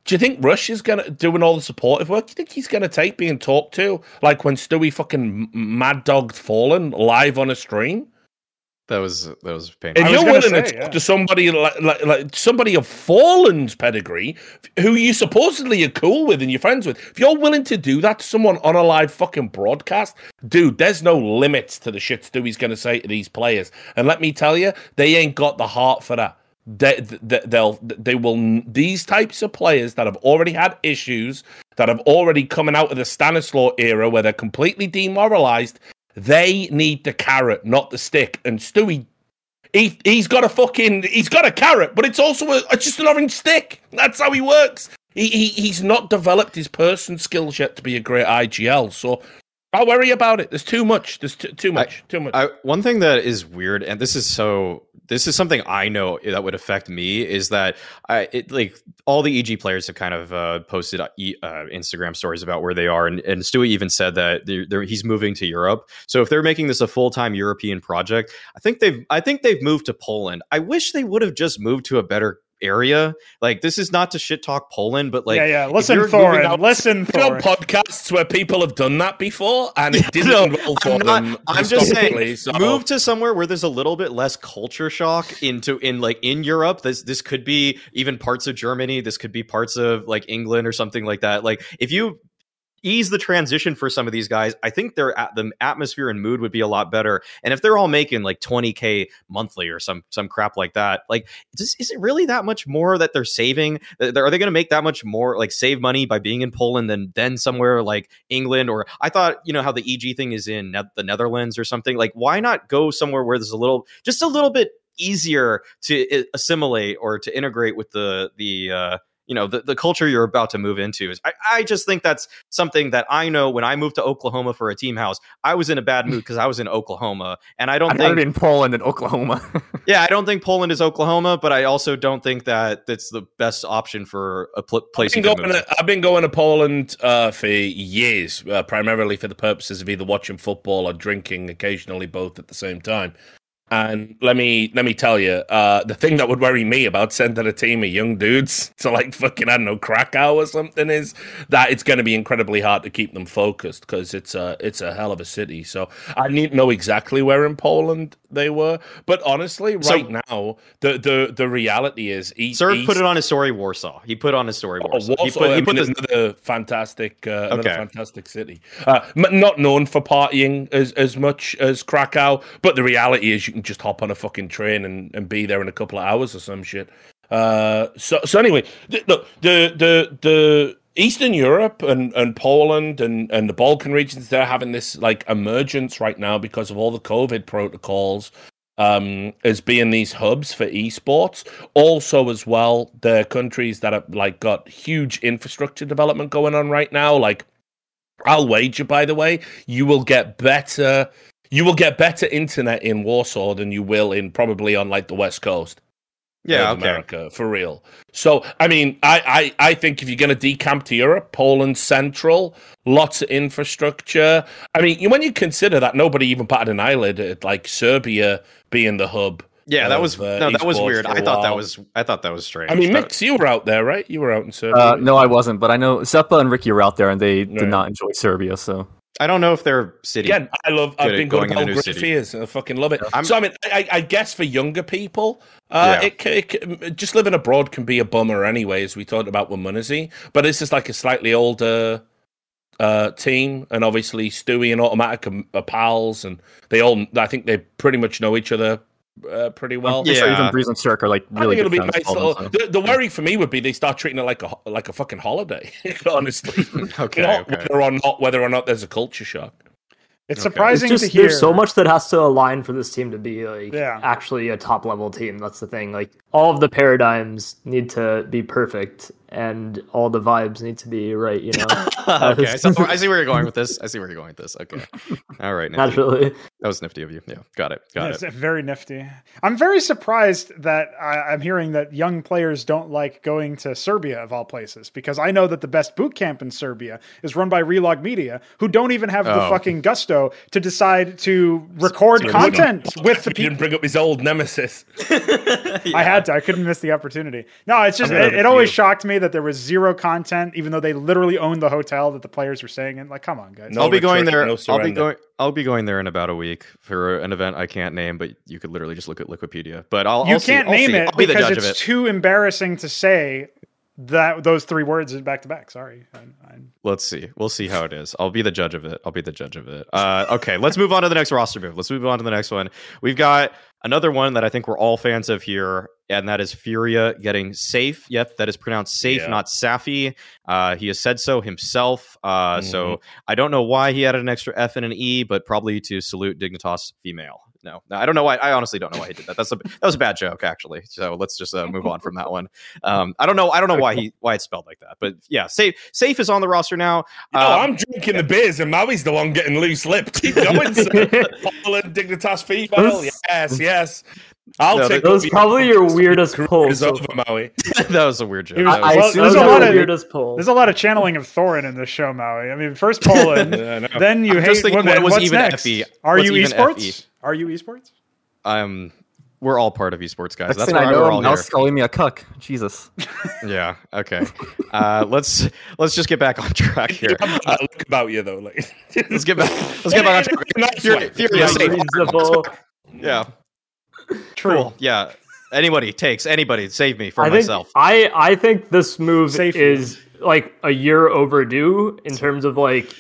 do you think Rush is gonna doing all the supportive work? Do you think he's gonna take being talked to like when Stewie fucking mad dogged Fallen live on a stream? That was that was painful. If you're willing gonna to talk yeah. to somebody like, like like somebody of Fallen's pedigree, who you supposedly are cool with and you're friends with, if you're willing to do that to someone on a live fucking broadcast, dude, there's no limits to the shit Stewie's gonna say to these players. And let me tell you, they ain't got the heart for that. They, they, they'll they will these types of players that have already had issues that have already coming out of the Stanislaw era where they're completely demoralized. They need the carrot, not the stick. And Stewie, he he's got a fucking he's got a carrot, but it's also a, it's just an orange stick. That's how he works. He, he he's not developed his person skills yet to be a great IGL. So I'll worry about it. There's too much. There's too, too much. too much. I, one thing that is weird, and this is so this is something I know that would affect me is that I it like all the EG players have kind of uh, posted uh, uh, Instagram stories about where they are, and, and Stewie even said that they're, they're, he's moving to Europe. So if they're making this a full time European project, I think they've I think they've moved to Poland. I wish they would have just moved to a better area. Like this is not to shit talk Poland, but like yeah, yeah. Listen, Thorin. out- Listen, Thorin. podcasts where people have done that before, and it didn't No, involve I'm not- them I'm just saying, so- move to somewhere where there's a little bit less culture shock into in like in Europe. This this could be even parts of Germany. This could be parts of like England or something like that. Like if you ease the transition for some of these guys, I think their at the atmosphere and mood would be a lot better. And if they're all making like 20k monthly or some some crap like that, like just, is it really that much more that they're saving? Are they going to make that much more like save money by being in Poland than than somewhere like England or I thought you know how the EG thing is in ne- the Netherlands or something. Like why not go somewhere where there's a little just a little bit easier to assimilate or to integrate with the the uh you know the, the culture you're about to move into is I, I just think that's something that i know when i moved to oklahoma for a team house i was in a bad mood because i was in oklahoma and i don't I'd think in Poland than Oklahoma. yeah i don't think poland is oklahoma but i also don't think that that's the best option for a pl- I've place been, going move to, I've been going to Poland uh, for years, uh, primarily for the purposes of either watching football or drinking, occasionally both at the same time. And let me let me tell you, uh, the thing that would worry me about sending a team of young dudes to like fucking I don't know Krakow or something is that it's going to be incredibly hard to keep them focused because it's a it's a hell of a city. So I need know exactly where in Poland they were. But honestly, So- right now, the the the reality is, e- Sir East- put it on his story Warsaw. He put on his story Oh, Warsaw. he put, he put this, another fantastic, uh, another Okay. fantastic city. Uh, not known for partying as as much as Krakow, but the reality is you can just hop on a fucking train and, and be there in a couple of hours or some shit. Uh, so so anyway, th- look the the the Eastern Europe and, and Poland and, and the Balkan regions they're having this like emergence right now because of all the COVID protocols um, as being these hubs for esports. Also, as well, the countries that have like got huge infrastructure development going on right now. Like, I'll wager, by the way, you will get better. You will get better internet in Warsaw than you will in probably on like the West Coast yeah, of okay. America for real. So, I mean, I, I, I think if you're going to decamp to Europe, Poland Central, lots of infrastructure. I mean, when you consider that nobody even batted an eyelid at like Serbia being the hub. Yeah, that was uh, no, that was weird. I thought that was I thought that was strange. I mean, That- Mix, you were out there, right? You were out in Serbia. uh, no, I wasn't, but I know Seppa and Ricky were out there, and they Right. did not enjoy Serbia. So I don't know if they're city. Again, I love. I've been going going to old city. I fucking love it. I'm- so I mean, I, I guess for younger people, uh, Yeah. it, it, just living abroad can be a bummer anyway, as we talked about with m0NESY. But this is like a slightly older uh, team, and obviously Stewie and autimatic are, are pals, and they all. I think they pretty much know each other uh, pretty well. yeah, so even Brehze and CeRq are like I think it'll good be nice. Little, them, so. the, the worry for me would be they start treating it like a like a fucking holiday. honestly, Okay, not okay. whether or not whether or not there's a culture shock. It's Okay. surprising It's to hear. there's so much that has to align for this team to be like Yeah. actually a top level team. That's the thing. Like all of the paradigms need to be perfect and all the vibes need to be right, you know. okay, so I see where you're going with this. I see where you're going with this. Okay, all right, nifty. Naturally. That was nifty of you. Yeah, got it, got Yes, it. very nifty. I'm very surprised that I, I'm hearing that young players don't like going to Serbia of all places because I know that the best boot camp in Serbia is run by Relog Media, who don't even have the Oh. fucking gusto to decide to record So- content with the He people. didn't bring up his old nemesis. I had to. I couldn't miss the opportunity. No, it's just it, it always you. shocked me that there was zero content, even though they literally owned the hotel that the players were staying in. Like, come on, guys. No I'll be going there. no I'll be going. I'll be going there in about a week for an event I can't name, but you could literally just look at Wikipedia. But I'll. you I'll can't I'll name see. it be the because it's it. too embarrassing to say that those three words back to back. Sorry. I, I, Let's see. We'll see how it is. I'll be the judge of it. I'll be the judge of it. Uh, okay, let's move on to the next roster move. Let's move on to the next one. We've got another one that I think we're all fans of here, and that is Furia getting safe. Yep, that is pronounced safe, Yeah. not Safi. Uh, he has said so himself. Uh, Mm-hmm. So I don't know why he added an extra F and an E, but probably to salute Dignitas female. No, no, I don't know why. I honestly don't know why he did that. That's a that was a bad joke, actually. So let's just uh, move on from that one. Um, I don't know. I don't know why he why it's spelled like that. But yeah, safe safe is on the roster now. No, Um, I'm drinking the beers, and Maui's the one getting loose lipped. Keep going, sir. Poland Dignitas female. Yes, yes. I'll No, take That was probably your weirdest pull. Is so over, Maui. that was a weird joke. Was- That I, was- I Well, there's a lot of- weirdest pull. There's a lot of channeling of Thorin in this show, Maui. I mean, first Poland, Yeah, then you I'm hate just thinking women. what was What's even next? FE? Are What's you even esports? FE? Are you esports? um, we're all part of esports, guys. Next That's thing why I we're know, all now here. calling me a cuck. Jesus. Yeah. Okay. Uh, let's let's just get back on track here. You have that look about you though, like Let's get back. Let's get back on track. Nice Fury, one. Fury is safe. Reasonable. Yeah. True. Cool. Yeah. Anybody takes anybody save me for I think myself. I I think this move Safe is like a year overdue in terms of like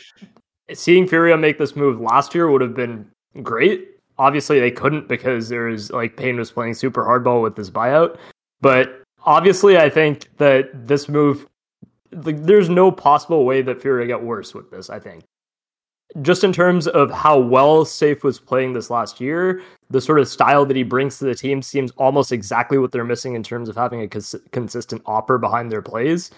seeing Furia make this move last year would have been great. Obviously, they couldn't because there's like paiN was playing super hardball with this buyout. But obviously, I think that this move, like, there's no possible way that Furia got worse with this. I think just in terms of how well Safe was playing this last year, the sort of style that he brings to the team seems almost exactly what they're missing in terms of having a cons- consistent opper behind their plays.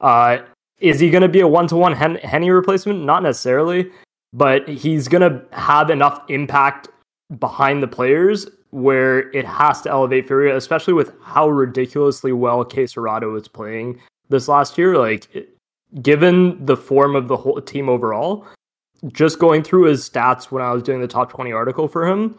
Uh, is he going to be a one to one HEN1 replacement? Not necessarily, but he's going to have enough impact behind the players where it has to elevate Furia, especially with how ridiculously well KSCERATO is playing this last year. Like, given the form of the whole team overall, just going through his stats when I was doing the top 20 article for him,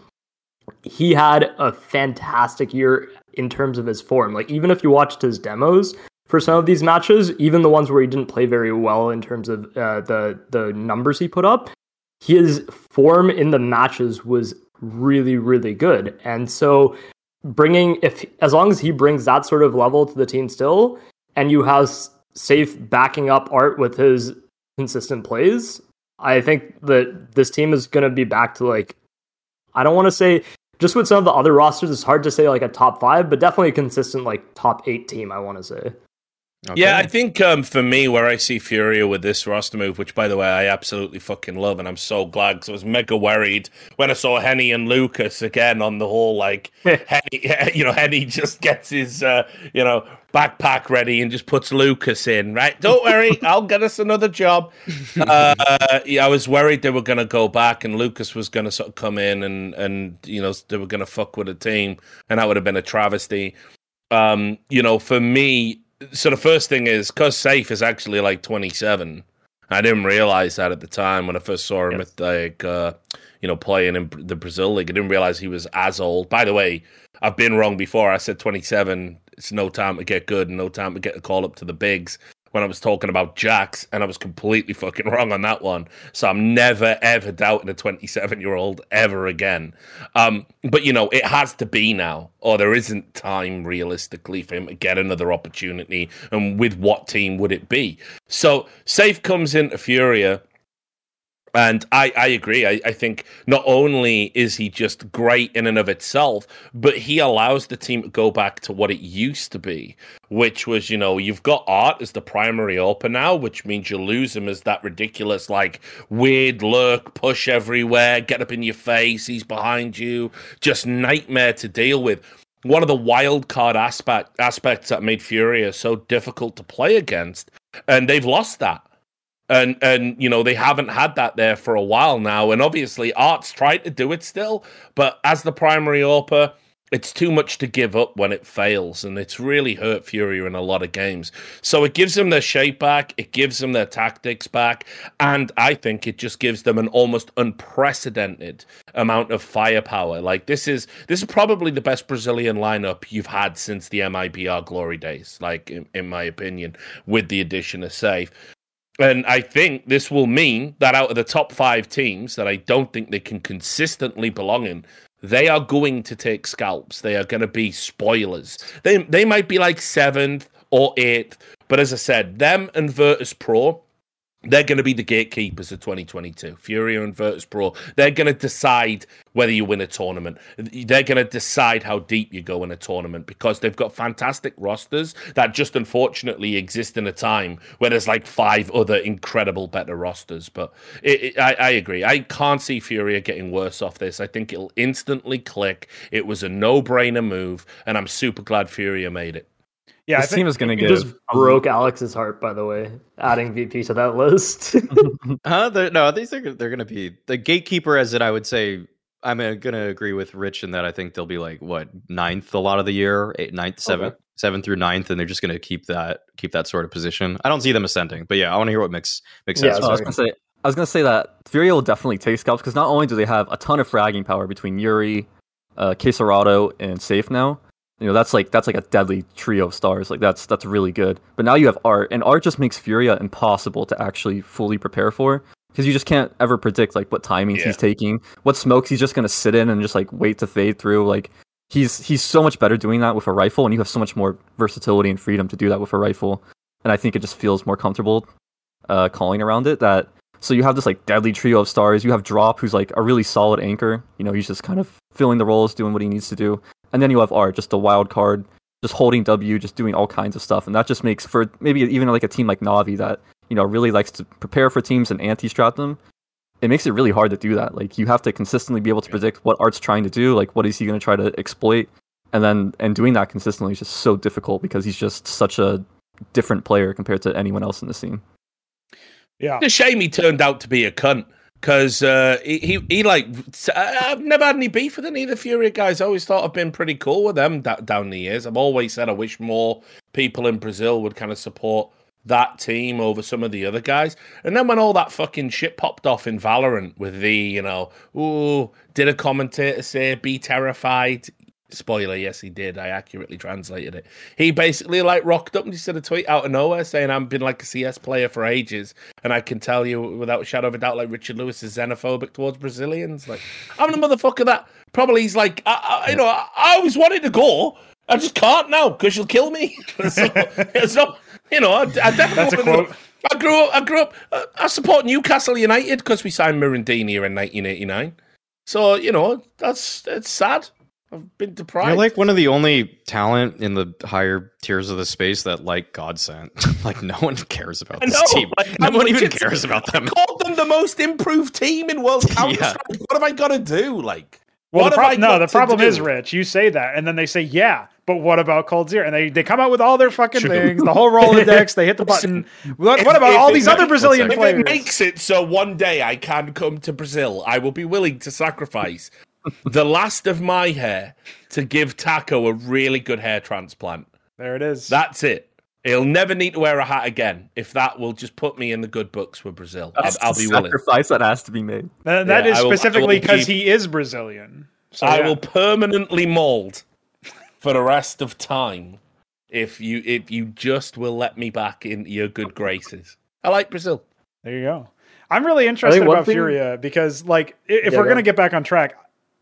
he had a fantastic year in terms of his form. Like, even if you watched his demos for some of these matches, even the ones where he didn't play very well in terms of uh, the, the numbers he put up, his form in the matches was really, really good. And so, bringing, if as long as he brings that sort of level to the team still, and you have safe backing up art with his consistent plays, I think that this team is going to be back to like, I don't want to say just with some of the other rosters, it's hard to say like a top five, but definitely a consistent like top eight team. I want to say. Yeah, I think um, for me, where I see Furia with this roster move, which by the way I absolutely fucking love, and I'm so glad because I was mega worried when I saw HEN1 and Lucas again on the whole like HEN1, you know, HEN1 just gets his uh, you know backpack ready and just puts Lucas in. Right, don't worry, I'll get us another job. Uh, yeah, I was worried they were going to go back and Lucas was going to sort of come in and and you know they were going to fuck with the team, and that would have been a travesty. Um, you know, for me, so the first thing is because Safe is actually like 27. I didn't realize that at the time when I first saw him with like uh, you know playing in the Brazil league. I didn't realize he was as old. By the way, I've been wrong before. I said 27. It's no time to get good no time to get a call up to the bigs. When I was talking about JaCkz, and I was completely fucking wrong on that one. So I'm never ever doubting a 27 year old ever again. Um, but you know, it has to be now, or there isn't time realistically for him to get another opportunity. And with what team would it be? So Safe comes into Furia, And I, I agree. I, I think not only is he just great in and of itself, but he allows the team to go back to what it used to be, which was, you know, you've got Art as the primary opener now, which means you lose him as that ridiculous, like, weird lurk, push everywhere, get up in your face, he's behind you, just nightmare to deal with. One of the wild card aspect aspects that made Furia so difficult to play against, and they've lost that and and you know they haven't had that there for a while now and obviously art's tried to do it still but as the primary AWPer it's too much to give up when it fails and it's really hurt fury in a lot of games. So it gives them their shape back it gives them their tactics back and i think it just gives them an almost unprecedented amount of firepower. Like this is this is probably the best brazilian lineup you've had since the MIBR glory days like in, in my opinion with the addition of safe and I think this will mean that out of the top five teams that I don't think they can consistently belong in, they are going to take scalps. They are going to be spoilers. They they might be like seventh or eighth, but as I said, them and Virtus.pro they're going to be the gatekeepers of 2022. Furia and Virtus.pro. They're going to decide whether you win a tournament. They're going to decide how deep you go in a tournament because they've got fantastic rosters that just unfortunately exist in a time where there's like five other incredible better rosters. But it, it, I, I agree. I can't see Furia getting worse off this. I think it'll instantly click. It was a no brainer move, and I'm super glad Furia made it. Yeah, this team is going to It just broke Alex's heart, by the way, adding VP to that list. Huh? They're, no, these are they're going to be the gatekeeper. As in, I would say, I'm going to agree with Rich in that I think they'll be like what ninth a lot of the year, eight, ninth, seventh, seventh through ninth, and they're just going to keep that keep that sort of position. I don't see them ascending, but yeah, I want to hear what makes Mix Yeah, has. Oh, I was gonna say, I was gonna say that Furia will definitely take scalps because not only do they have a ton of fragging power between yuurih, uh, KSCERATO, and Safe now. You know that's like that's like a deadly trio of stars. Like that's that's really good. But now you have Art, and Art just makes Furia impossible to actually fully prepare for because you just can't ever predict like what timings Yeah. he's taking, what smokes he's just gonna sit in and just like wait to fade through. Like he's he's so much better doing that with a rifle, and you have so much more versatility and freedom to do that with a rifle. And I think it just feels more comfortable uh, calling around it. That so you have this like deadly trio of stars. You have Drop, who's like a really solid anchor. You know, he's just kind of filling the roles, doing what he needs to do. And then you have Art, just a wild card, just holding W, just doing all kinds of stuff. And that just makes for maybe even like a team like Navi that you know really likes to prepare for teams and anti-strat them. It makes it really hard to do that. Like you have to consistently be able to predict what Art's trying to do. Like what is he going to try to exploit, and then and doing that consistently is just so difficult because he's just such a different player compared to anyone else in the scene. Yeah. It's a shame he turned out to be a cunt because uh, he, he he like I've never had any beef with any of the Fury guys. I always thought I've been pretty cool with them da- down the years. I've always said I wish more people in Brazil would kind of support that team over some of the other guys. And then when all that fucking shit popped off in Valorant with the you know, ooh, did a commentator say be terrified? Spoiler, yes, he did. I accurately translated it. He basically like rocked up and just sent a tweet out of nowhere saying, I've been like a CS player for ages, and I can tell you without a shadow of a doubt, like Richard Lewis is xenophobic towards Brazilians. Like, I'm the motherfucker that probably he's like, I, I, you know, I, I always wanted to go. I just can't now because you'll kill me. so, it's not, you know, I, I definitely That's a quote. I grew up. I grew up. Uh, I support Newcastle United because we signed Mirandinha in 1989. So you know that's it's sad. I've been deprived. You're like one of the only talent in the higher tiers of the space that like Godsent. like no one cares about this know, team. like, no I'm one even cares about them. called them the most improved team in World Counter Yeah. What have I got to do? Like, Well, what the have I no, got the to problem do? is, Rich, you say that, and then they say, yeah, but what about coldzera? And they, they come out with all their fucking True. things, the whole Rolodex, they hit the button. What, If- what about all these makes- other Brazilian if players? it makes it so one day I can come to Brazil, I will be willing to sacrifice the last of my hair to give Taco a really good hair transplant. there it is. That's it. He'll never need to wear a hat again. If that will just put me in the good books with Brazil, I'll, That's I'll the be willing. sacrifice that has to be made. Th- that Yeah, is will- specifically because he is Brazilian. So, I yeah. will permanently mold for the rest of time if you if you just will let me back in your good graces. I like Brazil. There you go. I'm really interested about thing- Furia because, like, if Yeah, we're go. going to get back on track,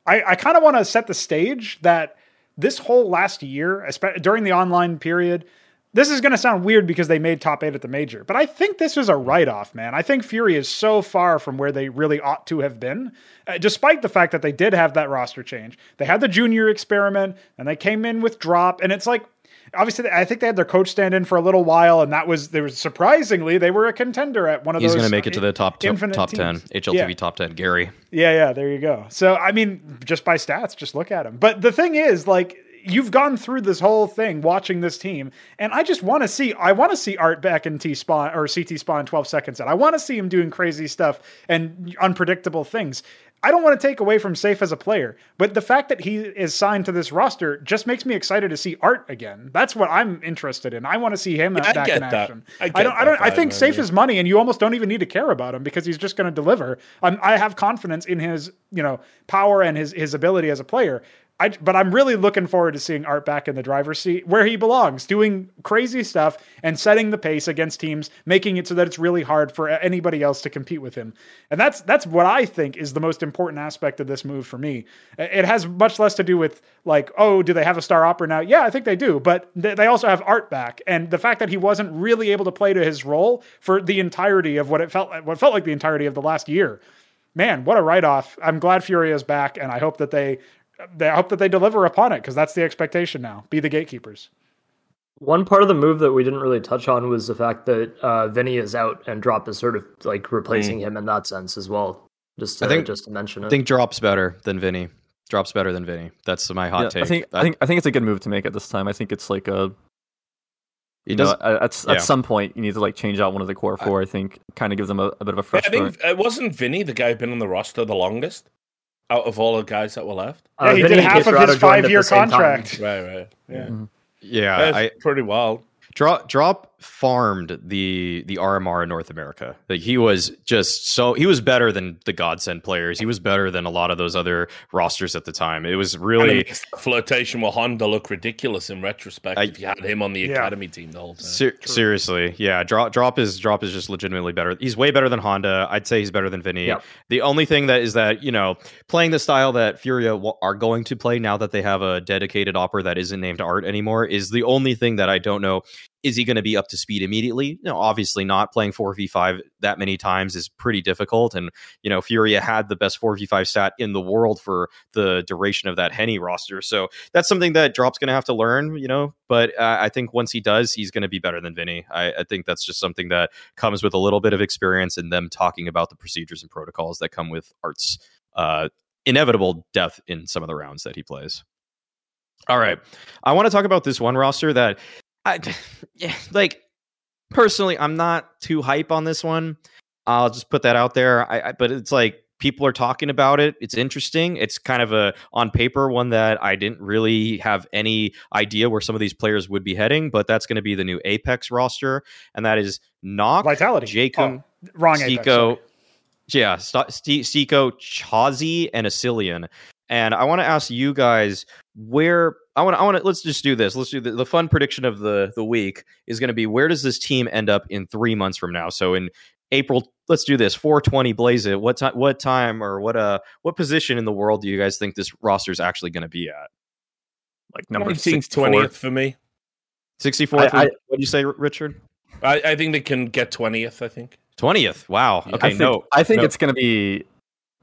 I, I kind of want to set the stage that this whole last year, during the online period, this is going to sound weird because they made top eight at the major, but I think this is a write off, man. I think Fury is so far from where they really ought to have been, uh, despite the fact that they did have that roster change. They had the junior experiment and they came in with drop, and it's like, obviously, I think they had their coach stand in for a little while, and that was, there was surprisingly, they were a contender at one of He's those. He's going to make it to the top top, top ten. HLTV Yeah. top ten. Gary. Yeah, yeah, there you go. So, I mean, just by stats, just look at him. But the thing is, like, you've gone through this whole thing watching this team, and I just want to see, I want to see Art back in T spawn or CT spawn 12 seconds. And I want to see him doing crazy stuff and unpredictable things. I don't want to take away from Safe as a player, but the fact that he is signed to this roster just makes me excited to see Art again. That's what I'm interested in. I want to see him I back get in that. action. I I, get don't. I don't. I think Safe yeah. is money, and you almost don't even need to care about him because he's just going to deliver. I'm, I have confidence in his, you know, power and his his ability as a player. I, but I'm really looking forward to seeing Art back in the driver's seat where he belongs, doing crazy stuff and setting the pace against teams, making it so that it's really hard for anybody else to compete with him. And that's that's what I think is the most important aspect of this move for me. It has much less to do with like, oh, do they have a star opera now? Yeah, I think they do, but th- they also have Art back, and the fact that he wasn't really able to play to his role for the entirety of what it felt what felt like the entirety of the last year man, what a write off. I'm glad Fury is back, and I hope that they I hope that they deliver upon it because that's the expectation now. Be the gatekeepers. One part of the move that we didn't really touch on was the fact that uh, VINI is out and Drop is sort of like replacing him in that sense as well. Just to, I think- just to mention it. I think Drop's better than VINI. Drop's better than VINI. That's my hot Yeah, take. I think I think I think it's a good move to make at this time. I think it's like a you know, at, at, yeah. at some point you need to like change out one of the core four. I, think kind of gives them a, a bit of a Yeah, fresh I think start. it wasn't VINI the guy who'd been on the roster the longest out of all the guys that were left. Uh, Yeah, he VINI did half of his five year the time. contract. Right, right. Yeah. yeah, That's I pretty wild. drop drop farmed the the RMR in North America. Like he was just so he was better than the Godsent players. He was better than a lot of those other rosters at the time. It was And it really flirtation with Honda look ridiculous in retrospect I- if you had him on the Yeah. academy team the whole time. Ser- seriously, yeah. Drop, drop is drop is just legitimately better. He's way better than Honda. I'd say he's better than VINI. Yep. The only thing that is that you know playing the style that Furia w- are going to play now that they have a dedicated opera that isn't named Art anymore is the only thing that I don't know. Is he going to be up to speed immediately? No, obviously not. Playing four v five that many times is pretty difficult, and you know Furia had the best four v five stat in the world for the duration of that HEN1 roster. So that's something that Drop's going to have to learn, you know. But uh, I think once he does, he's going to be better than VINI. I, I think that's just something that comes with a little bit of experience and them talking about the procedures and protocols that come with Art's uh, inevitable death in some of the rounds that he plays. All right, I want to talk about this one roster that I yeah, like. Personally, I'm not too hype on this one. I'll just put that out there. I, I but it's like people are talking about it. It's interesting. It's kind of a on paper one that I didn't really have any idea where some of these players would be heading, but that's going to be the new Apeks roster, and that is Knock, Vitality. Jacob, Oh, wrong Apex, sorry. yeah, St- St- STYKO, Chawzyyy, and Asilian. And I want to ask you guys where I want to. I want to. Let's just do this. Let's do the, the fun prediction of the the week is going to be where does this team end up in three months from now? So in April, let's do this. 420 Blaze it. What time? What time or what? Uh, what position in the world do you guys think this roster is actually going to be at? Like number 19th, 20th for me. 64th. I- I- what did you say, Richard? I, I think they can get 20th, I think. 20th. Wow. Okay. I think, no. I think no. it's gonna be.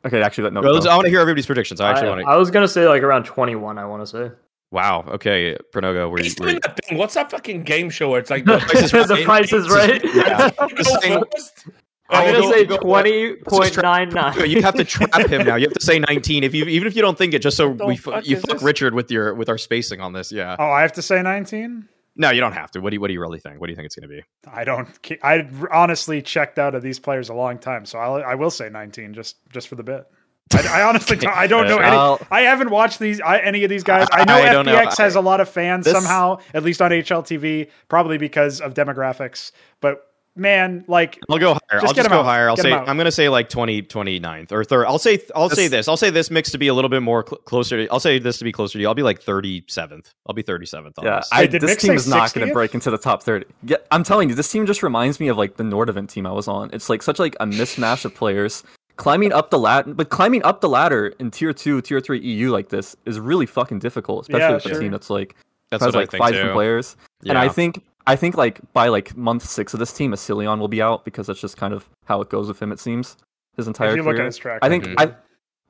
Okay, actually, no. Well, let's- no. I want to hear everybody's predictions. I actually want to. I was gonna say like around 21. I want to say. Wow. Okay, Pronogo, were you? He's Were you that thing. What's that fucking game show where it's like Price is Right. the price is right. Yeah. Oh, go saying- first. I'm I'll gonna go- say go- twenty point nine nine. you have to trap him now. You have to say 19. If you even if you don't think it, just so the we fuck you fuck this? Richard with your with our spacing on this. Yeah. Oh, I have to say 19? No, you don't have to. What do you what do you really think? What do you think it's going to be? I don't. I honestly checked out of these players a long time, so I'll, I will say 19 just just for the bit. I, I honestly don't, I don't know any. I'll- I haven't watched these I, any of these guys. I know I don't know. Has a lot of fans This- somehow, at least on HLTV, probably because of demographics. But man, like I'll go higher. Just I'll get just him go out. higher. I'll Get say. I'm going to say like 20 29th or third. I'll say I'll say This- this. I'll say this mix to be a little bit more cl- closer. To, I'll say this to be closer to you. I'll be like 37th. I'll be 37th on Yeah, this. I, Wait, did this team is not going to break into the top 30. Yeah, I'm telling you, this team just reminds me of like the Nordavind team I was on. It's like such like a mismatch of players climbing up the ladder, but climbing up the ladder in tier two, tier three EU like this is really fucking difficult, especially Yeah, with a team that's like That's has what like I think five too. different players. Yeah. And I think I think like by like month six of this team, Asilion will be out because that's just kind of how it goes with him. It seems his entire If you look at his track I think record.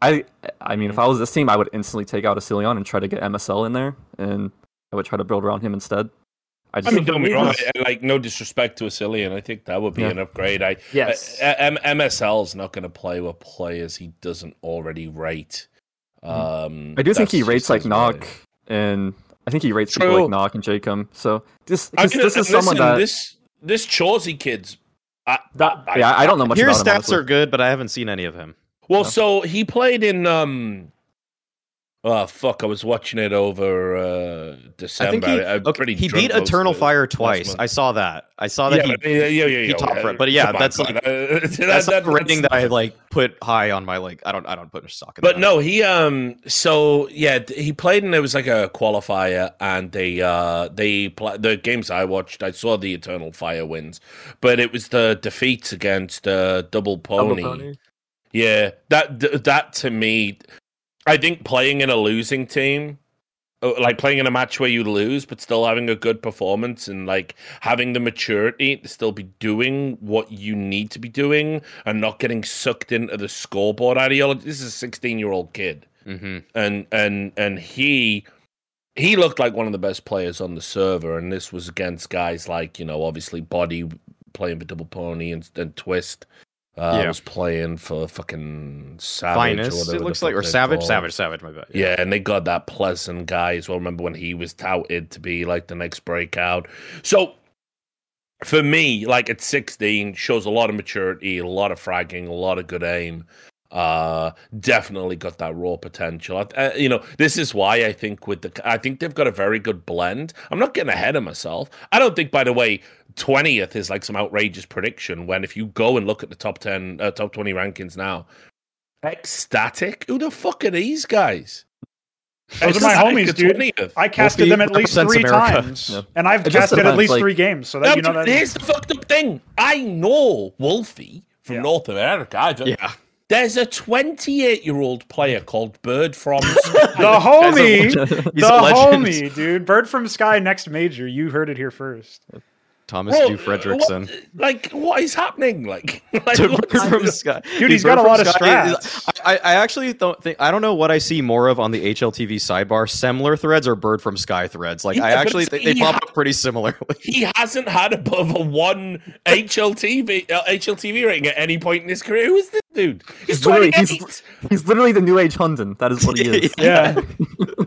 I, I, I mean, if I was this team, I would instantly take out Asilion and try to get MSL in there, and I would try to build around him instead. I I just mean, don't be wrong. I- Like, no disrespect to Asilian, I think that would be Yeah. an upgrade. I Yes. uh, M- MSL's not going to play with players he doesn't already rate. Um, I do think he rates like his Knock, and I think he rates people like Knock and Jacob. So this, I this, can- this is listen, someone that this this Chauzy kid's. I, That- I- yeah, I don't know much Here about his him. stats honestly. are good, but I haven't seen any of him. Well, No. so he played in. um Oh fuck! I was watching it over uh December. I think he, I'm okay, pretty he beat Eternal of Fire twice. I saw that. I saw that yeah, he yeah, yeah, yeah, he yeah, top yeah. right. But yeah, that's on. like- that- that's not that- a rating that I like put high on my like. I don't. I don't put stock in. But that. no, he um. So yeah, he played and it was like a qualifier, and they uh they pl- the games I watched. I saw the Eternal Fire wins, but it was the defeats against uh, Double Double Pony. Pony. Yeah, that that to me, I think playing in a losing team, uh, like playing in a match where you lose but still having a good performance and like having the maturity to still be doing what you need to be doing and not getting sucked into the scoreboard ideology. This is a sixteen-year-old kid, hmm and and and he. He looked like one of the best players on the server, and this was against guys like, you know, obviously bodyy playing for Dbl Poney and, and Twist. Uh, Yeah. was playing for fucking Savage. or finest. whatever It looks like or savage, called. savage, savage. My bad. Yeah, and they got that pleasant guy as well. Remember when he was touted to be like the next breakout? So for me, like at 16, shows a lot of maturity, a lot of fragging, a lot of good aim. Uh, definitely got that raw potential. Uh, you know, this is why I think with the, I think they've got a very good blend. I'm not getting ahead of myself. I don't think, by the way, 20th is like some outrageous prediction. When if you go and look at the top 10, uh, top 20 rankings now, ecstatic. Who the fuck are these guys? Those are my homies, dude. 20th. I casted Wolfie them at least three America. times, Yeah. and I've It just casted at least like- three games. So that No, you know that. here's the fucked up thing. I know Wolfie from Yeah. North America. I don't- Yeah. There's a 28 year old player called Bird from. The homie, He's the a homie, dude. birdfromsky next major. You heard it here first. Thomas Bro, Du Fredrickson. what- like, what is happening? Like, like Bird from Sky. Dude, he's got a lot from of Sky is- strats. I, I actually don't think I don't know what I see more of on the HLTV sidebar: Semler threads or birdfromsky threads. Like I Yeah, but actually it's- think they pop ha- up pretty similarly. he hasn't had above a one HLTV uh, HLTV rating at any point in his career. Who is this dude? He's Literally, 28. he's, he's literally the new age Hunden. That is what he is. Yeah.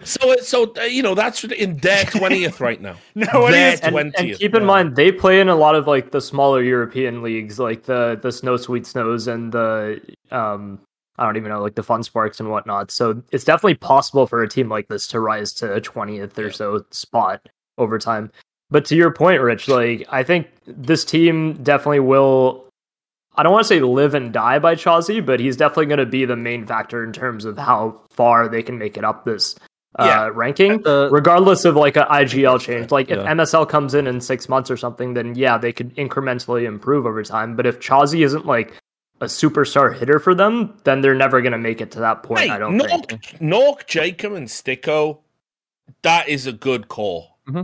So, so uh, you know that's in their twentieth right now. No, what Their is and, and keep in mind they play in a lot of like the smaller European leagues, like the the Snow Sweet Snows and the um I don't even know like the Fun Sparks and whatnot. So it's definitely possible for a team like this to rise to a twentieth or so spot over time. But to your point, Rich, like I think this team definitely will. I don't want to say live and die by chawzyyy, but he's definitely going to be the main factor in terms of how far they can make it up this uh, Yeah. ranking Uh, regardless of like an IGL change. Like if Yeah. MSL comes in in six months or something, then yeah, they could incrementally improve over time. But if chawzyyy isn't like a superstar hitter for them, then they're never going to make it to that point. Hey, I don't nawwk, think. nawwk, Jacob, and STYKO, that is a good core. Yeah,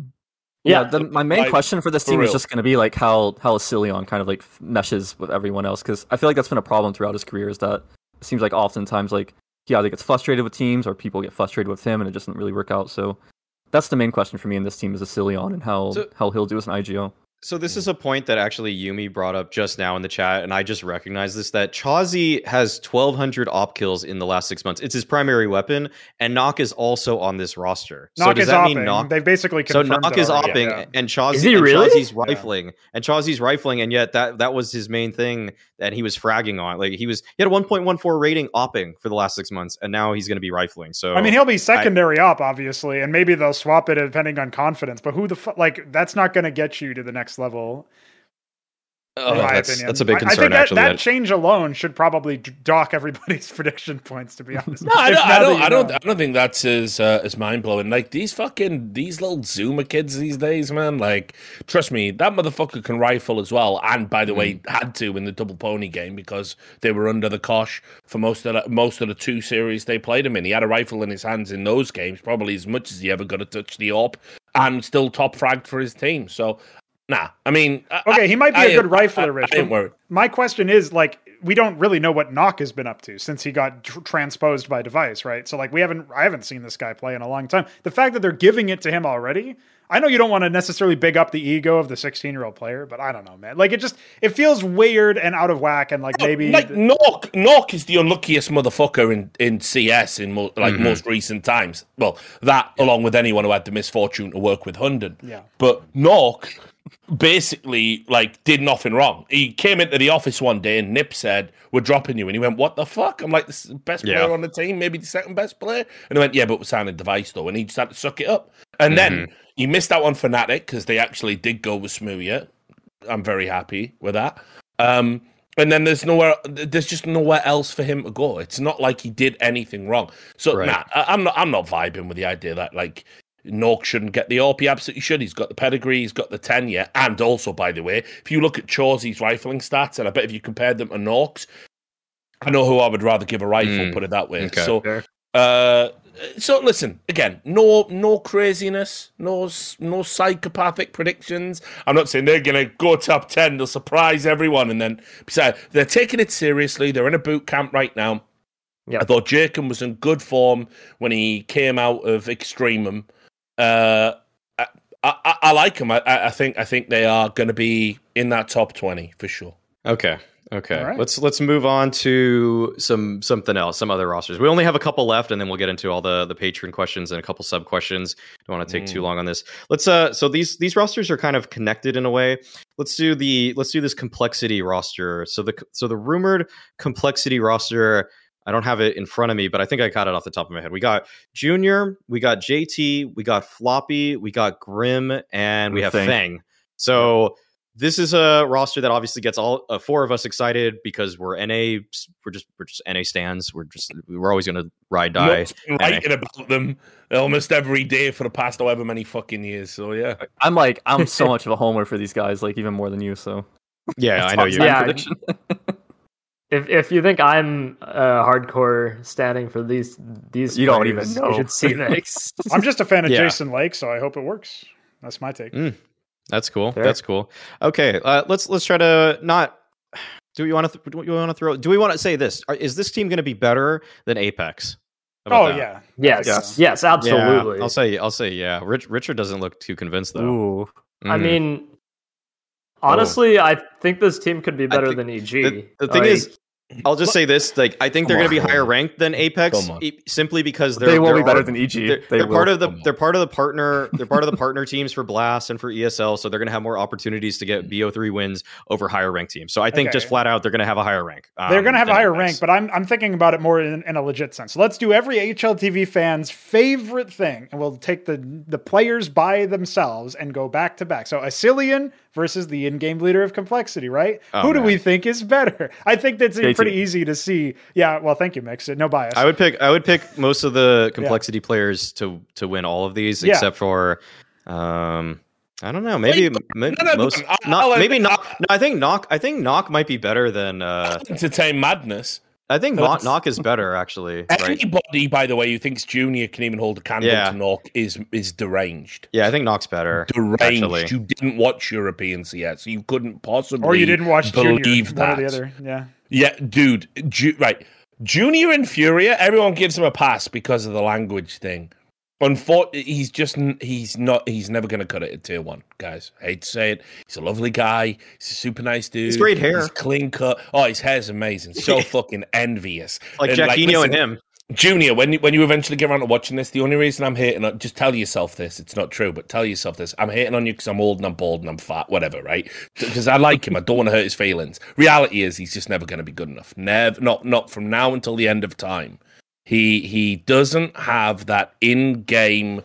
Yeah, the, my main like, question for this for team is just going to be like how how Asilion kind of like meshes with everyone else because I feel like that's been a problem throughout his career is that it seems like oftentimes like he either gets frustrated with teams or people get frustrated with him and it just doesn't really work out. So that's the main question for me in this team is Asilion and how So- how he'll do as an IGO. So this hmm. is a point that actually Yumi brought up just now in the chat, and I just recognized this: that chawzyyy has 1,200 op kills in the last six months. It's his primary weapon, and nawwk is also on this roster. so nawwk does is that opping. mean nawwk? They've basically So nawwk it is already. opping, Yeah. and chawzyyy, Is he and really? chawzyyy's Yeah. rifling, and chawzyyy's rifling, and yet that that was his main thing that he was fragging on. Like he was, he had a 1.14 rating opping for the last six months, and now he's going to be rifling. So I mean, he'll be secondary op, obviously, and maybe they'll swap it depending on confidence. But who the fuck? Like, that's not going to get you to the next level. Oh, that's that's a big concern. I think that, actually, that that- change alone should probably dock everybody's prediction points. To be honest, No, I don't. I don't. I don't. I don't think that's as uh, as mind blowing. Like these fucking these little Zuma kids these days, man. Like, trust me, that motherfucker can rifle as well. And by the way, had to in the double pony game because they were under the cosh for most of the, most of the two series they played him in. He had a rifle in his hands in those games, probably as much as he ever got to touch the op, and still top fragged for his team. So Nah, I mean, I- Okay, he might be I- a good I- rifler, I- Rich. I ain't. My question is like we don't really know what nawwk has been up to since he got tr- transposed by device, right? So like we haven't I haven't seen this guy play in a long time. The fact that they're giving it to him already, I know you don't want to necessarily big up the ego of the 16-year-old player, but I don't know, man. Like it just it feels weird and out of whack and like maybe like nawwk, nawwk is the unluckiest motherfucker in, in CS in mo- like Mm-hmm. most recent times. Well, that along with anyone who had the misfortune to work with Hunden. Yeah. But nawwk basically like did nothing wrong. He came into the office one day and Nip said, "We're dropping you," and he went, "What the fuck?" I'm like, "This is the best Yeah. player on the team, maybe the second best player," and he went, "Yeah, but we're signing device though," and he just had to suck it up. And Mm-hmm. then he missed out on Fnatic because they actually did go with Smooya. I'm very happy with that. Um, and then there's nowhere, there's just nowhere else for him to go. It's not like he did anything wrong. So Right. nah, I'm not, I'm not vibing with the idea that like nawwk shouldn't get the AWP. He absolutely should. He's got the pedigree, he's got the tenure, and also, by the way, if you look at chawzyyy's rifling stats, and I bet if you compared them to nawwk's, I know who I would rather give a rifle. Mm, Put it that way. okay. So, uh, so listen again. No, no craziness. No, no psychopathic predictions. I'm not saying they're gonna go top ten. They'll surprise everyone, and then besides, they're taking it seriously. They're in a boot camp right now. Yeah. I thought Jacob was in good form when he came out of Extremum. Uh, I, I, I like them. I, I I think I think they are going to be in that top twenty for sure. Okay. Okay. All right. Let's let's move on to some something else, some other rosters. We only have a couple left, and then we'll get into all the the patron questions and a couple sub questions. Don't want to take too Mm. long on this. Let's uh so these these rosters are kind of connected in a way. Let's do the let's do this complexity roster. So the so the rumored complexity roster, I don't have it in front of me, but I think I got it off the top of my head. We got Junior, we got JT, we got Floppy, we got Grim, and we have Fang. Fang. So this is a roster that obviously gets all uh, four of us excited because we're NA. We're just we're just NA stands. We're just we're always gonna ride die. Nook's writing about them almost every day for the past however many fucking years. So yeah, I'm like I'm so much of a homer for these guys, like even more than you. So Yeah, I know top you. nine Yeah. Prediction. If if you think I'm uh, hardcore standing for these these, You don't even know. You should see this. I'm just a fan of Yeah. Jason Lake, so I hope it works. That's my take. That's cool. Fair. That's cool. Okay, uh, let's let's try to not. Do we want to? Th- do we want to throw? Do we want to say this? Are, is this team going to be better than Apeks? Oh that? yeah. yes, Yes. yes, absolutely. Yeah, I'll say. I'll say. Yeah. Rich, Richard doesn't look too convinced though. Ooh, I mean, honestly, I think this team could be better think than EG. the, the thing Like, is, I'll just say this: like, I think they're going to be on. higher ranked than Apeks, e- simply because they're they will they're be better all- than EG. They're, they they're part of the Come they're part of the partner they're part of the partner teams for Blast and for ESL, so they're going to have more opportunities to get BO3 wins over higher ranked teams. So I think just flat out they're going to have a higher rank. They're um, going to have a higher Apeks. rank, but I'm I'm thinking about it more in, in a legit sense. So Let's do every HLTV fan's favorite thing, and we'll take the the players by themselves and go back to back. So Asilian versus the in-game leader of complexity, right? Oh, Who do we think is better? I think that's JT. pretty easy to see. Yeah, well, thank you, Mix. No bias. I would pick I would pick most of the complexity players to to win all of these, Yeah. except for um I don't know. Maybe Wait, m- no, no, most I'll- not, maybe not. No, I think nawwk. I think nawwk might be better than. uh entertain madness. I think nawwk, nawwk is better actually. Right? Anybody, by the way, who thinks Junior can even hold a candle Yeah. to nawwk is is deranged. Yeah, I think nawwk's better. Deranged. Actually. You didn't watch European CS, so you couldn't possibly. or you didn't watch Junior, believe one or that. the other. Yeah. Yeah, dude. Ju- right. Junior and Furia, everyone gives him a pass because of the language thing. Unfortunately, he's just he's not he's never going to cut it at tier one, guys. I hate to say it. He's a lovely guy. He's a super nice dude. He's great hair. He's clean cut. Oh, his hair's amazing. So fucking envious. Like And, Jacquinho listen, and him. Junior, when you, when you eventually get around to watching this, the only reason I'm hating on, just tell yourself this. It's not true, but tell yourself this. I'm hating on you because I'm old and I'm bald and I'm fat, whatever, right? Because I like him. I don't want to hurt his feelings. Reality is, he's just never going to be good enough. Never, not not from now until the end of time. He he doesn't have that in game.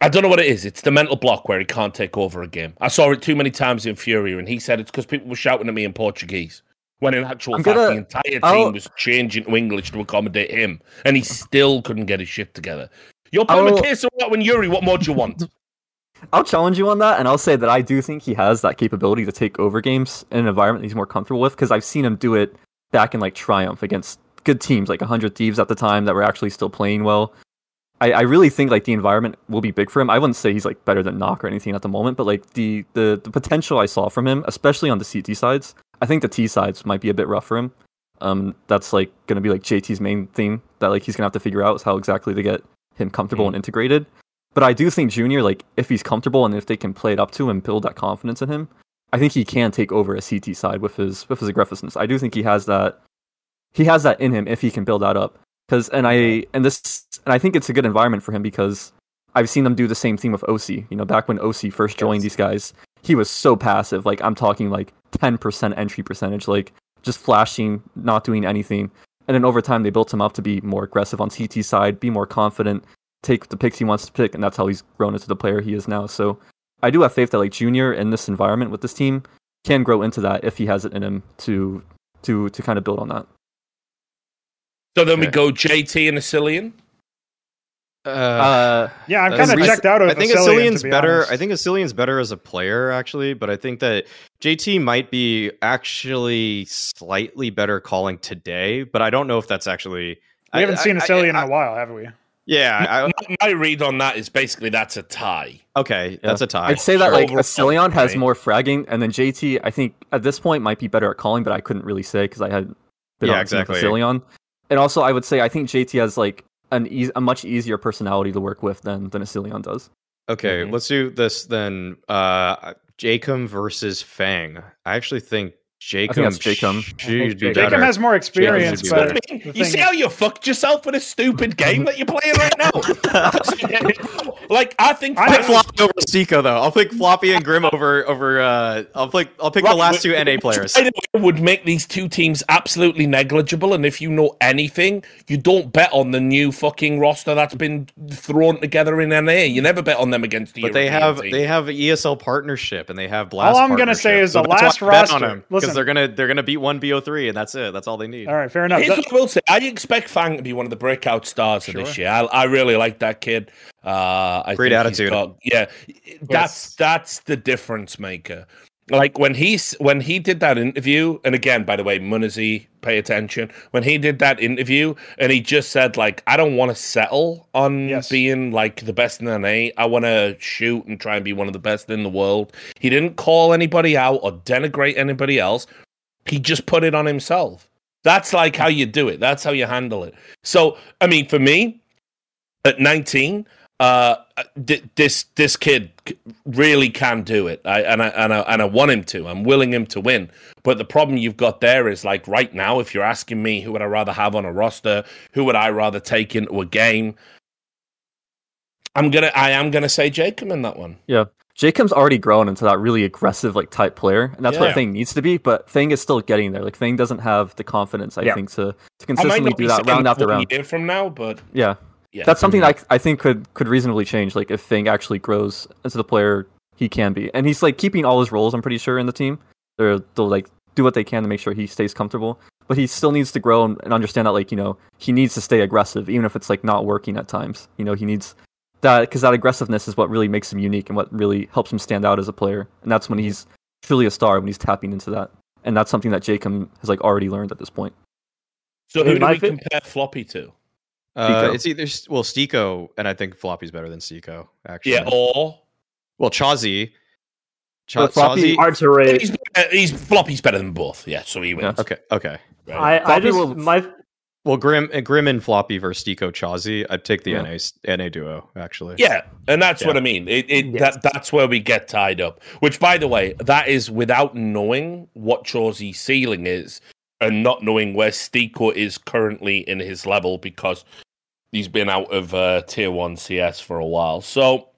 I don't know what it is. It's the mental block where he can't take over a game. I saw it too many times in Fury, and he said it's because people were shouting at me in Portuguese. When in actual I'm fact, gonna- the entire team I'll- was changing to English to accommodate him, and he still couldn't get his shit together. You're playing a I'll- case of that when Yuri. What more do you want? I'll challenge you on that, and I'll say that I do think he has that capability to take over games in an environment he's more comfortable with because I've seen him do it back in like Triumph against good teams like 100 Thieves at the time that were actually still playing well. I, I really think like the environment will be big for him. I wouldn't say he's like better than nawwk or anything at the moment, but like the the the potential I saw from him, especially on the CT sides, I think the T sides might be a bit rough for him. Um, that's like gonna be like JT's main theme that like he's gonna have to figure out is how exactly to get him comfortable and integrated. But I do think Junior, like if he's comfortable and if they can play it up to him and build that confidence in him, I think he can take over a CT side with his with his aggressiveness. I do think he has that he has that in him if he can build that up. Because and I and this and I think it's a good environment for him because I've seen them do the same thing with oSee. You know, back when oSee first joined these guys, he was so passive. Like I'm talking like 10% entry percentage, like just flashing, not doing anything. And then over time, they built him up to be more aggressive on CT side, be more confident, take the picks he wants to pick, and that's how he's grown into the player he is now. So I do have faith that like Junior in this environment with this team can grow into that if he has it in him to to to kind of build on that. So then we go JT and Asilian. Uh, Uh, Yeah, I'm kind of I- checked out of I think Vasilian, to Asilian's be better. honest. I think Asilian's better as a player, actually, but I think that JT might be actually slightly better calling today. But I don't know if that's actually. we haven't I- seen I- Asilian in a while, have we? Yeah. I, My- My read on that is basically that's a tie. okay, that's a tie. I'd say that Sure. like Overall, Asilion has right. more fragging, and then JT, I think at this point might be better at calling, but I couldn't really say because I had been Yeah, on the team with exactly. Asilion. And also, I would say I think JT has like an eas a much easier personality to work with than than Asilion does. Okay, Mhm. let's do this then. Uh, Jacob versus Fang. I actually think Jacob that's Jacob. should be Jacob has more experience, Jacob but would I mean, the you see is- how you fucked yourself with a stupid game that you're playing right now? like, I think I I'll pick Floppy over STYKO though. I'll pick Floppy and Grim over over. Uh, I'll pick I'll pick the last two NA players. By would make these two teams absolutely negligible. And if you know anything, you don't bet on the new fucking roster that's been thrown together in NA. You never bet on them against the. But they have team. they have ESL partnership and they have blast. All I'm gonna say is So the last roster- on them because they're gonna they're gonna beat one BO3 and that's it. That's all they need. all right, fair enough. Here's That- what I will say. I expect Fang to be one of the breakout stars of this year. I, I really like that kid. Uh, I Great think he's attitude. got- yeah, that's that's the difference maker. Like when he's when he did that interview, and again, by the way, Munazi, pay attention. When he did that interview, and he just said like, "I don't want to settle on Yes. being like the best in NA. I want to shoot and try and be one of the best in the world." He didn't call anybody out or denigrate anybody else. He just put it on himself. That's like how you do it. That's how you handle it. So, I mean, for me, at 19, uh, th- this this kid really can do it, I, and I and I and I want him to. I'm willing him to win. But the problem you've got there is like right now, if you're asking me who would I rather have on a roster, who would I rather take into a game, I'm gonna I am gonna say Jacob in that one. Yeah. Jacob's already grown into that really aggressive like type player, and that's Yeah. what Fang needs to be. But Thing is still getting there. Like Thing doesn't have the confidence, I Yeah. think, to to consistently do that round after round. year from now, but Yeah, yeah, that's something that I, I think could could reasonably change. Like if Fang actually grows into the player he can be, and he's like keeping all his roles. I'm pretty sure in the team, they're they'll like do what they can to make sure he stays comfortable. But he still needs to grow and, and understand that like you know he needs to stay aggressive, even if it's like not working at times. You know he needs that because that aggressiveness is what really makes him unique and what really helps him stand out as a player. And that's when he's truly a star when he's tapping into that. And that's something that Jacob has like already learned at this point. So who do my we compare Floppy to? Uh, it's either well STYKO and I think Floppy's better than STYKO actually. Yeah, or well chawzyyy. Ch- But Floppy- chawzyyy- Hard to rate. he's, he's Floppy's better than both. Yeah, so he wins. Okay, okay. Right. I, I just will- my Well, Grim, uh, Grim and Floppy versus STYKO chawzyyy. I'd take the Yeah. NA NA duo actually. Yeah, and that's Yeah. what I mean. It, it Yes. that that's where we get tied up. Which, by the way, that is without knowing what chawzyyy's ceiling is, and not knowing where STYKO is currently in his level because he's been out of uh, tier one CS for a while. So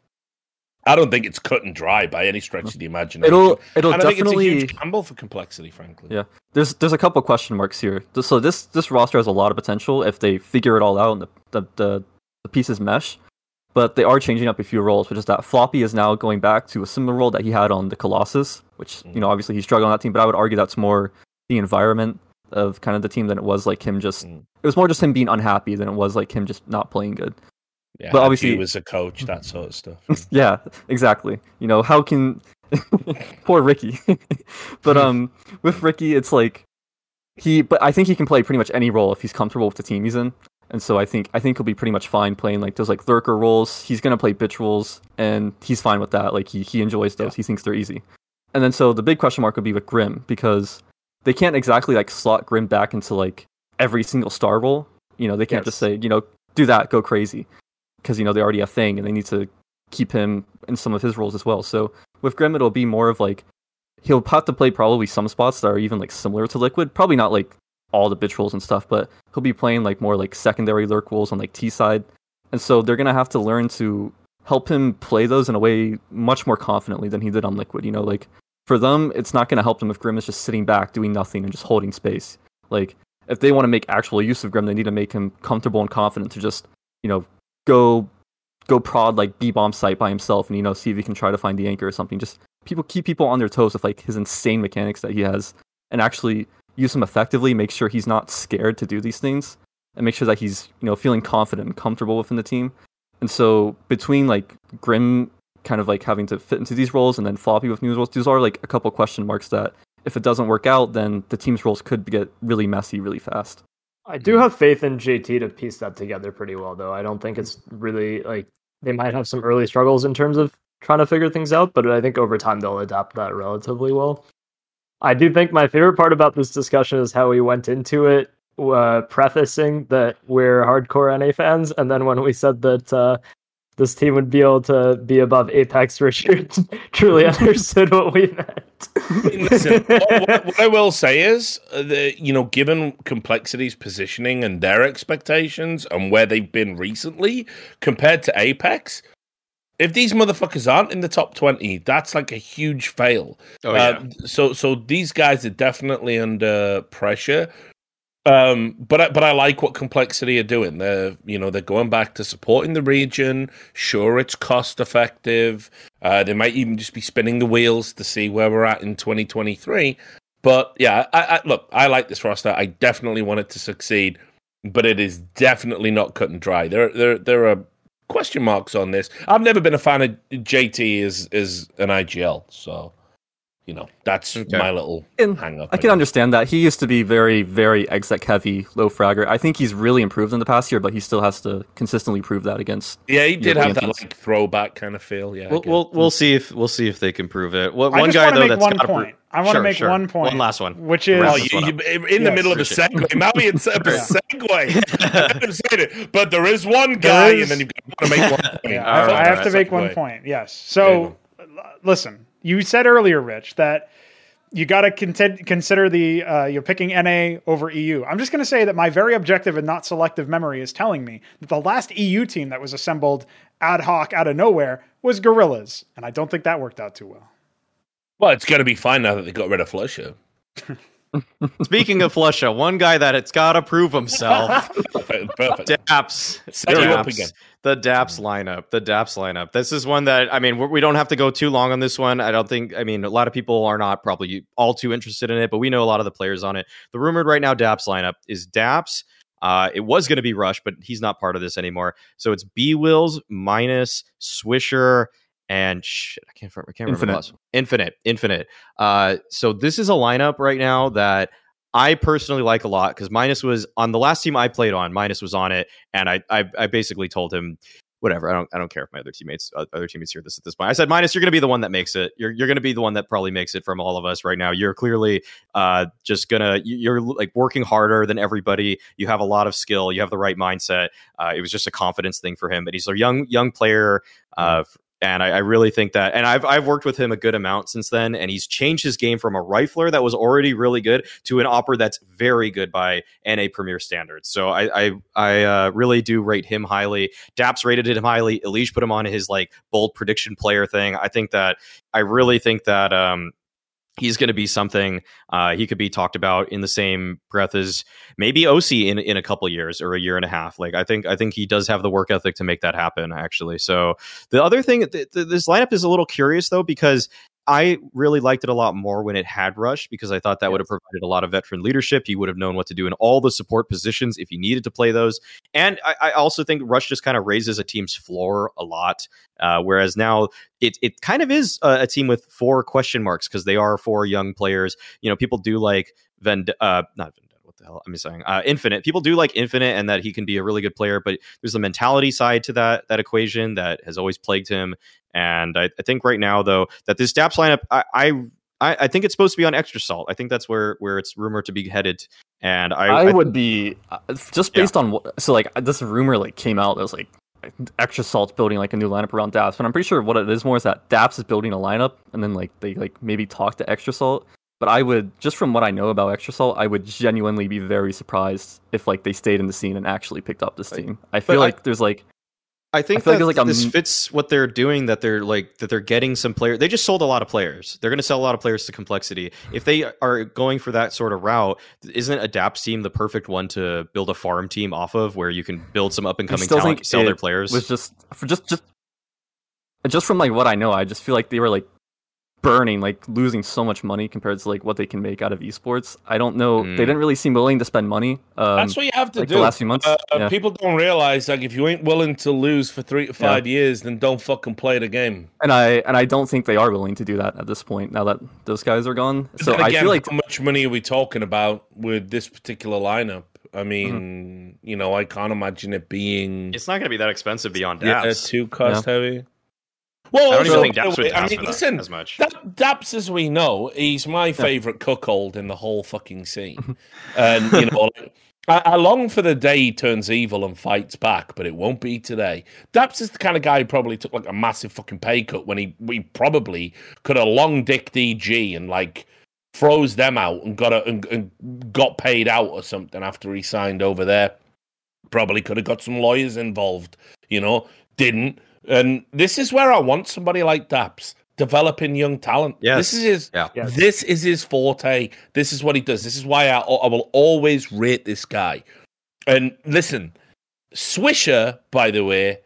I don't think it's cut and dry by any stretch of the imagination. It'll it'll and think it's a definitely huge gamble for complexity, frankly. Yeah. there's there's a couple question marks here. So this this roster has a lot of potential if they figure it all out and the the, the, the pieces mesh. But they are changing up a few roles, which is that Floppy is now going back to a similar role that he had on the Colossus, which you know obviously he struggled on that team. But I would argue that's more the environment of kind of the team than it was like him just. Mm. It was more just him being unhappy than it was like him just not playing good. Yeah, But obviously- obviously, was a coach, that sort of stuff. yeah, exactly. You know, how can poor Ricky. but um with Ricky it's like he but I think he can play pretty much any role if he's comfortable with the team he's in. And so I think I think he'll be pretty much fine playing like those like lurker roles. He's gonna play bitch roles, and he's fine with that. Like he he enjoys those. He thinks they're easy. And then so the big question mark would be with Grim because they can't exactly like slot Grim back into like every single star role. You know, they can't just say you know do that, go crazy, because you know they already have Thing, and they need to keep him in some of his roles as well. So with Grim, it'll be more of like he'll have to play probably some spots that are even like similar to Liquid. Probably not like all the bitch roles and stuff, but he'll be playing like more like secondary lurk roles on like T side. And so they're gonna have to learn to help him play those in a way much more confidently than he did on Liquid. You know, like for them, it's not gonna help them if Grim is just sitting back doing nothing and just holding space. Like if they want to make actual use of Grim, they need to make him comfortable and confident to just, you know, go go prod like B bomb site by himself and you know see if he can try to find the anchor or something. Just people keep people on their toes with like his insane mechanics that he has and actually use him effectively, make sure he's not scared to do these things and make sure that he's, you know, feeling confident and comfortable within the team. And so between like Grim kind of like having to fit into these roles and then Floppy with new roles, these are like a couple question marks that if it doesn't work out, then the team's roles could get really messy really fast. I do have faith in JT to piece that together pretty well, though. I don't think it's really like they might have some early struggles in terms of trying to figure things out, but I think over time they'll adapt that relatively well. I do think my favorite part about this discussion is how we went into it, uh, prefacing that we're hardcore NA fans, and then when we said that uh, this team would be able to be above Apeks, Richard truly understood what we meant. Listen, what, what- what I will say is uh, that you know, given Complexity's positioning, and their expectations, and where they've been recently compared to Apeks, if these motherfuckers aren't in the top twenty, that's like a huge fail. Oh yeah. Uh, so, so these guys are definitely under pressure. Um, but I, but I like what complexity are doing. They're you know they're going back to supporting the region. Sure, it's cost effective. Uh, they might even just be spinning the wheels to see where we're at in 2023. But yeah, I, I, look, I like this roster. I definitely want it to succeed, but it is definitely not cut and dry. There there there are question marks on this. I've never been a fan of JT as as an IGL, so you know that's Okay. my little And hang up. I can understand that. He used to be very, very exec heavy, low fragger. I think he's really improved in the past year, but he still has to consistently prove that against. Yeah, he did have that like throwback kind of feel. Yeah, We'll, we'll we'll see if we'll see if they can prove it. Well, I one guy though make that's one gotta point. prove- I want to make sure. one point. One last one. which is Oh, you, you, up. in the Yes. middle of a segue. Now we insert a segue. I haven't it, but there is one guy, is- and then you've got to make one. point. Yeah, I, right, I have all to make one point. Yes. So, l- listen, you said earlier, Rich, that you got to content- consider the uh, you're picking NA over EU. I'm just going to say that my very objective and not selective memory is telling me that the last EU team that was assembled ad hoc out of nowhere was Gorillas, and I don't think that worked out too well. Well, it's going to be fine now that they got rid of Flusha. Speaking of Flusha, one guy that it's got to prove himself. Perfect. perfect. Daps. Set you up again. The Daps lineup. The Daps lineup. This is one that I mean, we're- don't have to go too long on this one. I don't think. I mean, a lot of people are not probably all too interested in it, but we know a lot of the players on it. The rumored right now Daps lineup is Daps. Uh, it was going to be Rush, but he's not part of this anymore. So it's B Wills minus Swisher and shit. I can't. I can't remember. the Infinite. Infinite. Infinite. Uh, so this is a lineup right now that. I personally like a lot because Minus was on the last team I played on. Minus was on it, and I, I I basically told him whatever. I don't I don't care if my other teammates other teammates hear this at this point. I said minus, you're going to be the one that makes it. You're you're going to be the one that probably makes it from all of us right now. You're clearly uh just gonna you- you're like working harder than everybody. You have a lot of skill. You have the right mindset. Uh, it was just a confidence thing for him. But he's a young young player. Uh, and I, I really think that, and I've I've worked with him a good amount since then, and he's changed his game from a rifler that was already really good to an opera that's very good by NA Premier standards. So I I, I uh, really do rate him highly. Daps rated him highly. Elish put him on his like bold prediction player thing. I think that I really think that um he's going to be something uh he could be talked about in the same breath as maybe oSee in in a couple years or a year and a half. Like I think I think he does have the work ethic to make that happen actually. So the other thing th- th- this lineup is a little curious though because I really liked it a lot more when it had Rush because I thought that would have provided a lot of veteran leadership. He would have known what to do in all the support positions if he needed to play those. And I, I also think Rush just kind of raises a team's floor a lot. Uh, whereas now it it kind of is a, a team with four question marks because they are four young players. You know, people do like Vend uh not the hell am I saying? Uh, Infinite. People do like Infinite, and that he can be a really good player, but there's a mentality side to that that equation that has always plagued him. And I, I think right now, though, that this Daps lineup, I, I I, think it's supposed to be on extra salt. I think that's where where it's rumored to be headed. And I, I, I would be uh, just Yeah. based on what, so like this rumor like came out that was like extra salt's building like a new lineup around Daps, but I'm pretty sure what it is more is that Daps is building a lineup and then like they like maybe talk to extra salt. But I would just from what I know about extra salt, I would genuinely be very surprised if like they stayed in the scene and actually picked up this team. I feel I- like there's like I think feel like that like a this fits what they're doing. That they're like that they're getting some players. They just sold a lot of players. They're going to sell a lot of players to complexity. If they are going for that sort of route, isn't a Daps team the perfect one to build a farm team off of, where you can build some up and coming talent, sell their players? was just for just just just from like what I know, I just feel like they were like burning, like losing so much money compared to like what they can make out of esports. I don't know. Mm. They didn't really seem willing to spend money. Um, That's what you have to like do. the last few months. Uh, yeah. People don't realize like if you ain't willing to lose for three to five years, then don't fucking play the game. and I and I don't think they are willing to do that at this point. Now that those guys are gone, so Then I again, feel like how much money are we talking about with this particular lineup? I mean, you know, I can't imagine it being it's not going to be that expensive beyond yeah, Daps. too cost heavy. Well, I don't even think by Daps would way, I mean, for that listen, as much. Dap- Daps, as we know, he's my favorite cuckold in the whole fucking scene. and, you know, I, I long for the day he turns evil and fights back, but it won't be today. Daps is the kind of guy who probably took like a massive fucking pay cut when he we probably could have long dicked EG and like froze them out and got a, and, and got paid out or something after he signed over there. Probably could have got some lawyers involved, you know, didn't. And this is where I want somebody like Daps developing young talent. Yes. This is his Yeah. Yes. this is his forte. This is what he does. This is why I, I will always rate this guy. And listen, Swisher, by the way,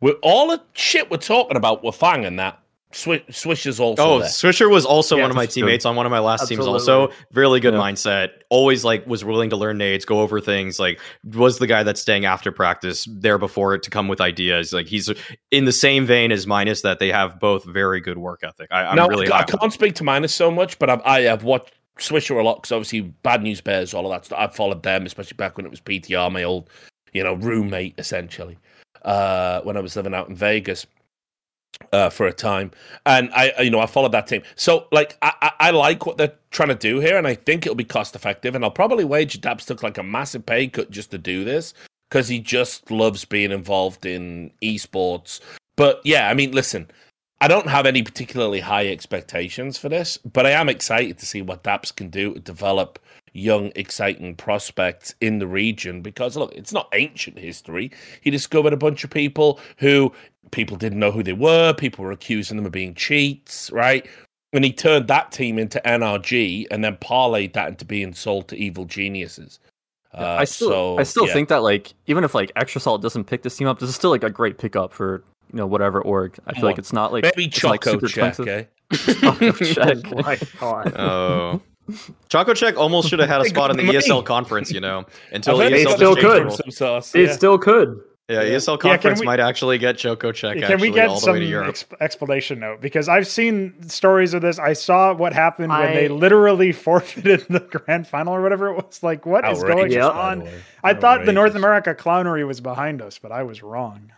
we're all the shit we're talking about with Fang and that, Swi- Swisher's also Oh, there. Swisher was also Yeah, one of my that's good. teammates on one of my last teams. Also, really good Yeah. mindset. Always like was willing to learn nades, go over things. Like was the guy that's staying after practice there before it to come with ideas. Like he's in the same vein as Minus that they have both very good work ethic. I, I'm now, really I can't speak to Minus so much, but I've, I have watched Swisher a lot because obviously Bad News Bears, all of that stuff. I've followed them, especially back when it was PTR, my old, you know, roommate essentially, uh, when I was living out in Vegas. Uh, for a time, and I, you know, I followed that team. So, like, I, I, I like what they're trying to do here, and I think it'll be cost effective. And I'll probably wager Daps took like a massive pay cut just to do this because he just loves being involved in esports. But yeah, I mean, listen, I don't have any particularly high expectations for this, but I am excited to see what Daps can do to develop young, exciting prospects in the region because look, it's not ancient history. He discovered a bunch of people who people didn't know who they were, people were accusing them of being cheats, right? And he turned that team into NRG and then parlayed that into being sold to evil geniuses. Uh, I still so, I still yeah. think that like even if like extra salt doesn't pick this team up, this is still like a great pickup for you know whatever org. I feel Come like on. it's not like maybe it's, like, check, eh? Choco check. Oh my god. Oh. Choco Check almost should have had a spot in the. ESL conference, you know, until ESL they still could. Some sauce, It yeah. still could. Yeah, ESL Yeah, can conference we- might actually get Choco Check Can actually we get all some way to Europe. ex- explanation note? Because I've seen stories of this. I saw what happened when they literally forfeited the grand final or whatever it was. Like, what is going Outrageous, Yeah. by on? the. I thought the North America clownery was behind us, but I was wrong.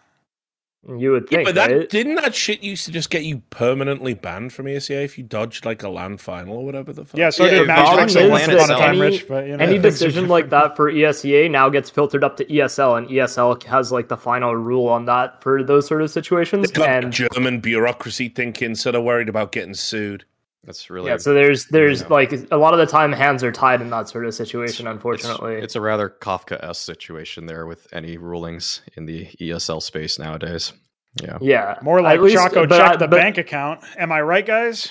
You would think, Yeah, think, but that right? didn't that shit used to just get you permanently banned from ESEA if you dodged like a LAN final or whatever the fuck. Yeah, so Yeah, did it Match bothers Fixing the once land upon a time. Rich. But you know, Any decision like that for ESEA now gets filtered up to ESL, and ESL has like the final rule on that for those sort of situations. It's got And German bureaucracy thinking, so they're worried about getting sued. That's really yeah, so there's there's Yeah. like a lot of the time hands are tied in that sort of situation. It's- Unfortunately, It's, a rather Kafka-esque situation there with any rulings in the ESL space nowadays. Yeah. yeah, More like At least- Choco but check the but- bank account. Am I right, guys?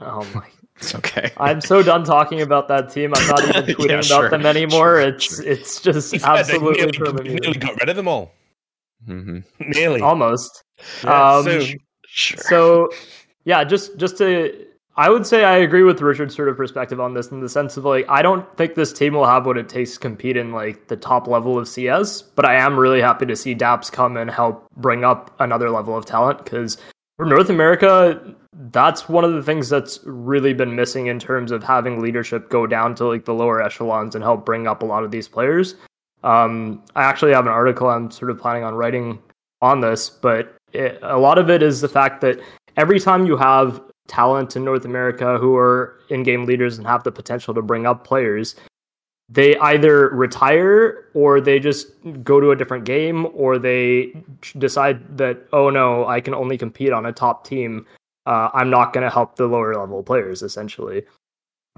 Oh my It's Okay. I'm so done talking about that team. I'm not even Yeah, tweeting about them anymore. sure, it's sure. it's just Yeah, they absolutely nearly, permanent. nearly got rid of them all. hmm Nearly. Almost. Yeah, um, soon. Sure. So yeah, just just to I would say I agree with Richard's sort of perspective on this in the sense of like I don't think this team will have what it takes to compete in like the top level of CS, but I am really happy to see Daps come and help bring up another level of talent because for North America, that's one of the things that's really been missing in terms of having leadership go down to like the lower echelons and help bring up a lot of these players. Um, I actually have an article I'm sort of planning on writing on this, but it, a lot of it is the fact that every time you have talent in North America who are in-game leaders and have the potential to bring up players, they either retire or they just go to a different game or they decide that oh no, I can only compete on a top team. Uh, I'm not going to help the lower level players essentially.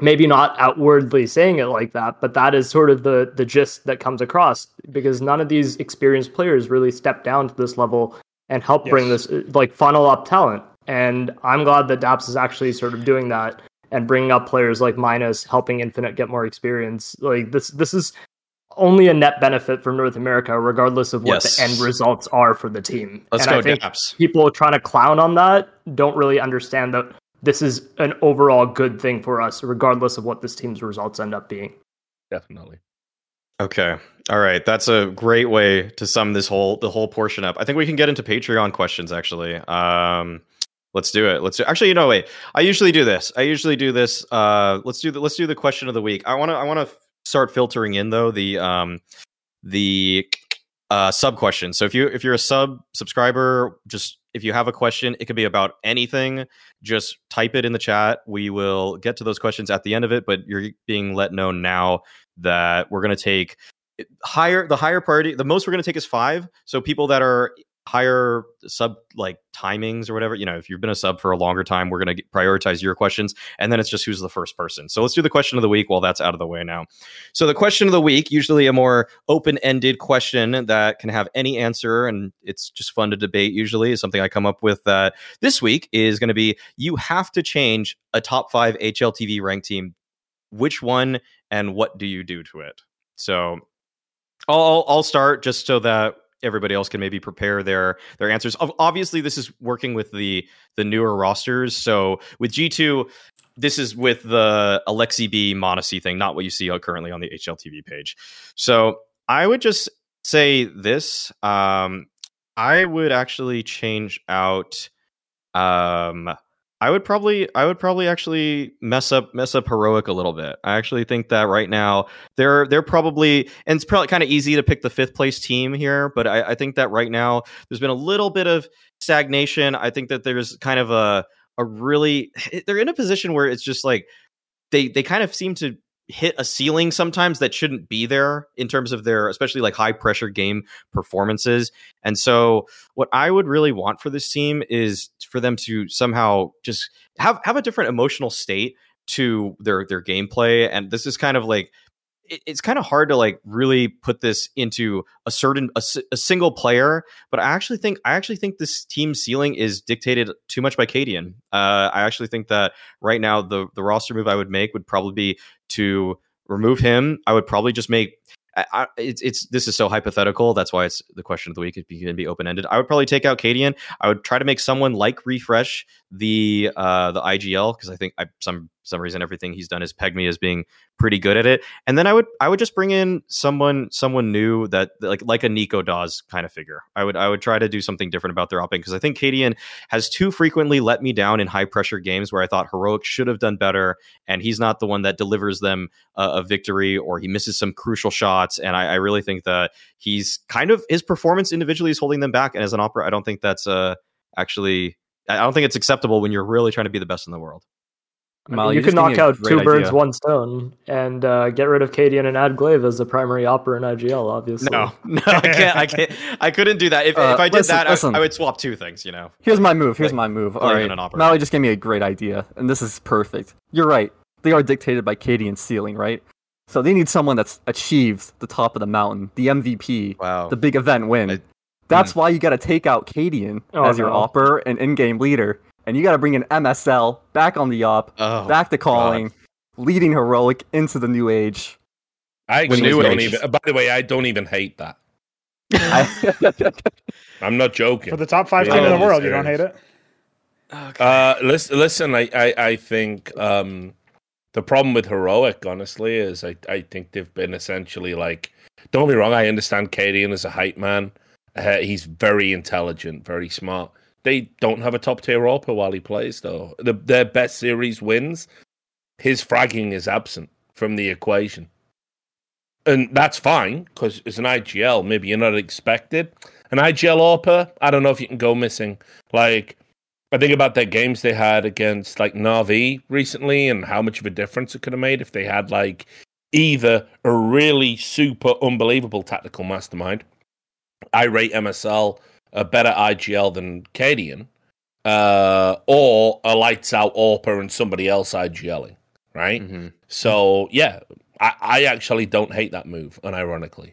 Maybe not outwardly saying it like that, but that is sort of the the gist that comes across because none of these experienced players really step down to this level and help Yes. bring this like funnel up talent. And I'm glad that Daps is actually sort of doing that and bringing up players like Minus, helping Infinite get more experience. Like this, this is only a net benefit for North America, regardless of what Yes. the end results are for the team. Let's and go, I think Daps. people trying to clown on that don't really understand that this is an overall good thing for us, regardless of what this team's results end up being. Definitely. Okay. All right. That's a great way to sum this whole the whole portion up. I think we can get into Patreon questions actually. Um let's do it. Let's do Actually, you know wait. I usually do this. I usually do this uh let's do the let's do the question of the week. I want to I want to start filtering in though the um the uh sub questions. So if you if you're a sub subscriber, just if you have a question, it could be about anything, just type it in the chat. We will get to those questions at the end of it, but you're being let know now that we're going to take higher the higher priority the most we're going to take is five so people that are higher sub like timings or whatever you know if you've been a sub for a longer time we're going to prioritize your questions and then it's just who's the first person. So let's do the question of the week while that's out of the way now. So the question of the week usually a more open-ended question that can have any answer and it's just fun to debate usually is something i come up with that this week is going to be you have to change a top five hltv ranked team. Which one and what do you do to it? So I'll I'll start just so that everybody else can maybe prepare their their answers. Obviously, this is working with the the newer rosters. So with G two, this is with the Alexi B m0NESY thing, not what you see currently on the HLTV page. So I would just say this. Um, I would actually change out. Um, I would probably I would probably actually mess up mess up heroic a little bit. I actually think that right now they're they're probably and it's probably kind of easy to pick the fifth place team here, but I, I think that right now there's been a little bit of stagnation. I think that there's kind of a a really they're in a position where it's just like they they kind of seem to hit a ceiling sometimes that shouldn't be there in terms of their especially like high pressure game performances. And so what I would really want for this team is for them to somehow just have have a different emotional state to their their gameplay and this is kind of like it- it's kind of hard to like really put this into a certain a, a single player but i actually think i actually think this team ceiling is dictated too much by Cadian. uh i actually think that right now the the roster move i would make would probably be to remove him i would probably just make I, it's it's this is so hypothetical. That's why it's the question of the week. It can be open ended. I would probably take out Cadian. I would try to make someone like refrezh the uh the IGL because I think I some some reason everything he's done has pegged me as being pretty good at it. And then I would I would just bring in someone someone new that like like a Nico Dawes kind of figure. I would I would try to do something different about their upping because I think Cadian has too frequently let me down in high pressure games where I thought heroic should have done better, and he's not the one that delivers them a, a victory or he misses some crucial shots. And I, I really think that he's kind of his performance individually is holding them back. And as an opera, I don't think that's uh actually I don't think it's acceptable when you're really trying to be the best in the world. I mean, Molly, you just could knock out great two birds, idea. one stone, and uh, get rid of Cadian and add gla1ve as the primary opera in IGL. Obviously, No, no, I can't. I can't. I couldn't do that. If, Uh, if I did listen, that, I- listen. I, would swap two things. You know. Here's my move. Here's Like, my move. All playing right. in an opera. Molly just gave me a great idea, and this is perfect. You're right. They are dictated by Cadian ceiling, right? So they need someone that's achieved the top of the mountain, the MVP, Wow. the big event win. I- that's why you got to take out Cadian Oh, as your no. opper and in-game leader, and you got to bring an MSL back on the op, Oh, back to calling, leading heroic into the new age. I actually don't Age. even. By the way, I don't even hate that. I- I'm not joking. For the top five Yeah, team in the world, you don't hate serious. it? Uh, listen, listen. I, I, I think um, the problem with heroic, honestly, is I, I think they've been essentially like. Don't be wrong. I understand Cadian is a hype man. Uh, he's very intelligent, very smart. They don't have a top tier AWPer while he plays, though. The, their best series wins. His fragging is absent from the equation. And that's fine because it's an IGL. Maybe you're not expected. An IGL AWPer, I don't know if you can go missing. Like, I think about their games they had against like Na'Vi recently and how much of a difference it could have made if they had like either a really super unbelievable tactical mastermind. I rate MSL a better IGL than Cadian, uh, or a lights out AWPer and somebody else IGLing, right? Mm-hmm. So yeah, I, I actually don't hate that move, unironically.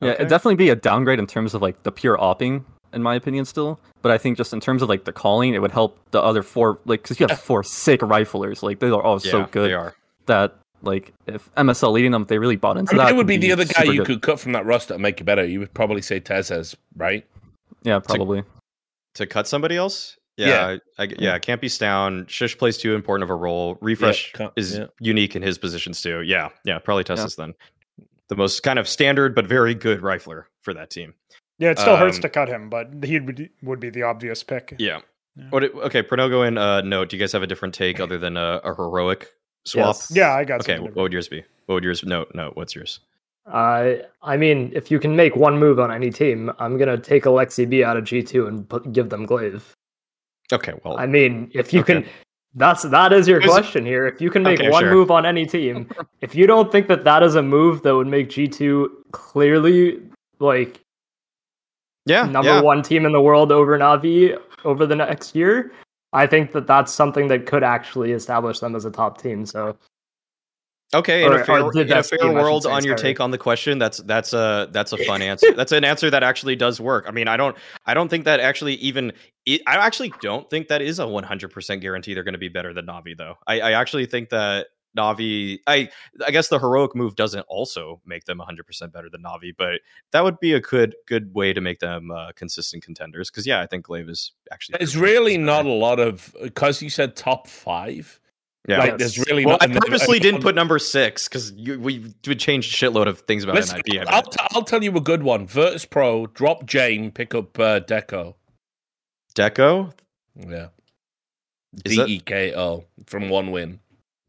Yeah, Okay. it'd definitely be a downgrade in terms of like the pure opping, in my opinion, still. But I think just in terms of like the calling, it would help the other four, like, because you have four sick riflers, like they are all Yeah, so good they are. that like if MSL leading them, if they really bought into I mean, that. it would be the other guy you good. could cut from that roster and make it better. You would probably say TeSeS, right? Yeah, probably. to cut somebody else. Yeah, I, I, yeah, can't be down. sjuush plays too important of a role. refrezh can't- is yeah. unique in his positions too. Yeah, yeah, probably TeSeS then. The most kind of standard but very good rifler for that team. Yeah, it still hurts Um, to cut him, but he would would be the obvious pick. Yeah. Yeah. What? it- okay, Pronogo and uh, note. Do you guys have a different take other than a, a heroic swap? Yes. Yeah, I got Okay, what would yours be? What would yours? No, no. What's yours? Uh, I mean, if you can make one move on any team, I'm gonna take Aleksib out of G2 and put, give them gla1ve. Okay, well, I mean, if you Okay. can, that's that is your question here. If you can make Okay, one sure. move on any team, if you don't think that that is a move that would make G2 clearly like yeah, number yeah. one team in the world over Navi over the next year, I think that that's something that could actually establish them as a top team. So Okay, in Or- a fair, in a fair team, I should world, on your sorry. take on the question, that's that's a that's a fun answer. That's an answer that actually does work. I mean, I don't I don't think that actually even I actually don't think that is a one hundred percent guarantee they're going to be better than Navi though. I, I actually think that Navi, I I guess the heroic move doesn't also make them one hundred percent better than Navi, but that would be a good good way to make them uh, consistent contenders. Because yeah, I think gla1ve is actually. It's pretty really better. not a lot of because you said top five. Yeah. Like, there's really well, not. I purposely didn't put number six because we would change a shitload of things about Listen, NIP. I'll, t- I'll tell you a good one. Virtus Pro, drop Jame, pick up uh, deko. deko, Yeah. Is D that- E K O from one win.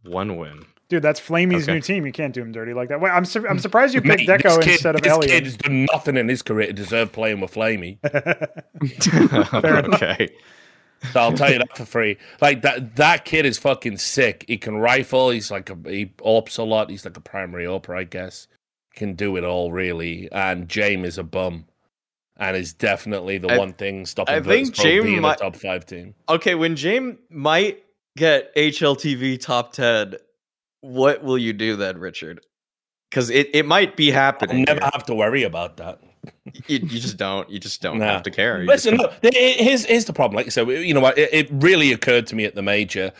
one win. Dude, that's flamie's Okay. new team. You can't do him dirty like that. Wait, I'm sur- I'm surprised you picked Mate, deko kid, instead of this Elliot. kid has done nothing in his career to deserve playing with Flamey. Fair enough. okay. So I'll tell you that for free. Like that that kid is fucking sick. He can rifle. He's like a he ops a lot. He's like a primary oper, I guess. Can do it all really. And James is a bum, and is definitely the I- one thing stopping. I think James being might- a top five team. Okay, when James might get HLTV top 10, what will you do then, Richard? Because it, it might be happening. I'll never here. have to worry about that. You, you just don't. You just don't Nah. have to care. You Listen, look, here's here's the problem. Like I said, you know what? It, it really occurred to me at the major.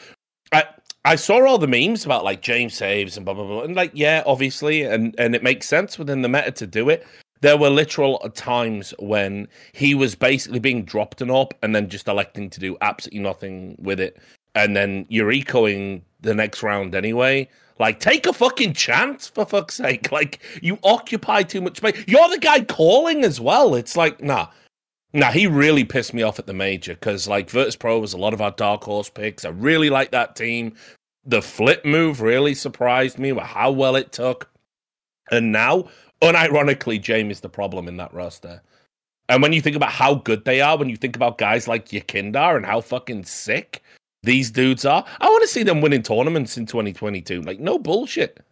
I I saw all the memes about like James saves and blah blah blah, and like yeah, obviously, and and it makes sense within the meta to do it. There were literal times when he was basically being dropped an op and then just electing to do absolutely nothing with it, and then you're ecoing the next round anyway. Like, take a fucking chance for fuck's sake. Like, you occupy too much space. You're the guy calling as well. It's like, nah. Nah, he really pissed me off at the major because, like, Virtus Pro was a lot of our dark horse picks. I really like that team. The flip move really surprised me with how well it took. And now, unironically, James is the problem in that roster. And when you think about how good they are, when you think about guys like YEKINDAR and how fucking sick these dudes are, I want to see them winning tournaments in 2022. Like, no bullshit.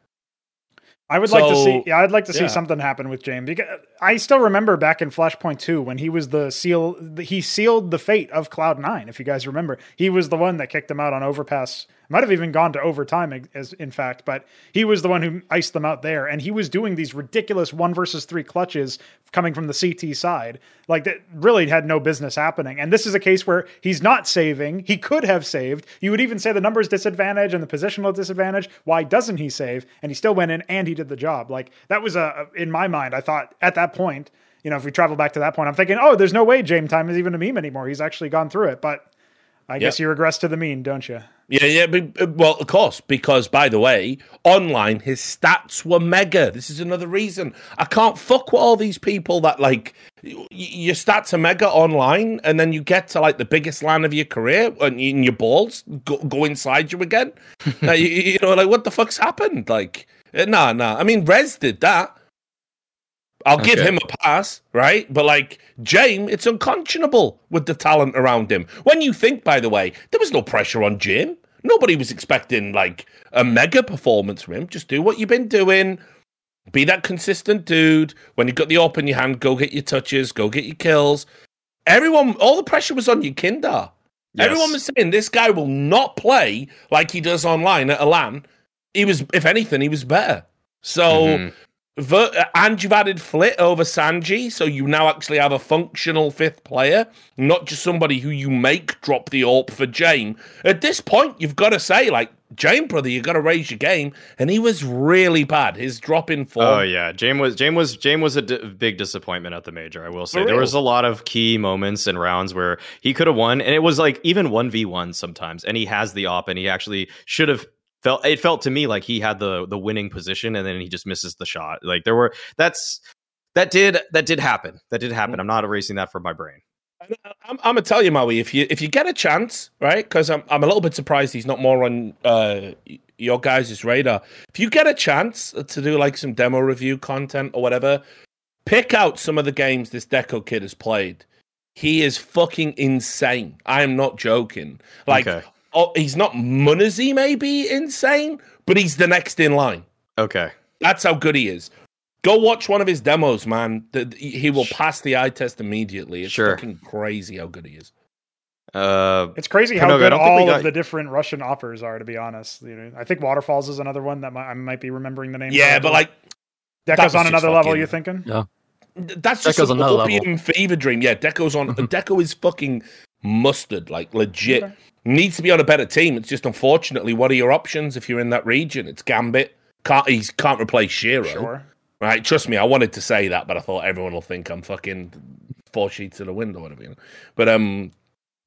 I would like to see. Yeah, I'd like to see yeah. something happen with James. Because I still remember back in Flashpoint Two when he was the seal. He sealed the fate of Cloud Nine. If you guys remember, he was the one that kicked them out on Overpass. Might have even gone to overtime, as in fact, but he was the one who iced them out there. And he was doing these ridiculous one versus three clutches coming from the CT side, like that really had no business happening. And this is a case where he's not saving. He could have saved. You would even say the numbers disadvantage and the positional disadvantage. Why doesn't he save? And he still went in and he did the job. Like that was a in my mind. I thought at that point, you know, if we travel back to that point, I'm thinking, oh, there's no way James time is even a meme anymore. He's actually gone through it, but I guess you regress to the mean, don't you? Yeah, yeah. But, uh, well, of course, because by the way, online his stats were mega. This is another reason I can't fuck with all these people that like y- your stats are mega online, and then you get to like the biggest land of your career, and, and your balls go, go inside you again. Uh, you, you know, like what the fuck's happened? Like, uh, nah, nah. I mean, Rez did that. I'll give him a pass, right? But like James, it's unconscionable with the talent around him. When you think, by the way, there was no pressure on Jim. Nobody was expecting like a mega performance from him. Just do what you've been doing. Be that consistent dude. When you've got the op in your hand, go get your touches, go get your kills. Everyone, all the pressure was on you, Kindar. Yes. Everyone was saying this guy will not play like he does online at a LAN. He was, if anything, he was better. So, Mhm. Ver- uh, and you've added FL1T over Sanji, so you now actually have a functional fifth player, not just somebody who you make drop the AWP for Jame. At this point, you've got to say, like, Jame, brother, you've got to raise your game. And he was really bad. His drop in form. Oh yeah, James was James was James was a d- big disappointment at the major. I will say there was a lot of key moments and rounds where he could have won, and it was like even one v one sometimes. And he has the op, and he actually should have felt. It felt to me like he had the the winning position, and then he just misses the shot. Like there were that's that did that did happen. That did happen. I'm not erasing that from my brain. I'm, I'm gonna tell you, Maui, if you if you get a chance, right? Because I'm I'm a little bit surprised he's not more on uh, your guys' radar. If you get a chance to do like some demo review content or whatever, pick out some of the games this Deco kid has played. He is fucking insane. I am not joking. Like, Okay. Oh, he's not m0NESY maybe insane, but he's the next in line. Okay. That's how good he is. Go watch one of his demos, man. The, he will pass the eye test immediately. It's Sure. fucking crazy how good he is. Uh, It's crazy how I good don't think we all got- of the different Russian offers are. To be honest, you know, I think Waterfalls is another one that mi- I might be remembering the name. Yeah, but like that Deco's was on just another level. fucking- You thinking? th- that's just Deco's an another level. opium fever dream. Yeah, Deco's on. Deco is fucking mustard, like legit. Okay. Needs to be on a better team. It's just unfortunately, what are your options if you're in that region? It's Gambit. Can't he can't replace sh1ro. Sure. Right, trust me, I wanted to say that, but I thought everyone will think I'm fucking four sheets in the wind or whatever. You know? But um,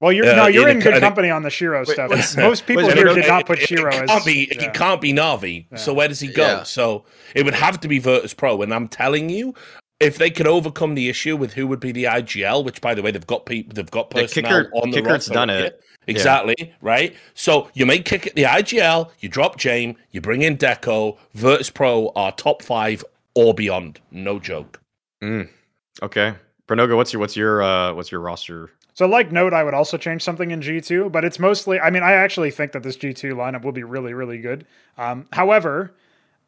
Well, you're Uh, no, you're in in a- good I think- company on the sh1ro stuff. wait, Most people wait, here no, did it- not put it, sh1ro it as. can't be yeah. it can't be Navi. So where does he go? Yeah. So it would have to be Virtus Pro. And I'm telling you, if they could overcome the issue with who would be the IGL, which by the way they've got people, they've got Yeah, personnel Kicker- on the Qikert's roster. done it. Exactly right. So you make kick the IGL, you drop Jame, you bring in Deco, Virtus Pro are top five or beyond. No joke. mm, okay. Pranoga, what's your what's your uh what's your roster? So, like Note, I would also change something in G2, but it's mostly, I mean, I actually think that this G2 lineup will be really, really good. Um, however,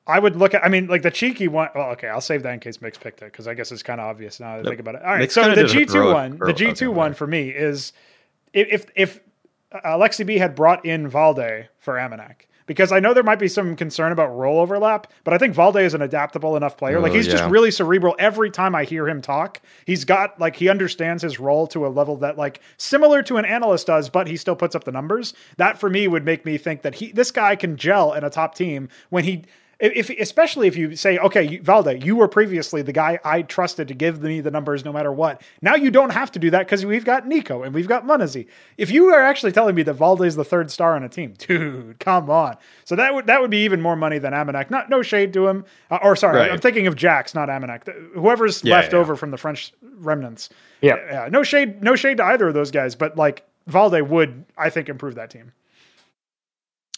I would look at, I mean, like the cheeky one. Well, okay, I'll save that in case Mix picked it because I guess it's kind of obvious now that I think about it. All right, Mix so the a G2 one, the G2 okay, one for me is if, if, if uh, Aleksib had brought in Valde for AmaNEk. Because I know there might be some concern about role overlap, but I think Valde is an adaptable enough player. like Oh, he's just really cerebral. Every time I hear him talk, he's got like he understands his role to a level that like similar to an analyst does, but he still puts up the numbers. That for me would make me think that he this guy can gel in a top team when he if especially if you say, okay, you- Valde, you were previously the guy I trusted to give me the numbers no matter what. Now you don't have to do that because we've got NiKo and we've got m0NESY. If you are actually telling me that Valde is the third star on a team, dude, come on. So that would that would be even more money than AmaNEk. Not no shade to him, uh, or sorry, Right. I'm thinking of JaCkz, not AmaNEk. Whoever's Yeah, left yeah. over from the French remnants. Yeah. yeah, no shade, no shade to either of those guys, but like Valde would, I think, improve that team.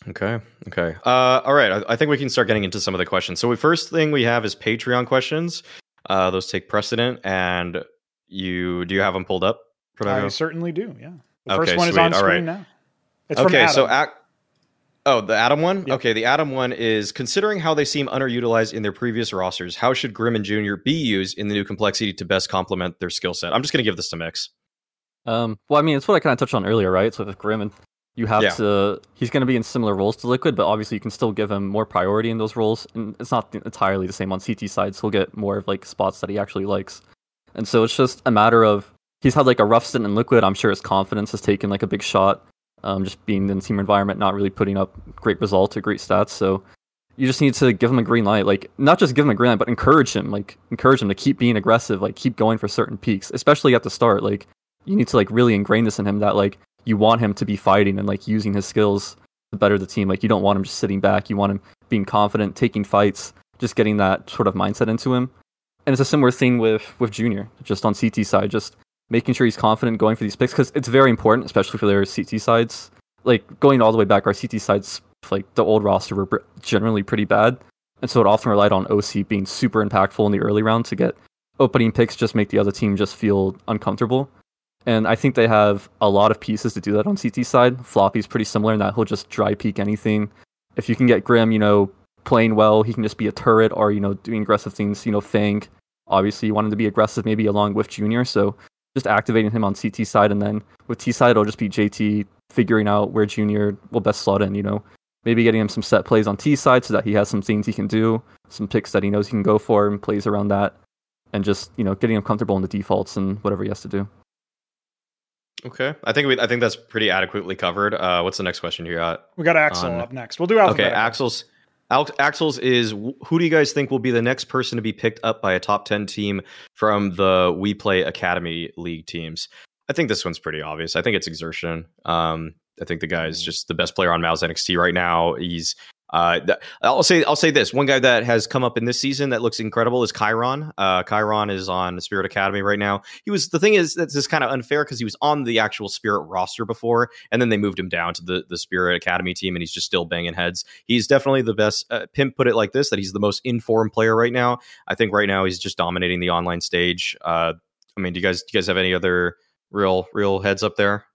Okay. Okay. Uh, all right. I, I think we can start getting into some of the questions. So, the first thing we have is Patreon questions. Uh, those take precedent, and you do you have them pulled up? I certainly do. Yeah, the Okay, first one is sweet. on All screen right. now. It's from okay. So, Adam. ac- oh, the Adam one. Yeah. Okay, the Adam one is considering how they seem underutilized in their previous rosters. How should Grim and Junior be used in the new complexity to best complement their skill set? I'm just going to give this to Mix. Um, well, I mean, it's what I kind of touched on earlier, right? So with Grim, and you have Yeah. to, he's going to be in similar roles to Liquid, but obviously you can still give him more priority in those roles. And it's not entirely the same on CT side, so he'll get more of like spots that he actually likes. And so it's just a matter of he's had like a rough stint in Liquid. I'm sure his confidence has taken like a big shot. Um, just being in the team environment, not really putting up great results or great stats. So you just need to give him a green light. Like not just give him a green light, but encourage him. Like encourage him to keep being aggressive. Like keep going for certain peaks, especially at the start. Like you need to like really ingrain this in him that like you want him to be fighting and like using his skills to better the team. Like you don't want him just sitting back. You want him being confident, taking fights, just getting that sort of mindset into him. And it's a similar thing with with Junior, just on CT side, just making sure he's confident going for these picks because it's very important, especially for their CT sides. Like going all the way back, our CT sides, like the old roster, were generally pretty bad, and so it often relied on oSee being super impactful in the early round to get opening picks, just make the other team just feel uncomfortable. And I think they have a lot of pieces to do that on CT side. Floppy's pretty similar in that he'll just dry peek anything. If you can get Grim, you know, playing well, he can just be a turret or, you know, doing aggressive things, you know, Fang. Obviously, you want him to be aggressive maybe along with Junior. So just activating him on CT side. And then with T side, it'll just be JT figuring out where Junior will best slot in, you know, maybe getting him some set plays on T side so that he has some things he can do, some picks that he knows he can go for and plays around that. And just, you know, getting him comfortable in the defaults and whatever he has to do. Okay, I think we I think that's pretty adequately covered. Uh, what's the next question you got? We got Axel On- up next. We'll do Axel. Okay, Axel's Al- Axel's is who do you guys think will be the next person to be picked up by a top 10 team from the WePlay Academy League teams? I think this one's pretty obvious. I think it's xertioN. Um, I think the guy's just the best player on MOUZ NXT right now. He's uh, I'll say I'll say this one guy that has come up in this season that looks incredible is Chiron. Uh, Chiron is on Spirit Academy right now. He was the thing is that's just kind of unfair because he was on the actual Spirit roster before, and then they moved him down to the the Spirit Academy team, and he's just still banging heads. He's definitely the best. Uh, Pimp put it like this: that he's the most informed player right now. I think right now he's just dominating the online stage. Uh, I mean, do you guys do you guys have any other real real heads up there?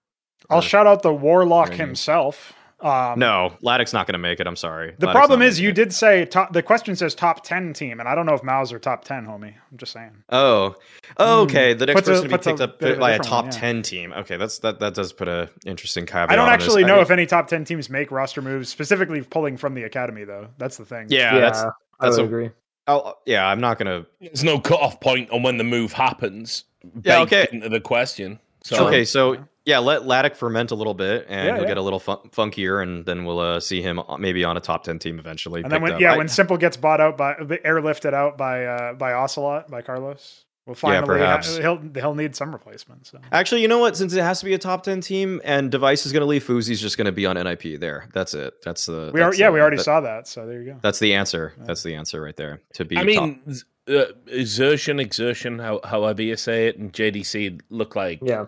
I'll Uh, shout out the Warlock himself. Um, no, Laddick's not going to make it. I'm sorry. The Laddick's problem is you it. did say top. The question says top ten team, and I don't know if Mao's are top ten, homie. I'm just saying. Oh, oh okay. The next Puts a- person to be puts a picked up bit a by a top one, yeah. ten team. Okay, that's that. That does put a interesting caveat. I don't actually I know mean- if any top ten teams make roster moves specifically pulling from the academy, though. That's the thing. Yeah, yeah, that's. I that's would a- agree. I'll, yeah, I'm not gonna. There's no cutoff point on when the move happens. Yeah, okay. Into the question. So okay, so yeah, let Laddick ferment a little bit, and Yeah, he'll yeah. get a little fun- funkier, and then we'll uh, see him maybe on a top ten team eventually. And then when yeah, I- when s1mple gets bought out by airlifted out by uh, by Ocelot by Carlos, we'll finally perhaps. he'll he'll need some replacement. So. Actually, you know what? Since it has to be a top ten team, and Device is going to leave, Fuzi's just going to be on NIP. There, that's it. That's the. We are yeah, uh, we already that- saw that. So there you go. That's the answer. That's the answer right there. To be. I mean, z- uh, xertioN, xertioN, how, however you say it, and JDC look like Yeah,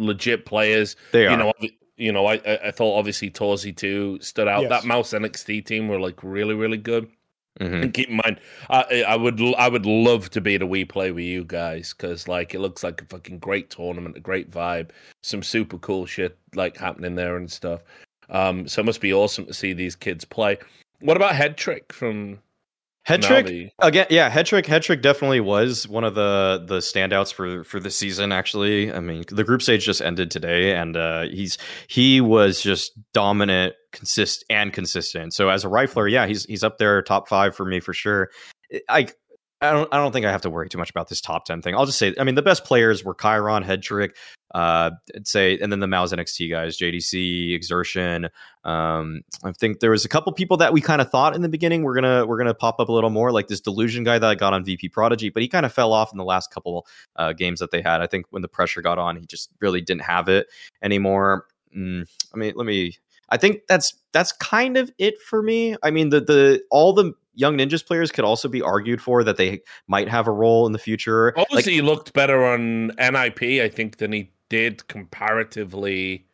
legit players. they are. You know, you know, I I I thought obviously Torzsi too stood out. Yes. That MOUZ NXT team were like really really good. Mhm. And keep in mind, I I would I would love to be at a WePlay with you guys because like it looks like a fucking great tournament, a great vibe, some super cool shit like happening there and stuff. Um, so it must be awesome to see these kids play. What about headtr1ck from headtr1ck again. Yeah, headtr1ck. headtr1ck definitely was one of the the standouts for for the season. Actually, I mean, the group stage just ended today, and uh, he's he was just dominant, consist and consistent. So as a rifler, yeah, he's he's up there, top five for me for sure. I. I don't. I don't think I have to worry too much about this top ten thing. I'll just say. I mean, the best players were Chiron, headtr1ck, uh, I'd say, and then the MOUZ NXT guys, JDC, xertioN, um, I think there was a couple people that we kind of thought in the beginning we're gonna we're gonna pop up a little more, like this Delusion guy that I got on VP Prodigy, but he kind of fell off in the last couple uh, games that they had. I think when the pressure got on, he just really didn't have it anymore. Mm, I mean, let me. I think that's that's kind of it for me. I mean, the the all the young ninjas players could also be argued for that they might have a role in the future. Like, Obviously, he looked better on NIP, I think, than he did comparatively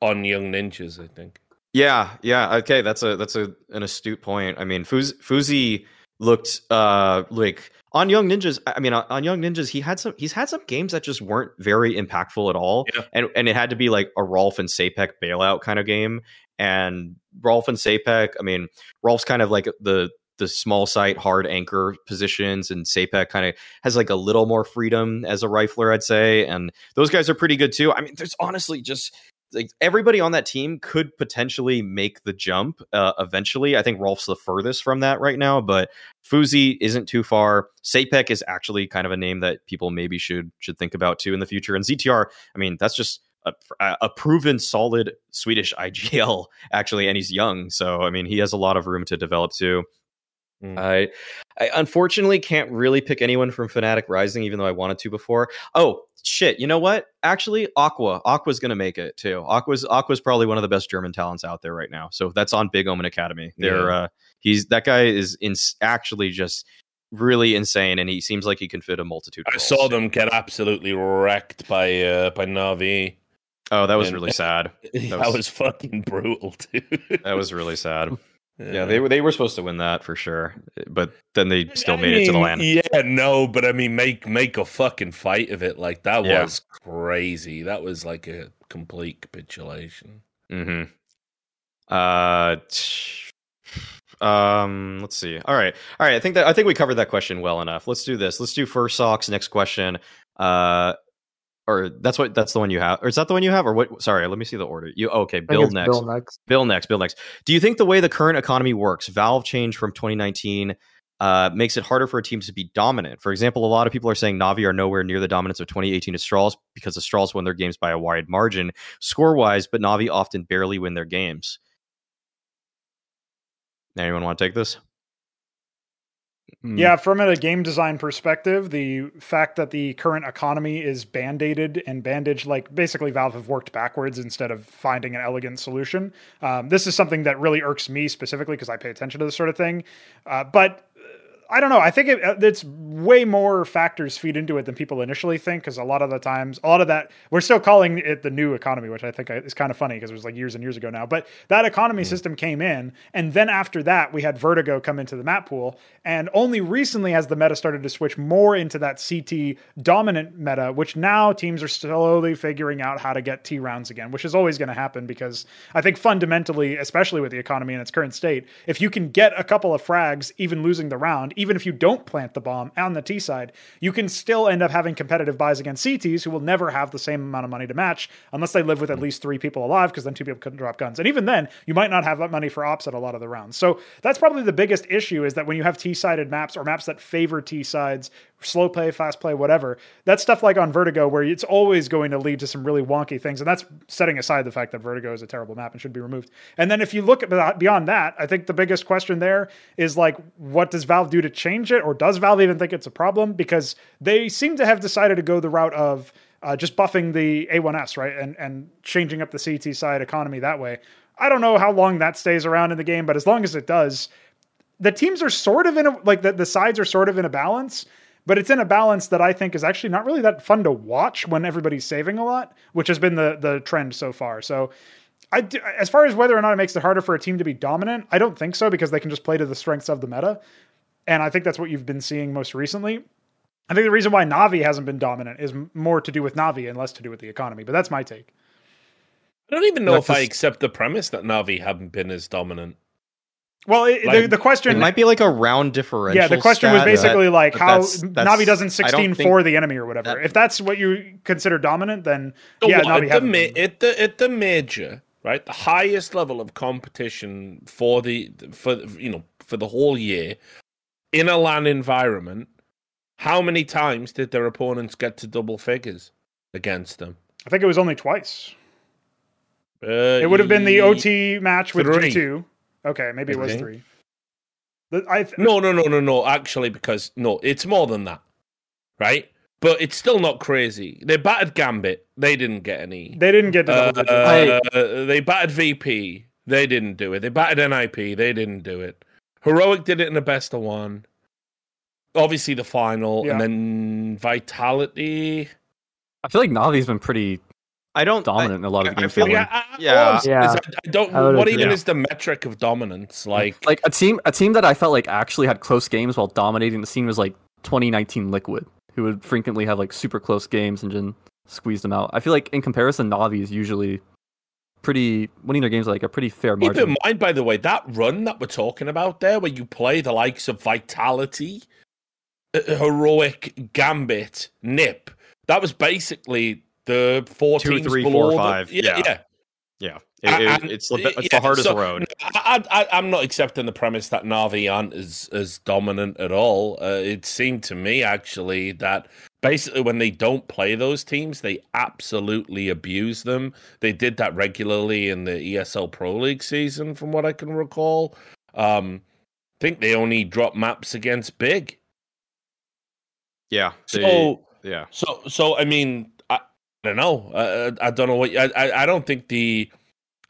on Young Ninjas. I think. Yeah, yeah. Okay, that's a that's a an astute point. I mean, Fuz, Fuzi looked uh like on Young Ninjas. I mean, on, on Young Ninjas, he had some he's had some games that just weren't very impactful at all, Yeah. and and it had to be like a Rolf and Sapek bailout kind of game. And Rolf and Sapek, I mean, Rolf's kind of like the the small site hard anchor positions, and Sapek kind of has like a little more freedom as a rifler, I'd say. And those guys are pretty good too. I mean, there's honestly just like everybody on that team could potentially make the jump uh, eventually. I think Rolf's the furthest from that right now, but Fuzi isn't too far. Sapek is actually kind of a name that people maybe should should think about too in the future. And ZTR, I mean, that's just a, a proven solid Swedish IGL actually, and he's young, so I mean, he has a lot of room to develop too. Mm. I, I unfortunately can't really pick anyone from Fnatic Rising, even though I wanted to before. Oh shit! You know what? Actually, Aqua. Aqua's gonna make it too. Aqua's Aqua's probably one of the best German talents out there right now. So that's on Big Omen Academy. They're uh, he's that guy is in, actually just really insane, and he seems like he can fit a multitude. Of I saw them get absolutely wrecked by uh, by Navi. Oh, that was and- really sad. That was- was, fucking brutal, dude. That was really sad. Yeah, they were they were supposed to win that for sure, but then they still made it to the land. Yeah, no, but I mean, make make a fucking fight of it. Like that Yeah. was crazy. That was like a complete capitulation. Mm-hmm. Uh, um, let's see. All right, all right. I think that I think we covered that question well enough. Let's do this. Let's do first socks. Next question. Uh, or that's what that's the one you have, or is that the one you have, or what? Sorry, let me see the order. You okay? Bill next. Bill next. Bill next. Bill next. Do you think the way the current economy works, Valve change from 2019, uh, makes it harder for a team to be dominant? For example, a lot of people are saying Navi are nowhere near the dominance of 2018 Astralis because Astralis won their games by a wide margin score wise, but Navi often barely win their games. Anyone want to take this? Hmm. Yeah, from a game design perspective, the fact that the current economy is band-aided and bandaged, like basically Valve have worked backwards instead of finding an elegant solution. Um, this is something that really irks me specifically because I pay attention to this sort of thing. Uh, but I don't know. I think it, uh, it's way more factors feed into it than people initially think. Because a lot of the times, a lot of that, we're still calling it the new economy, which I think is kind of funny because it was like years and years ago now. But that economy system came in, and then after that, we had Vertigo come into the map pool, and only recently has the meta started to switch more into that CT dominant meta, which now teams are slowly figuring out how to get T rounds again, which is always going to happen because I think fundamentally, especially with the economy in its current state, if you can get a couple of frags, even losing the round, even if you don't plant the bomb on the T side, you can still end up having competitive buys against CTs who will never have the same amount of money to match unless they live with at least three people alive, because then two people couldn't drop guns. And even then, you might not have that money for ops at a lot of the rounds. So that's probably the biggest issue is that when you have T sided maps or maps that favor T sides, slow play, fast play, whatever, that's stuff like on Vertigo where it's always going to lead to some really wonky things. And that's setting aside the fact that Vertigo is a terrible map and should be removed. And then if you look at beyond that, I think the biggest question there is like, what does Valve do to change it? Or does Valve even think it's a problem? Because they seem to have decided to go the route of uh, just buffing the A1S, right? And, and changing up the CT side economy that way. I don't know how long that stays around in the game, but as long as it does, the teams are sort of in a like the, the sides are sort of in a balance but it's in a balance that I think is actually not really that fun to watch when everybody's saving a lot, which has been the the trend so far. So, I do, as far as whether or not it makes it harder for a team to be dominant, I don't think so because they can just play to the strengths of the meta, and I think that's what you've been seeing most recently. I think the reason why Navi hasn't been dominant is more to do with Navi and less to do with the economy. But that's my take. I don't even know Like if I accept the premise that Navi haven't been as dominant. Well, it, the, Like, the question It might be like a round differential. Yeah, the question was stat, basically like how that's- that's- Navi doesn't 16 for the enemy or whatever. that- if that's what you consider dominant, then So yeah, what, Navi at, the ma- at the at the major, right? The highest level of competition for the for you know for the whole year in a LAN environment. How many times did their opponents get to double figures against them? I think it was only twice. Uh, It would have been the OT match with Three. G2. Okay, maybe it was Okay. three. I th- No, no, no, no, no. Actually, because no, it's more than that, right? But it's still not crazy. They battered Gambit. They didn't get any. they didn't get to Uh, double digits. uh, they battered VP. They didn't do it. They battered NIP. They didn't do it. Heroic did it in the best of one. Obviously, the final, Yeah. and then Vitality. I feel like Navi's been pretty I don't dominant in a lot of the I games. feel they. I, I, Yeah. I'm Yeah. is I, I don't. I what agree. even Yeah. is the metric of dominance? Like, like a team a team that I felt like actually had close games while dominating the scene was like 2019 Liquid, who would frequently have like super close games and then squeeze them out. I feel like in comparison, Navi is usually pretty winning their games like a pretty fair margin. Keep margin. in mind, by the way, that run that we're talking about there, where you play the likes of Vitality, uh, Heroic, Gambit, Nip, that was basically the four Two, teams three, below four, the- five. Yeah, Yeah. yeah. Yeah, It- it- it's the, it's the hardest so- road. I, I, I'm not accepting the premise that Navi aren't as, as dominant at all. Uh, it seemed to me actually that basically when they don't play those teams, they absolutely abuse them. They did that regularly in the ESL Pro League season, from what I can recall. Um, think they only drop maps against big. Yeah. So yeah. so so I mean I, I don't know. Uh, I don't know what I I, I don't think the.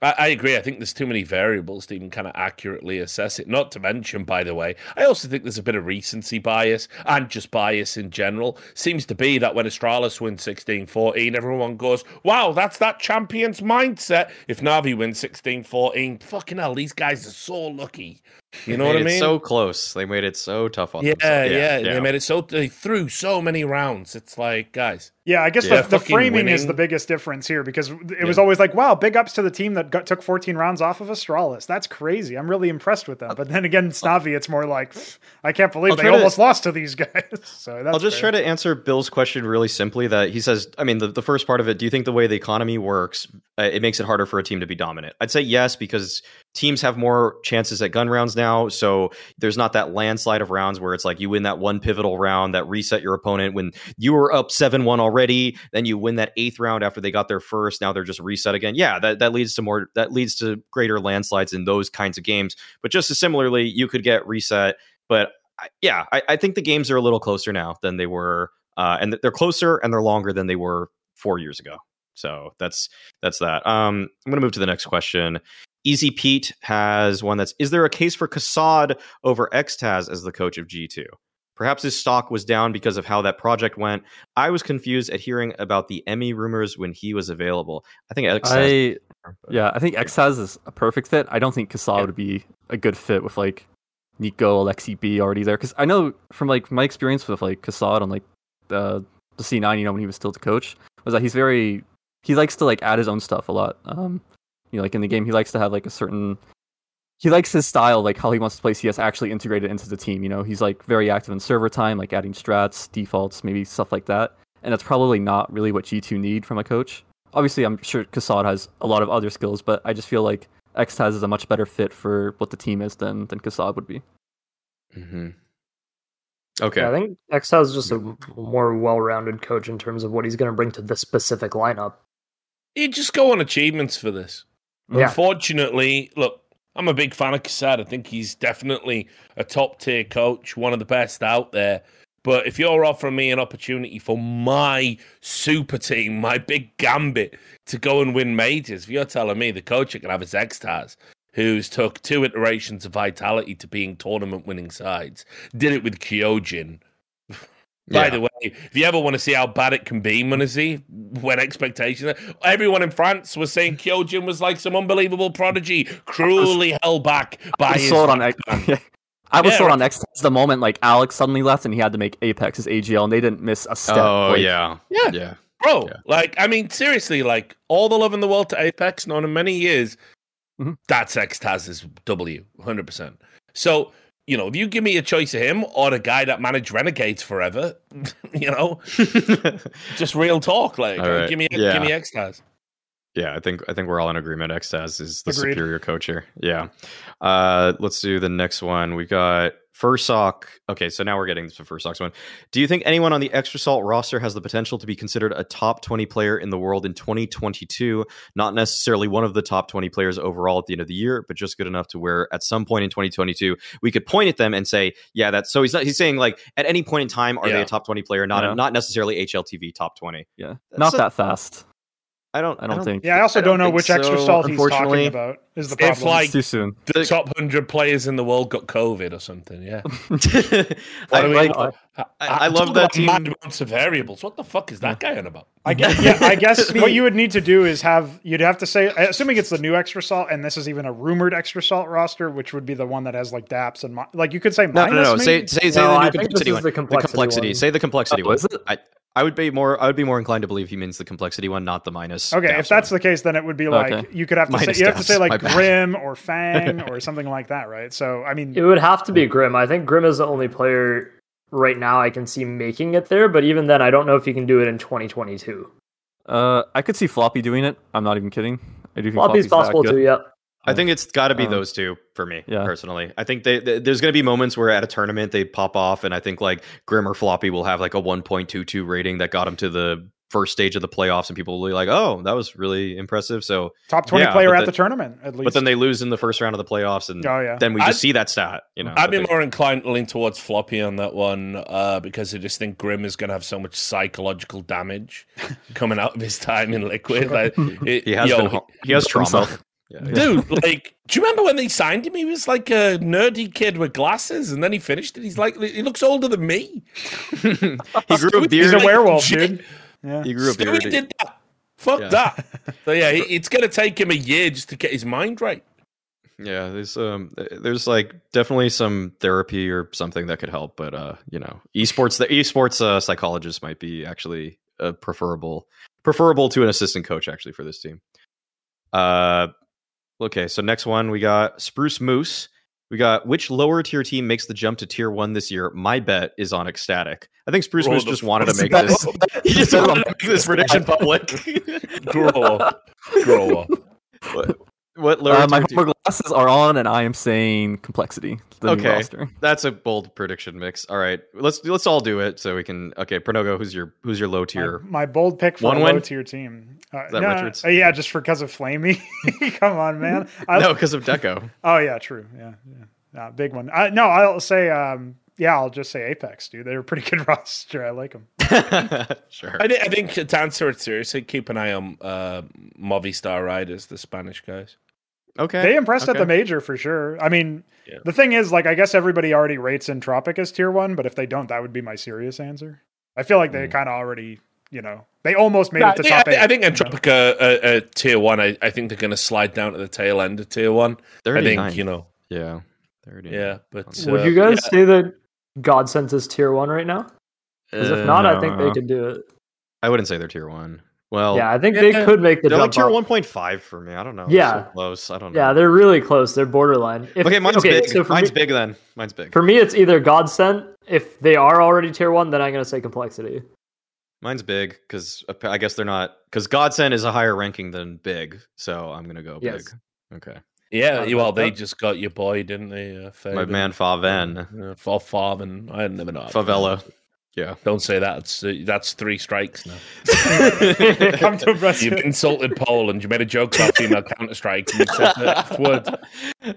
I, I agree. I think there's too many variables to even kind of accurately assess it. Not to mention, by the way, I also think there's a bit of recency bias and just bias in general. Seems to be that when Astralis wins 16 14, everyone goes, wow, that's that champion's mindset. If Navi wins 16 14, fucking hell, these guys are so lucky. You know what I mean? So close. They made it so tough on yeah, themselves. yeah, They made it so they threw so many rounds. It's like, guys, Yeah, I guess Yeah. the, the Fucking framing is the biggest difference here because it was always like, wow, big ups to the team that got, took 14 rounds off of Astralis. That's crazy. I'm really impressed with them. But then again, Snavi, it's more like, I can't believe I'll they try to- almost lost to these guys. so that's I'll just fair. try to answer Bill's question really simply. That he says, I mean, the, the first part of it. Do you think the way the economy works, uh, it makes it harder for a team to be dominant? I'd say yes, because teams have more chances at gun rounds now. So there's not that landslide of rounds where it's like you win that one pivotal round that reset your opponent when you were up seven one already. Then you win that eighth round after they got their first. Now they're just reset again. Yeah, that that leads to more. That leads to greater landslides in those kinds of games. But just as similarly, you could get reset. But I- yeah, I, I think the games are a little closer now than they were, uh, and they're closer and they're longer than they were four years ago. So that's that's that. Um, I'm going to move to the next question. Easy Pete has one that's: Is there a case for Kassad over Xtaz as the coach of G2? Perhaps his stock was down because of how that project went. I was confused at hearing about the Emmy rumors when he was available. I think Xtaz. I yeah, I think Xtaz is a perfect fit. I don't think Kassad would be a good fit with like NiKo, Alexi B already there because I know from like my experience with like Kassad on like the the C9, you know, when he was still the coach, was that he's very he likes to like add his own stuff a lot. Um, you know, like in the game, he likes to have like a certain he likes his style, like how he wants to play CS actually integrated into the team. You know, he's like very active in server time, like adding strats, defaults, maybe stuff like that. And that's probably not really what G2 need from a coach. Obviously, I'm sure Kassad has a lot of other skills, but I just feel like Xtaz is a much better fit for what the team is than than Kassad would be. Mm-hmm. Okay. Yeah, I think Xtaz is just a more well-rounded coach in terms of what he's going to bring to the specific lineup. you just go on achievements for this. Yeah. Unfortunately, look, I'm a big fan of Kassad. I think he's definitely a top tier coach, one of the best out there. But if you're offering me an opportunity for my super team, my big gambit to go and win majors, if you're telling me the coach can have is Xtaz, who's took two iterations of Vitality to being tournament winning sides, did it with Kyojin. By Yeah. the way, if you ever want to see how bad it can be, m0NESY, when expectations, everyone in France was saying Kyojin was like some unbelievable prodigy, cruelly held back by I was his. sold on X. I was Yeah, sold right. on Xtaz the moment like Alex suddenly left and he had to make Apex his AGL, and they didn't miss a step. Oh Like, yeah. Yeah. Yeah. Bro, Yeah. like, I mean, seriously, like, all the love in the world to Apex, known in many years, Mhm. that's Xtaz's W, 100%. So, you know, if you give me a choice of him or the guy that managed Renegades forever, you know, just real talk. Like, right. give me, Yeah. give me Xtaz. Yeah, I think I think we're all in agreement. Xtaz is the Agreed. superior coach here. Yeah. Uh, let's do the next one. We got Fursock. Okay, so now we're getting to the Fursock's one. Do you think anyone on the Extra Salt roster has the potential to be considered a top 20 player in the world in 2022? Not necessarily one of the top 20 players overall at the end of the year, but just good enough to where at some point in 2022 we could point at them and say, yeah, that's so he's not, he's saying like at any point in time are they a top 20 player, not Yeah. not necessarily HLTV top 20. yeah, That's not a- that fast. I don't I don't think. Yeah, I also I don't, don't know think which extra salt he's talking about. Is the If, problem? like- It's too soon. The The- top 100 players in the world got COVID or something, yeah. I, What like, I, I- I love that about team- Mad amounts of variables. What the fuck is that guy on about? I guess, yeah, I guess what you would need to do is have you'd have to say, uh, assuming it's the new extra salt, and this is even a rumored extra salt roster, which would be the one that has like DAPS and mi- like you could say no, minus. no, no. maybe? Say, say, say No, the new complexity is one. the complexity one. Say the complexity Oh, one. is it? I, I would be more. I would be more inclined to believe he means the complexity one, not the minus. Okay, if that's one. the case, then it would be like Okay. you could have to say you have to say like. Grim or Fang or something like that, right? So I mean, It would have to be Grim. I think Grim is the only player right now I can see making it there, but even then, I don't know if he can do it in 2022. Uh, I could see Floppy doing it. I'm not even kidding. I do think Floppy's Floppy's possible too, yeah. I think it's got to be Um, those two for me yeah. personally. I think they, they- there's going to be moments where at a tournament they pop off, and I think like Grim or Floppy will have like a 1.22 rating that got him to the first stage of the playoffs, and people will be like, "Oh, that was really impressive." So, Top twenty Yeah, player at the- the tournament, at least. but then they lose in the first round of the playoffs, and oh yeah, then we just I'd- see that stat. You know, I'd be they- more inclined to lean towards floppy on that one uh, because I just think Grim is going to have so much psychological damage coming out of his time in Liquid. Like, it- he has yo, been ho- he has trauma. Himself. Yeah. Dude, like, do you remember when they signed him? He was like a nerdy kid with glasses, and then he finished it. He's like, he looks older than me. he grew a Stewie- beard. he's a werewolf, dude. Yeah. He grew a Stewie beard. did that. Fuck Yeah. that. So yeah, it's going to take him a year just to get his mind right. Yeah, there's um, there's like definitely some therapy or something that could help, but uh, you know, esports the esports uh, psychologist might be actually uh, preferable preferable to an assistant coach actually for this team. Uh, okay, so next one we got Spruce Moose. We got which lower tier team makes the jump to tier one this year? My bet is on Ecstatic. I think Spruce Roll Moose just wanted to make this. He just wanted to make this prediction public. Grow up. Grow up. what, what lower Uh, my tier homework glasses are on, and I am saying complexity. The Okay. roster. That's a bold prediction mix. All right, let's let's all do it so we can. Okay, Pronogo, who's your who's your low tier? My, my bold pick for One a win? low tier team. Uh, that no, Richards? uh, yeah, just for because of Flamey. Come on, man. I, no, because of Deco. Oh yeah, true. Yeah, yeah. Uh, big one. I, no, I'll say. Um, yeah, I'll just say Apex, dude. They're a pretty good roster. I like them. sure. I, thi- I think to answer it seriously, keep an eye on uh, Movistar Riders, the Spanish guys. Okay. They impressed at the major for sure. I mean, Yeah. the thing is, like, I guess everybody already rates Entropiq as tier one, but if they don't, that would be my serious answer. I feel like they Mm. kind of already, you know, they almost made Yeah, it to I, top think, eight. I think you know? Entropica uh, uh, tier one. I, I think they're going to slide down to the tail end of tier one. 39. I think you know. Yeah. 39. Yeah, but Would uh, you guys yeah. say that Godsent is tier one right now? Because if not, I think they Uh, could do it. I wouldn't say they're tier one. Well, yeah, I think yeah, they could make the they're jump like tier one point five for me. I don't know. Yeah. So close. I don't know. Yeah, they're really close. They're borderline. If, okay, mine's big. So for mine's me, big then. Mine's big. For me, it's either Godsent. If they are already tier one, then I'm going to say complexity. Mine's big because I guess they're not because Godsend is a higher ranking than big, so I'm gonna go Yes. big. Okay, Yeah, Uh, well, they that- just got your boy, didn't they? Uh, my Fabian? man Faven, Uh, for Farven. I never know. Favela. Yeah. Don't say that. It's, uh, that's three strikes now. Come to Brazil. You've insulted Poland. You made a joke about female Counter Strike. You said the F word.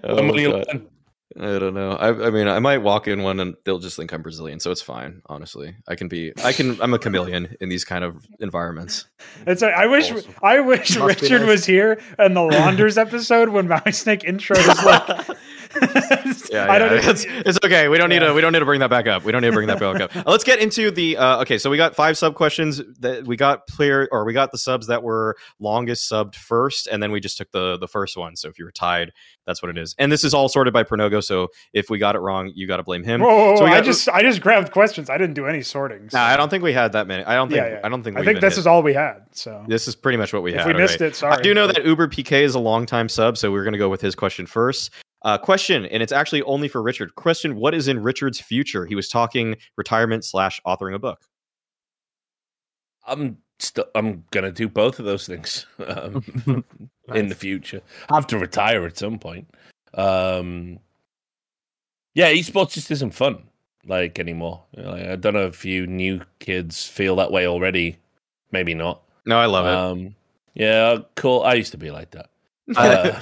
Oh, When will you God. learn? I don't know. I, I mean, I might walk in one and they'll just think I'm Brazilian, so it's fine. Honestly, I can be. I can. I'm a chameleon in these kind of environments. It's like, I wish Awesome. I wish Must Richard nice. was here and the Launders episode when Mauisnake intro was like. Yeah, I don't yeah, know. it's, it's okay. We don't need to. We don't need to bring that back up. We don't need to bring that back up. Let's get into the. Uh, okay, so we got five sub questions. That we got player or we got the subs that were longest subbed first, and then we just took the the first one. So if you were tied, that's what it is. And this is all sorted by Pronogo. So if we got it wrong, you got to blame him. Whoa, whoa, whoa, So we I just I just grabbed questions. I didn't do any sorting. so- Nah, I don't think we had that many. I don't think. Yeah, yeah. I don't think. I think this hit- is all we had. So This is pretty much what we if had. we missed okay. it, sorry. I do know that Uber PK is a longtime sub, so we're going to go with his question first. Uh, question, and it's actually only for Richard. Question: What is in Richard's future? He was talking retirement slash authoring a book. I'm still. I'm gonna do both of those things um, in the future. I have to retire at some point. Um, yeah, esports just isn't fun like anymore. Like, I don't know if you new kids feel that way already. Maybe not. No, I love it. Um, yeah, cool. I used to be like that. Uh,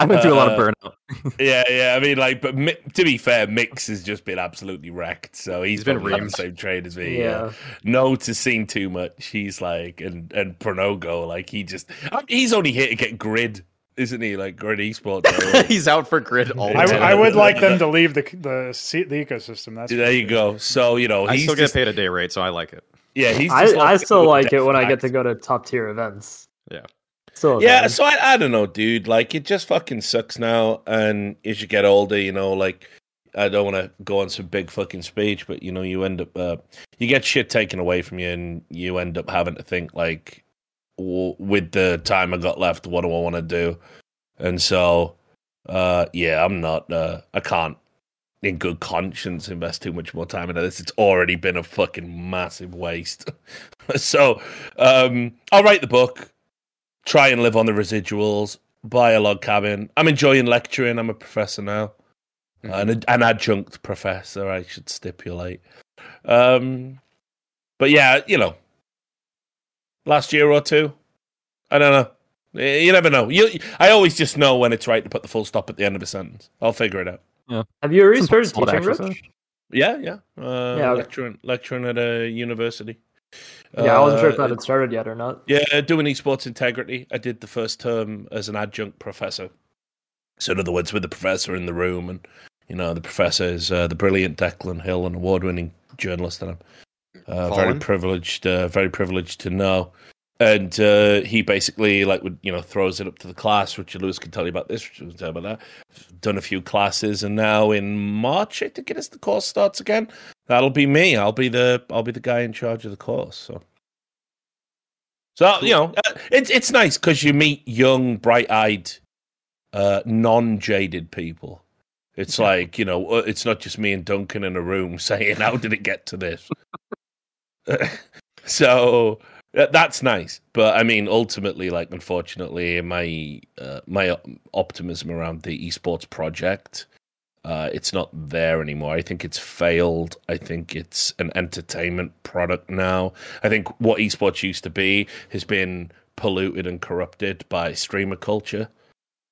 I went through a lot of Uh, burnout. yeah, yeah. I mean, like, but Mi- to be fair, Mix has just been absolutely wrecked. So he's He's been probably on the same trade as me. Yeah. Yeah. No to seeing too much. He's like, and and Pronogo, like he just, I- he's only here to get grid, isn't he? Like grid esports. He's out for grid all the I, time. I would like them to leave the the the ecosystem. That's there you go. So you know, I he's still just, get paid a day rate, so I like it. yeah, he's. I, Just I still like it when I get to go to top tier events. Yeah. So Yeah, so I, I don't know, dude. Like, it just fucking sucks now. And as you get older, you know, like, I don't want to go on some big fucking speech, but you know, you end up, uh, you get shit taken away from you, and you end up having to think like, w- with the time I got left, what do I want to do? And so, uh, yeah, I'm not, uh, I can't, in good conscience, invest too much more time into this. It's already been a fucking massive waste. so, um, I'll write the book try and live on the residuals, buy a log cabin. I'm enjoying lecturing. I'm a professor now, Mhm. an, an adjunct professor. I should stipulate. Um, but yeah, you know, last year or two. I don't know. You never know. You, I always just know when it's right to put the full stop at the end of a sentence. I'll figure it out. Yeah. Have you already Some started solid teaching, Rich? Yeah, yeah. Uh, Yeah, okay. lecturing, lecturing at a university. Yeah, I wasn't sure if Uh, that had started yet or not. Yeah, doing esports integrity. I did the first term as an adjunct professor. So, in other words, with the professor in the room, and you know, the professor is uh, the brilliant Declan Hill, an award-winning journalist that I'm uh, very privileged, uh, very privileged to know. And uh, he basically like would you know throws it up to the class. Richard Lewis can tell you about this. Richard can tell you about that. Done a few classes, and now in March, I think it is the course starts again. That'll be me. I'll be the I'll be the guy in charge of the course. So. So you know, uh, it's it's nice because you meet young, bright-eyed, uh, non-jaded people. It's like you know, uh, it's not just me and Duncan in a room saying, "How did it get to this?" so uh, that's nice, but I mean, ultimately, like, unfortunately, my uh, my optimism around the esports project, uh, it's not there anymore. I think it's failed. I think it's an entertainment product now. I think what esports used to be has been polluted and corrupted by streamer culture.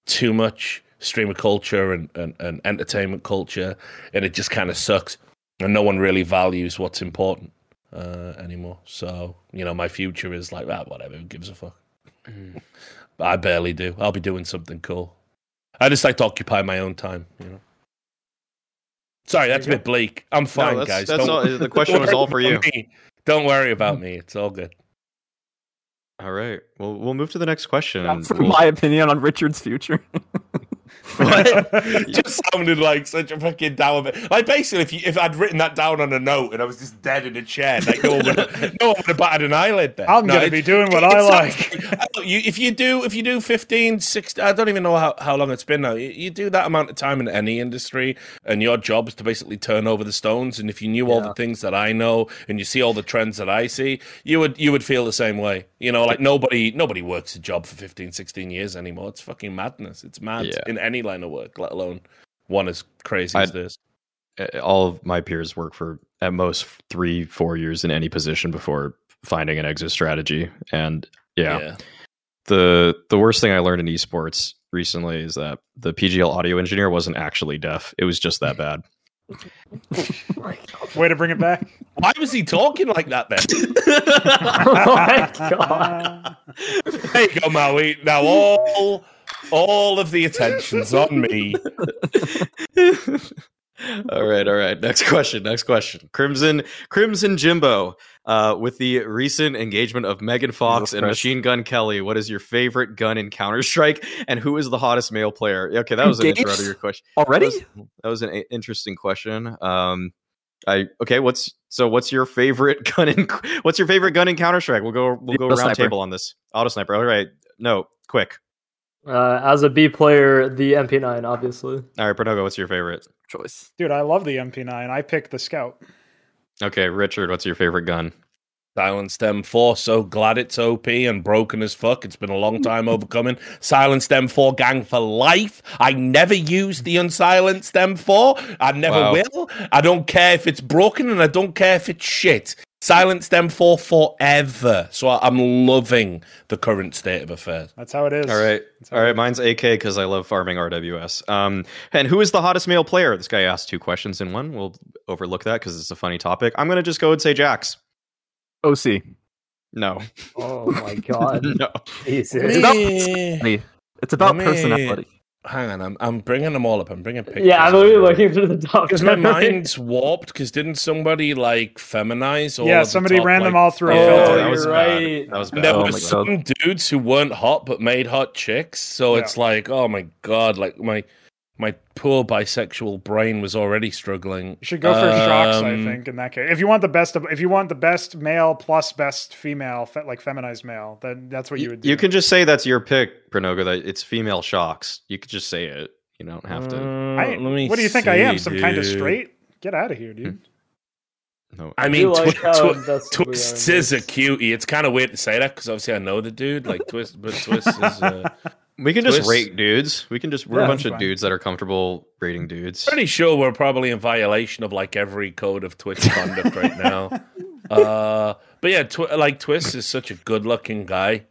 Too much streamer culture and, and, and entertainment culture, and it just kind of sucks. And no one really values what's important uh, anymore. So, you know, my future is like, ah, whatever, who gives a fuck? but I barely do. I'll be doing something cool. I just like to occupy my own time, you know. Sorry, that's a bit bleak. I'm fine, that's- guys. that's all- the question was all for you. me. Don't worry about me. It's all good. All right. Well, we'll move to the next question. and For we'll- my opinion on Richard's future. Just sounded like such a fucking down. Like basically, if you, if I'd written that down on a note and I was just dead in a chair, like no one would, no one would have batted an eyelid. There, I'm No, gonna be doing what I like. You, if you do, if you do 15, 16, I don't even know how, how long it's been now. You, you do that amount of time in any industry, and your job is to basically turn over the stones. And if you knew all the things that I know, and you see all the trends that I see, you would you would feel the same way. You know, like nobody nobody works a job for 15, 16 years anymore. It's fucking madness. It's mad Yeah. in any line of work, let alone one as crazy as I'd- this. all of my peers work for at most three, four years in any position before finding an exit strategy. And yeah, the the worst thing I learned in esports recently is that the PGL audio engineer wasn't actually deaf. It was just that bad. Way to bring it back. Why was he talking like that then? oh my god. there you go, Maui. Now all all of the attention's on me. all right, all right. Next question. Next question. Crimson Crimson Jimbo. Uh, with the recent engagement of Megan Fox Jesus and Christ. Machine Gun Kelly, what is your favorite gun in Counter Strike, and who is the hottest male player? Okay, that was an intro to your question. Already? That was, that was an a- interesting question. Um, I okay. What's so? What's your favorite gun in? What's your favorite gun in Counter Strike? We'll go. We'll go Auto round sniper. table on this. Auto sniper. All right. No, quick. Uh, as a B player, the MP9, obviously. All right, Pernogo. What's your favorite? Choice. Dude, I love the MP9. I picked the Scout. Okay, Richard. What's your favorite gun? Silent M4, so glad it's OP and broken as fuck. It's been a long time overcoming. Silenced M4 gang for life. I never use the unsilenced M4. I never Wow. will. I don't care if it's broken and I don't care if it's shit. Silenced them for forever. So I- I'm loving the current state of affairs. That's how it is. All right. That's how All it right. is. Mine's AK because I love farming RWS. Um, and who is the hottest male player? This guy asked two questions in one. We'll overlook that because it's a funny topic. I'm gonna just go and say Jax. OC. No. Oh my god. no. Jesus. It's about It's about personality. Hang on, I'm, I'm bringing them all up. I'm bringing pictures. Yeah, I'm literally looking through the top. Because my mind's warped. Because didn't somebody like feminize all? Yeah, of the somebody top, ran like, them all through a Oh, filter. that was you're bad. right. That was And there Oh were my God. some dudes who weren't hot but made hot chicks. So Yeah. it's like, oh my god, like my my poor bisexual brain was already struggling. You should go for shox, I Um, think, in that case. If you want the best if you want the best male plus best female, fe- like feminized male, then that's what you You, would do. you can just say that's your pick, Pranoga. That it's female shox. You could just say it. You don't have to. Uh, I, let me what do you think I am? see, Some kind of straight? Get out of here, dude. No. I mean, like Twi- Twi- invested we are in Twistzz is a this. cutie. It's kind of weird to say that because obviously I know the dude, like Twistzz, but Twistzz is. Uh, We can just Twistzz. rate dudes. We can just we're Yeah, a bunch of fine. dudes that are comfortable rating dudes. pretty sure we're probably in violation of like every code of Twitch conduct right now. Uh, but yeah, tw- like Twistzz is such a good-looking guy,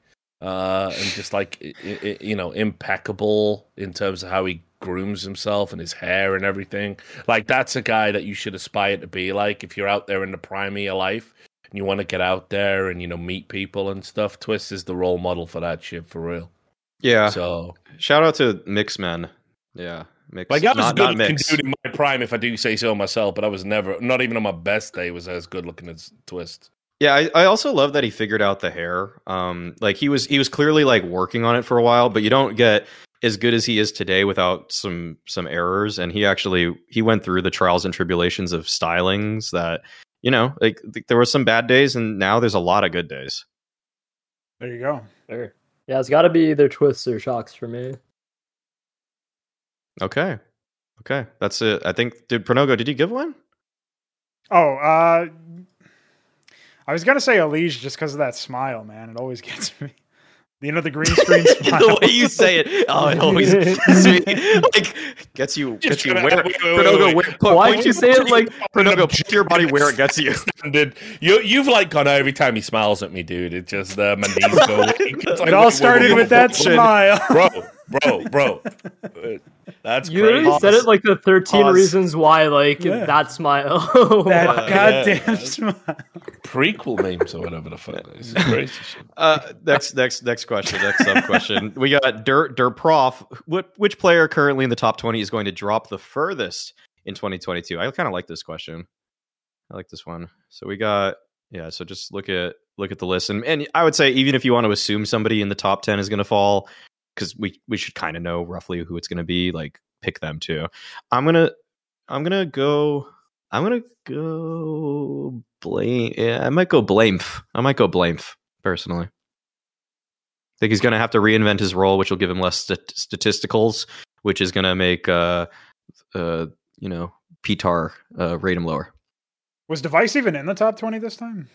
uh, and just like i- i- you know, impeccable in terms of how he grooms himself and his hair and everything. Like that's a guy that you should aspire to be like if you're out there in the prime of your life and you want to get out there and you know meet people and stuff. Twistzz is the role model for that shit for real. Yeah. So Shout out to Mixmen. Yeah. Mix. like I was a not, good not looking mix. dude in my prime, if I do say so myself. But I was never, not even on my best day, was as good looking as Twistzz. Yeah, I, I also love that he figured out the hair. Um, like he was he was clearly like working on it for a while, but you don't get as good as he is today without some some errors. And he actually he went through the trials and tribulations of stylings that you know like th- there were some bad days, and now there's a lot of good days. There you go. Sure. Yeah, it's got to be either Twistzz or shox for me. Okay, okay, that's it. I think did Pronogo did you give one? Oh, uh, I was gonna say EliGE just because of that smile, man. It always gets me. You know the green screen smile. the way you say it, oh, it always gets me. Like gets you gets you where Pronogo where, put, Why'd point you say it like Pronogo put your body where it gets you. Dude, you you've like gone every time he smiles at me, dude. It just uh, my knees go. It's like, It all started with that wait, smile. bro, bro, bro. That's You crazy. literally said it like the 13 Pause. reasons why, like Yeah. that smile. That Uh, goddamn yeah. smile. prequel names or whatever the fuck. This is crazy shit. Uh, next, next, next question. Next sub question. We got Dirt Dirt Prof. What which player currently in the top twenty is going to drop the furthest in 2022? I kind of like this question. I like this one. So we got yeah. So just look at look at the list, and and I would say even if you want to assume somebody in the top ten is going to fall, because we we should kind of know roughly who it's going to be. Like pick them too. I'm gonna I'm gonna go. I'm gonna go blame. Yeah, I might go blameF. I might go blameF personally. I think he's going to have to reinvent his role, which will give him less stat- statisticals, which is going to make uh, uh, you know, Pitar uh, rate him lower. Was Device even in the top twenty this time?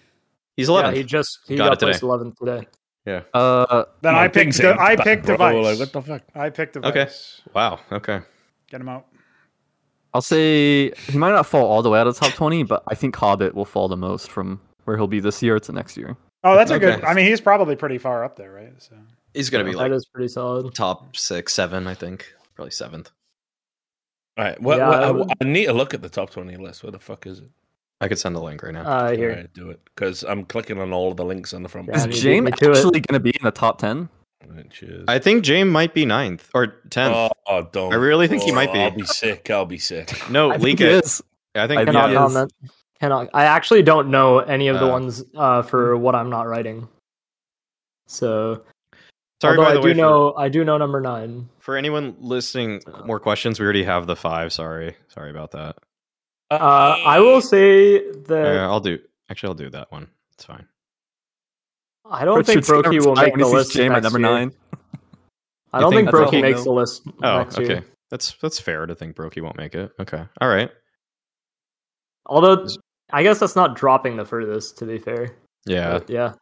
He's yeah, 11. he just he Got got, it placed 11th today. Yeah. Uh, Then My I picked. thing's De- I back, picked bro. Device. Like, what the fuck? I picked device. Okay. Wow. Okay. Get him out. I'll say he might not fall all the way out of the top 20, but I think Hobbit will fall the most from where he'll be this year to next year. Oh, that's a good. Okay. I mean, he's probably pretty far up there, right? So He's going to be that like is pretty solid. top six, seven, I think. Probably seventh. All right. Well, Yeah, well, I I, would- I need to look at the top 20 list. Where the fuck is it? I could send the link right now. Uh, here. All right, do it. Because I'm clicking on all of the links on the front Yeah, Is you James me to it. actually going to be in the top 10? Right, cheers. I think James might be ninth or tenth. Oh, oh, don't. I really think he Oh, might be. I'll be sick. I'll be sick. no, I leak think it. is. I think I Cannot yeah. comment. Cannot. I actually don't know any of the Uh, ones uh, for what I'm not writing. So, Sorry although by the I do way. for- know, I do know number nine. For anyone listening, more questions. We already have the five. Sorry, sorry about that. Uh, I will say that Uh, I'll do. Actually, I'll do that one. It's fine. I don't think broky will make the list James next at number year. nine. I don't think think broky makes the list Oh, next okay. year. That's that's fair to think broky won't make it. Okay. All right. Although I guess that's not dropping the furthest. To be fair, Yeah. But yeah.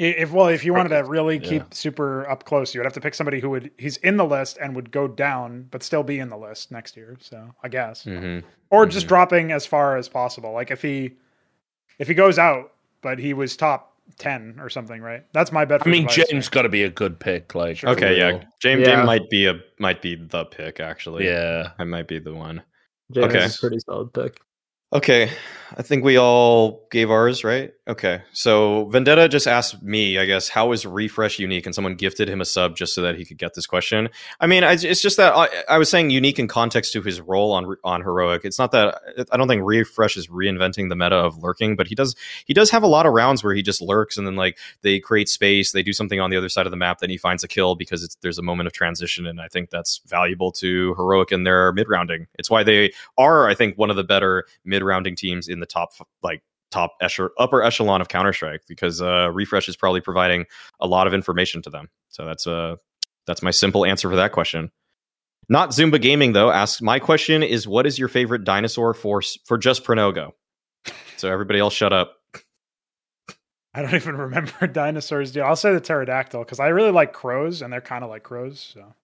I- if well, if you wanted to really Yeah. keep super up close, you would have to pick somebody who would he's in the list and would go down, but still be in the list next year. So I guess, hmm or just Mhm. dropping as far as possible. Like if he if he goes out, but he was top ten or something, right? That's my bet. For I mean, Device, James got to be a good pick. Like, for Okay. Yeah. James Yeah. James might be a might be the pick actually. Yeah. I might be the one. James Okay. is a pretty solid pick. Okay. I think we all gave ours, right? Okay. So Vendetta just asked me, I guess, how is refrezh unique? And someone gifted him a sub just so that he could get this question. I mean, it's just that I, was saying unique in context to his role on on heroic. It's not that I don't think refrezh is reinventing the meta of lurking, but he does he does have a lot of rounds where he just lurks and then like they create space, they do something on the other side of the map, then he finds a kill because there's a moment of transition, and I think that's valuable to heroic in their mid rounding. It's why they are, I think, one of the better mid rounding teams in the top like top echelon, upper echelon of Counter Strike because uh, refrezh is probably providing a lot of information to them. So that's uh that's my simple answer for that question. Not Zumba Gaming though asks my question is what is your favorite dinosaur for for just Pronogo? So everybody else shut up. I don't even remember dinosaurs. Do I'll say the pterodactyl because I really like crows and they're kind of like crows. So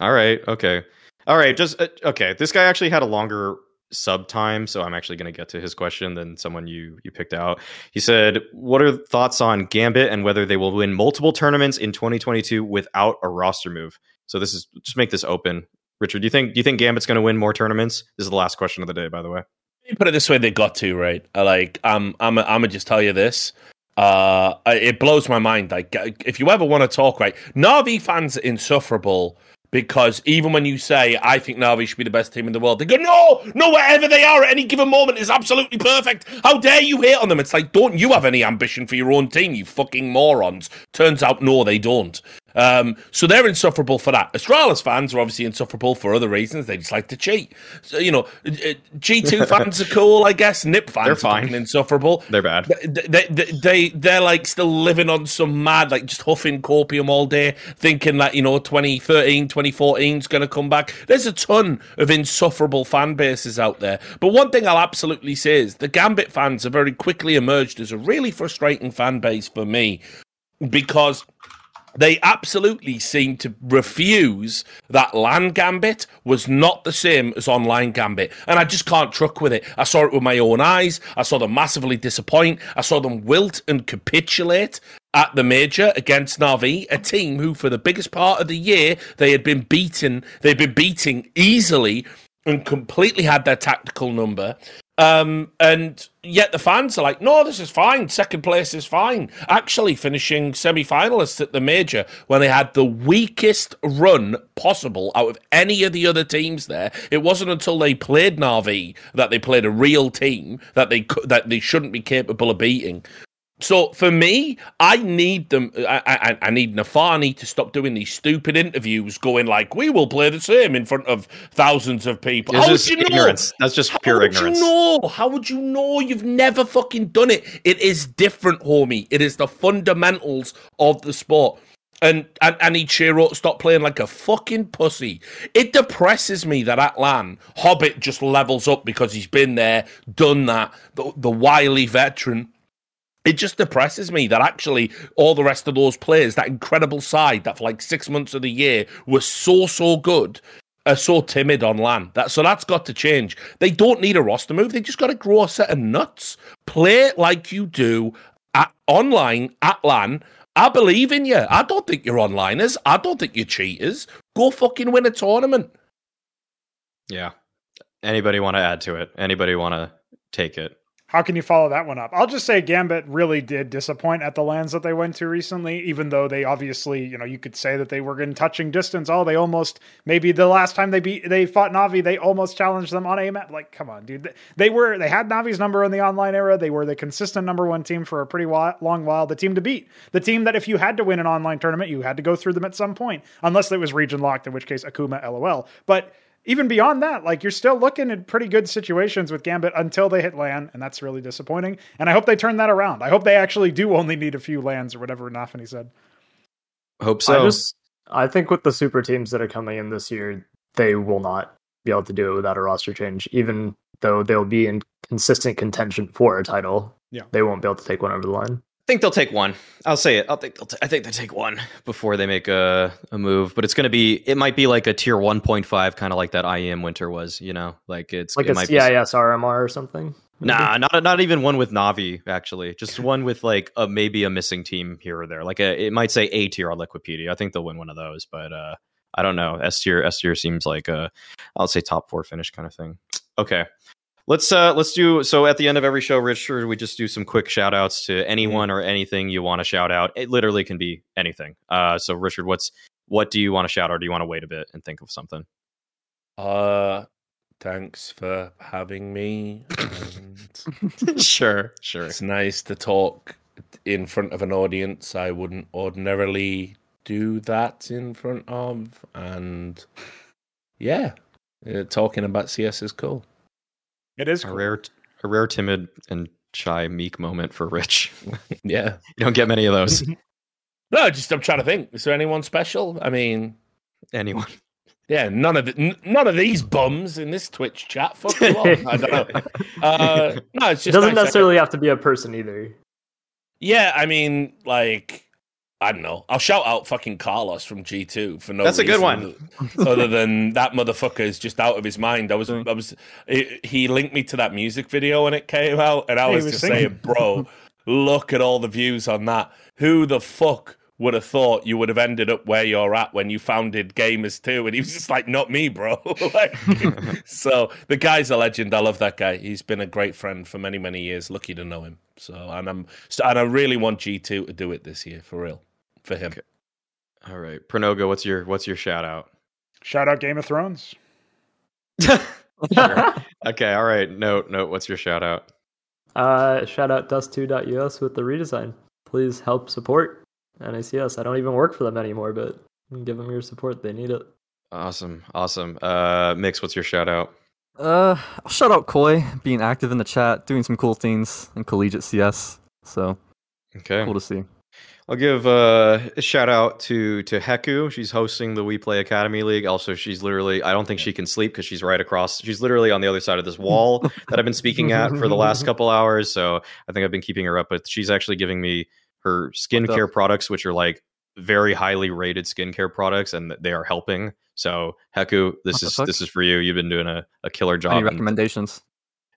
All right, okay. All right, just uh, okay. This guy actually had a longer sub time, so I'm actually going to get to his question than someone you you picked out. He said, "What are thoughts on Gambit and whether they will win multiple tournaments in 2022 without a roster move?" So this is just make this open. Richard, do you think do you think Gambit's going to win more tournaments? This is the last question of the day, by the way. Put it this way: they got to right. Like I'm, I'm, I'm gonna just tell you this. Uh, it blows my mind. Like if you ever want to talk, right? Navi fans insufferable because even when you say I think Navi should be the best team in the world, they go, no, no, wherever they are at any given moment is absolutely perfect. How dare you hate on them? It's like, don't you have any ambition for your own team, you fucking morons? Turns out, no, they don't. Um, so they're insufferable for that. Astralis fans are obviously insufferable for other reasons. They just like to cheat. So you know, uh, G two fans are cool, I guess. NIP fans They're fine. fucking insufferable. They're bad. They, they, they, they're like still living on some mad, like just huffing copium all day, thinking that, you know, 2013, 2014 is going to come back. There's a ton of insufferable fan bases out there. But one thing I'll absolutely say is the Gambit fans have very quickly emerged as a really frustrating fan base for me because they absolutely seem to refuse that LAN gambit was not the same as online gambit. And I just can't truck with it. I saw it with my own eyes. I saw them massively disappoint. I saw them wilt and capitulate at the major against Navi, a team who for the biggest part of the year they had been beaten, they'd been beating easily and completely had their tactical number. Um, and yet the fans are like, no, this is fine. Second place is fine. Actually, finishing semi finalists at the major when they had the weakest run possible out of any of the other teams there. It wasn't until they played Navi that they played a real team that they that they shouldn't be capable of beating. So for me, I need them. I, I, I need nafany to stop doing these stupid interviews, going like, "We will play the same in front of thousands of people." It's How just would you know? ignorance. That's just pure How would ignorance. you know? How would you know? You've never fucking done it. It is different, homie. It is the fundamentals of the sport. And and, and Ichiro stop playing like a fucking pussy. It depresses me that Atlan Hobbit just levels up because he's been there, done that. The, the wily veteran. It just depresses me that actually all the rest of those players, that incredible side that for like six months of the year was so so good, are so timid on LAN. That so that's got to change. They don't need a roster move. They just got to grow a set of nuts. Play like you do at online at LAN. I believe in you. I don't think you're onliners. I don't think you're cheaters. Go fucking win a tournament. Yeah. Anybody want to add to it? Anybody want to take it? How can you follow that one up? I'll just say Gambit really did disappoint at the LANs that they went to recently, even though they obviously, you know, you could say that they were in touching distance. Oh, they almost maybe the last time they beat they fought Navi, they almost challenged them on a map. Like, come on, dude. They- were they had Navi's number in the online era. They were the consistent number one team for a pretty while, long while. The team to beat, the team that if you had to win an online tournament, you had to go through them at some point, unless it was region locked, in which case Akuma, lol. But even beyond that, like you're still looking at pretty good situations with Gambit until they hit LAN, and that's really disappointing. And I hope they turn that around. I hope they actually do only need a few LANs or whatever nafany said. Hope so. I just I think with the super teams that are coming in this year, they will not be able to do it without a roster change, even though they'll be in consistent contention for a title. Yeah. They won't be able to take one over the line. I think they'll take one. I'll say it. I'll think they'll t- I think they take one before they make a, a move. But it's going to be. It might be like a tier one point five, kind of like that IEM Winter was. You know, like it's Like it a might CIS RMR or something. Be, nah, not not even one with Navi. Actually, just one with like a maybe a missing team here or there. Like a, it might say A tier on Liquipedia. I think they'll win one of those. But uh, I don't know. S tier S tier seems like a I'll say top four finish kind of thing. Okay. Let's uh let's do so at the end of every show, Richard, we just do some quick shout outs to anyone or anything you want to shout out. It literally can be anything. Uh so Richard, what's what do you want to shout or do you want to wait a bit and think of something? Uh thanks for having me. And sure, sure. it's nice to talk in front of an audience I wouldn't ordinarily do that in front of. And yeah, uh, talking about CS is cool. It is A cool. rare a rare timid and shy meek moment for Rich. Yeah. you don't get many of those. No, just I'm trying to think. Is there anyone special? I mean, Anyone. yeah, none of the, n- none of these bums in this Twitch chat. Fuck you all. I don't know. Uh, no, it's It doesn't nice. necessarily have to be a person either. Yeah, I mean, like, I don't know. I'll shout out fucking Carlos from G two for no. That's a good one. Other than that motherfucker is just out of his mind. I was, I was. It, he linked me to that music video when it came out, and I was, was just singing. saying, bro, look at all the views on that. Who the fuck would have thought you would have ended up where you're at when you founded Gamers 2? And he was just like, not me, bro. like, so the guy's a legend. I love that guy. He's been a great friend for many, many years. Lucky to know him. So, and I'm, so, and I really want G2 to do it this year for real, for him. All right, Pronogo, what's your what's your shout out? Shout out Game of Thrones. Okay, all right. Note, note. What's your shout out? uh, shout out dust2.us with the redesign. Please help support NACS. I don't even work for them anymore, but give them your support. They need it. Awesome, awesome. Uh, Mix, what's your shout out? Uh, I'll shout out Koi being active in the chat, doing some cool things in collegiate CS. So Okay, cool to see. I'll give uh, a shout out to to Heku. She's hosting the WePlay Academy League. Also, she's literally I don't think she can sleep because she's right across. She's literally on the other side of this wall that I've been speaking at for the last couple hours. So I think I've been keeping her up. But she's actually giving me her skincare products, which are like very highly rated skincare products, and they are helping. So Heku, this is fuck? this is for you. You've been doing a, a killer job. Any recommendations?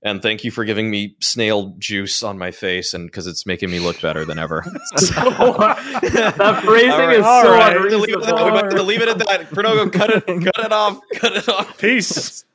And thank you for giving me snail juice on my face and because it's making me look better than ever. that phrasing All right, is so right. We might have to leave it at that. We might have to leave it at that. Pronogo, cut it, cut it off, cut it off. Peace.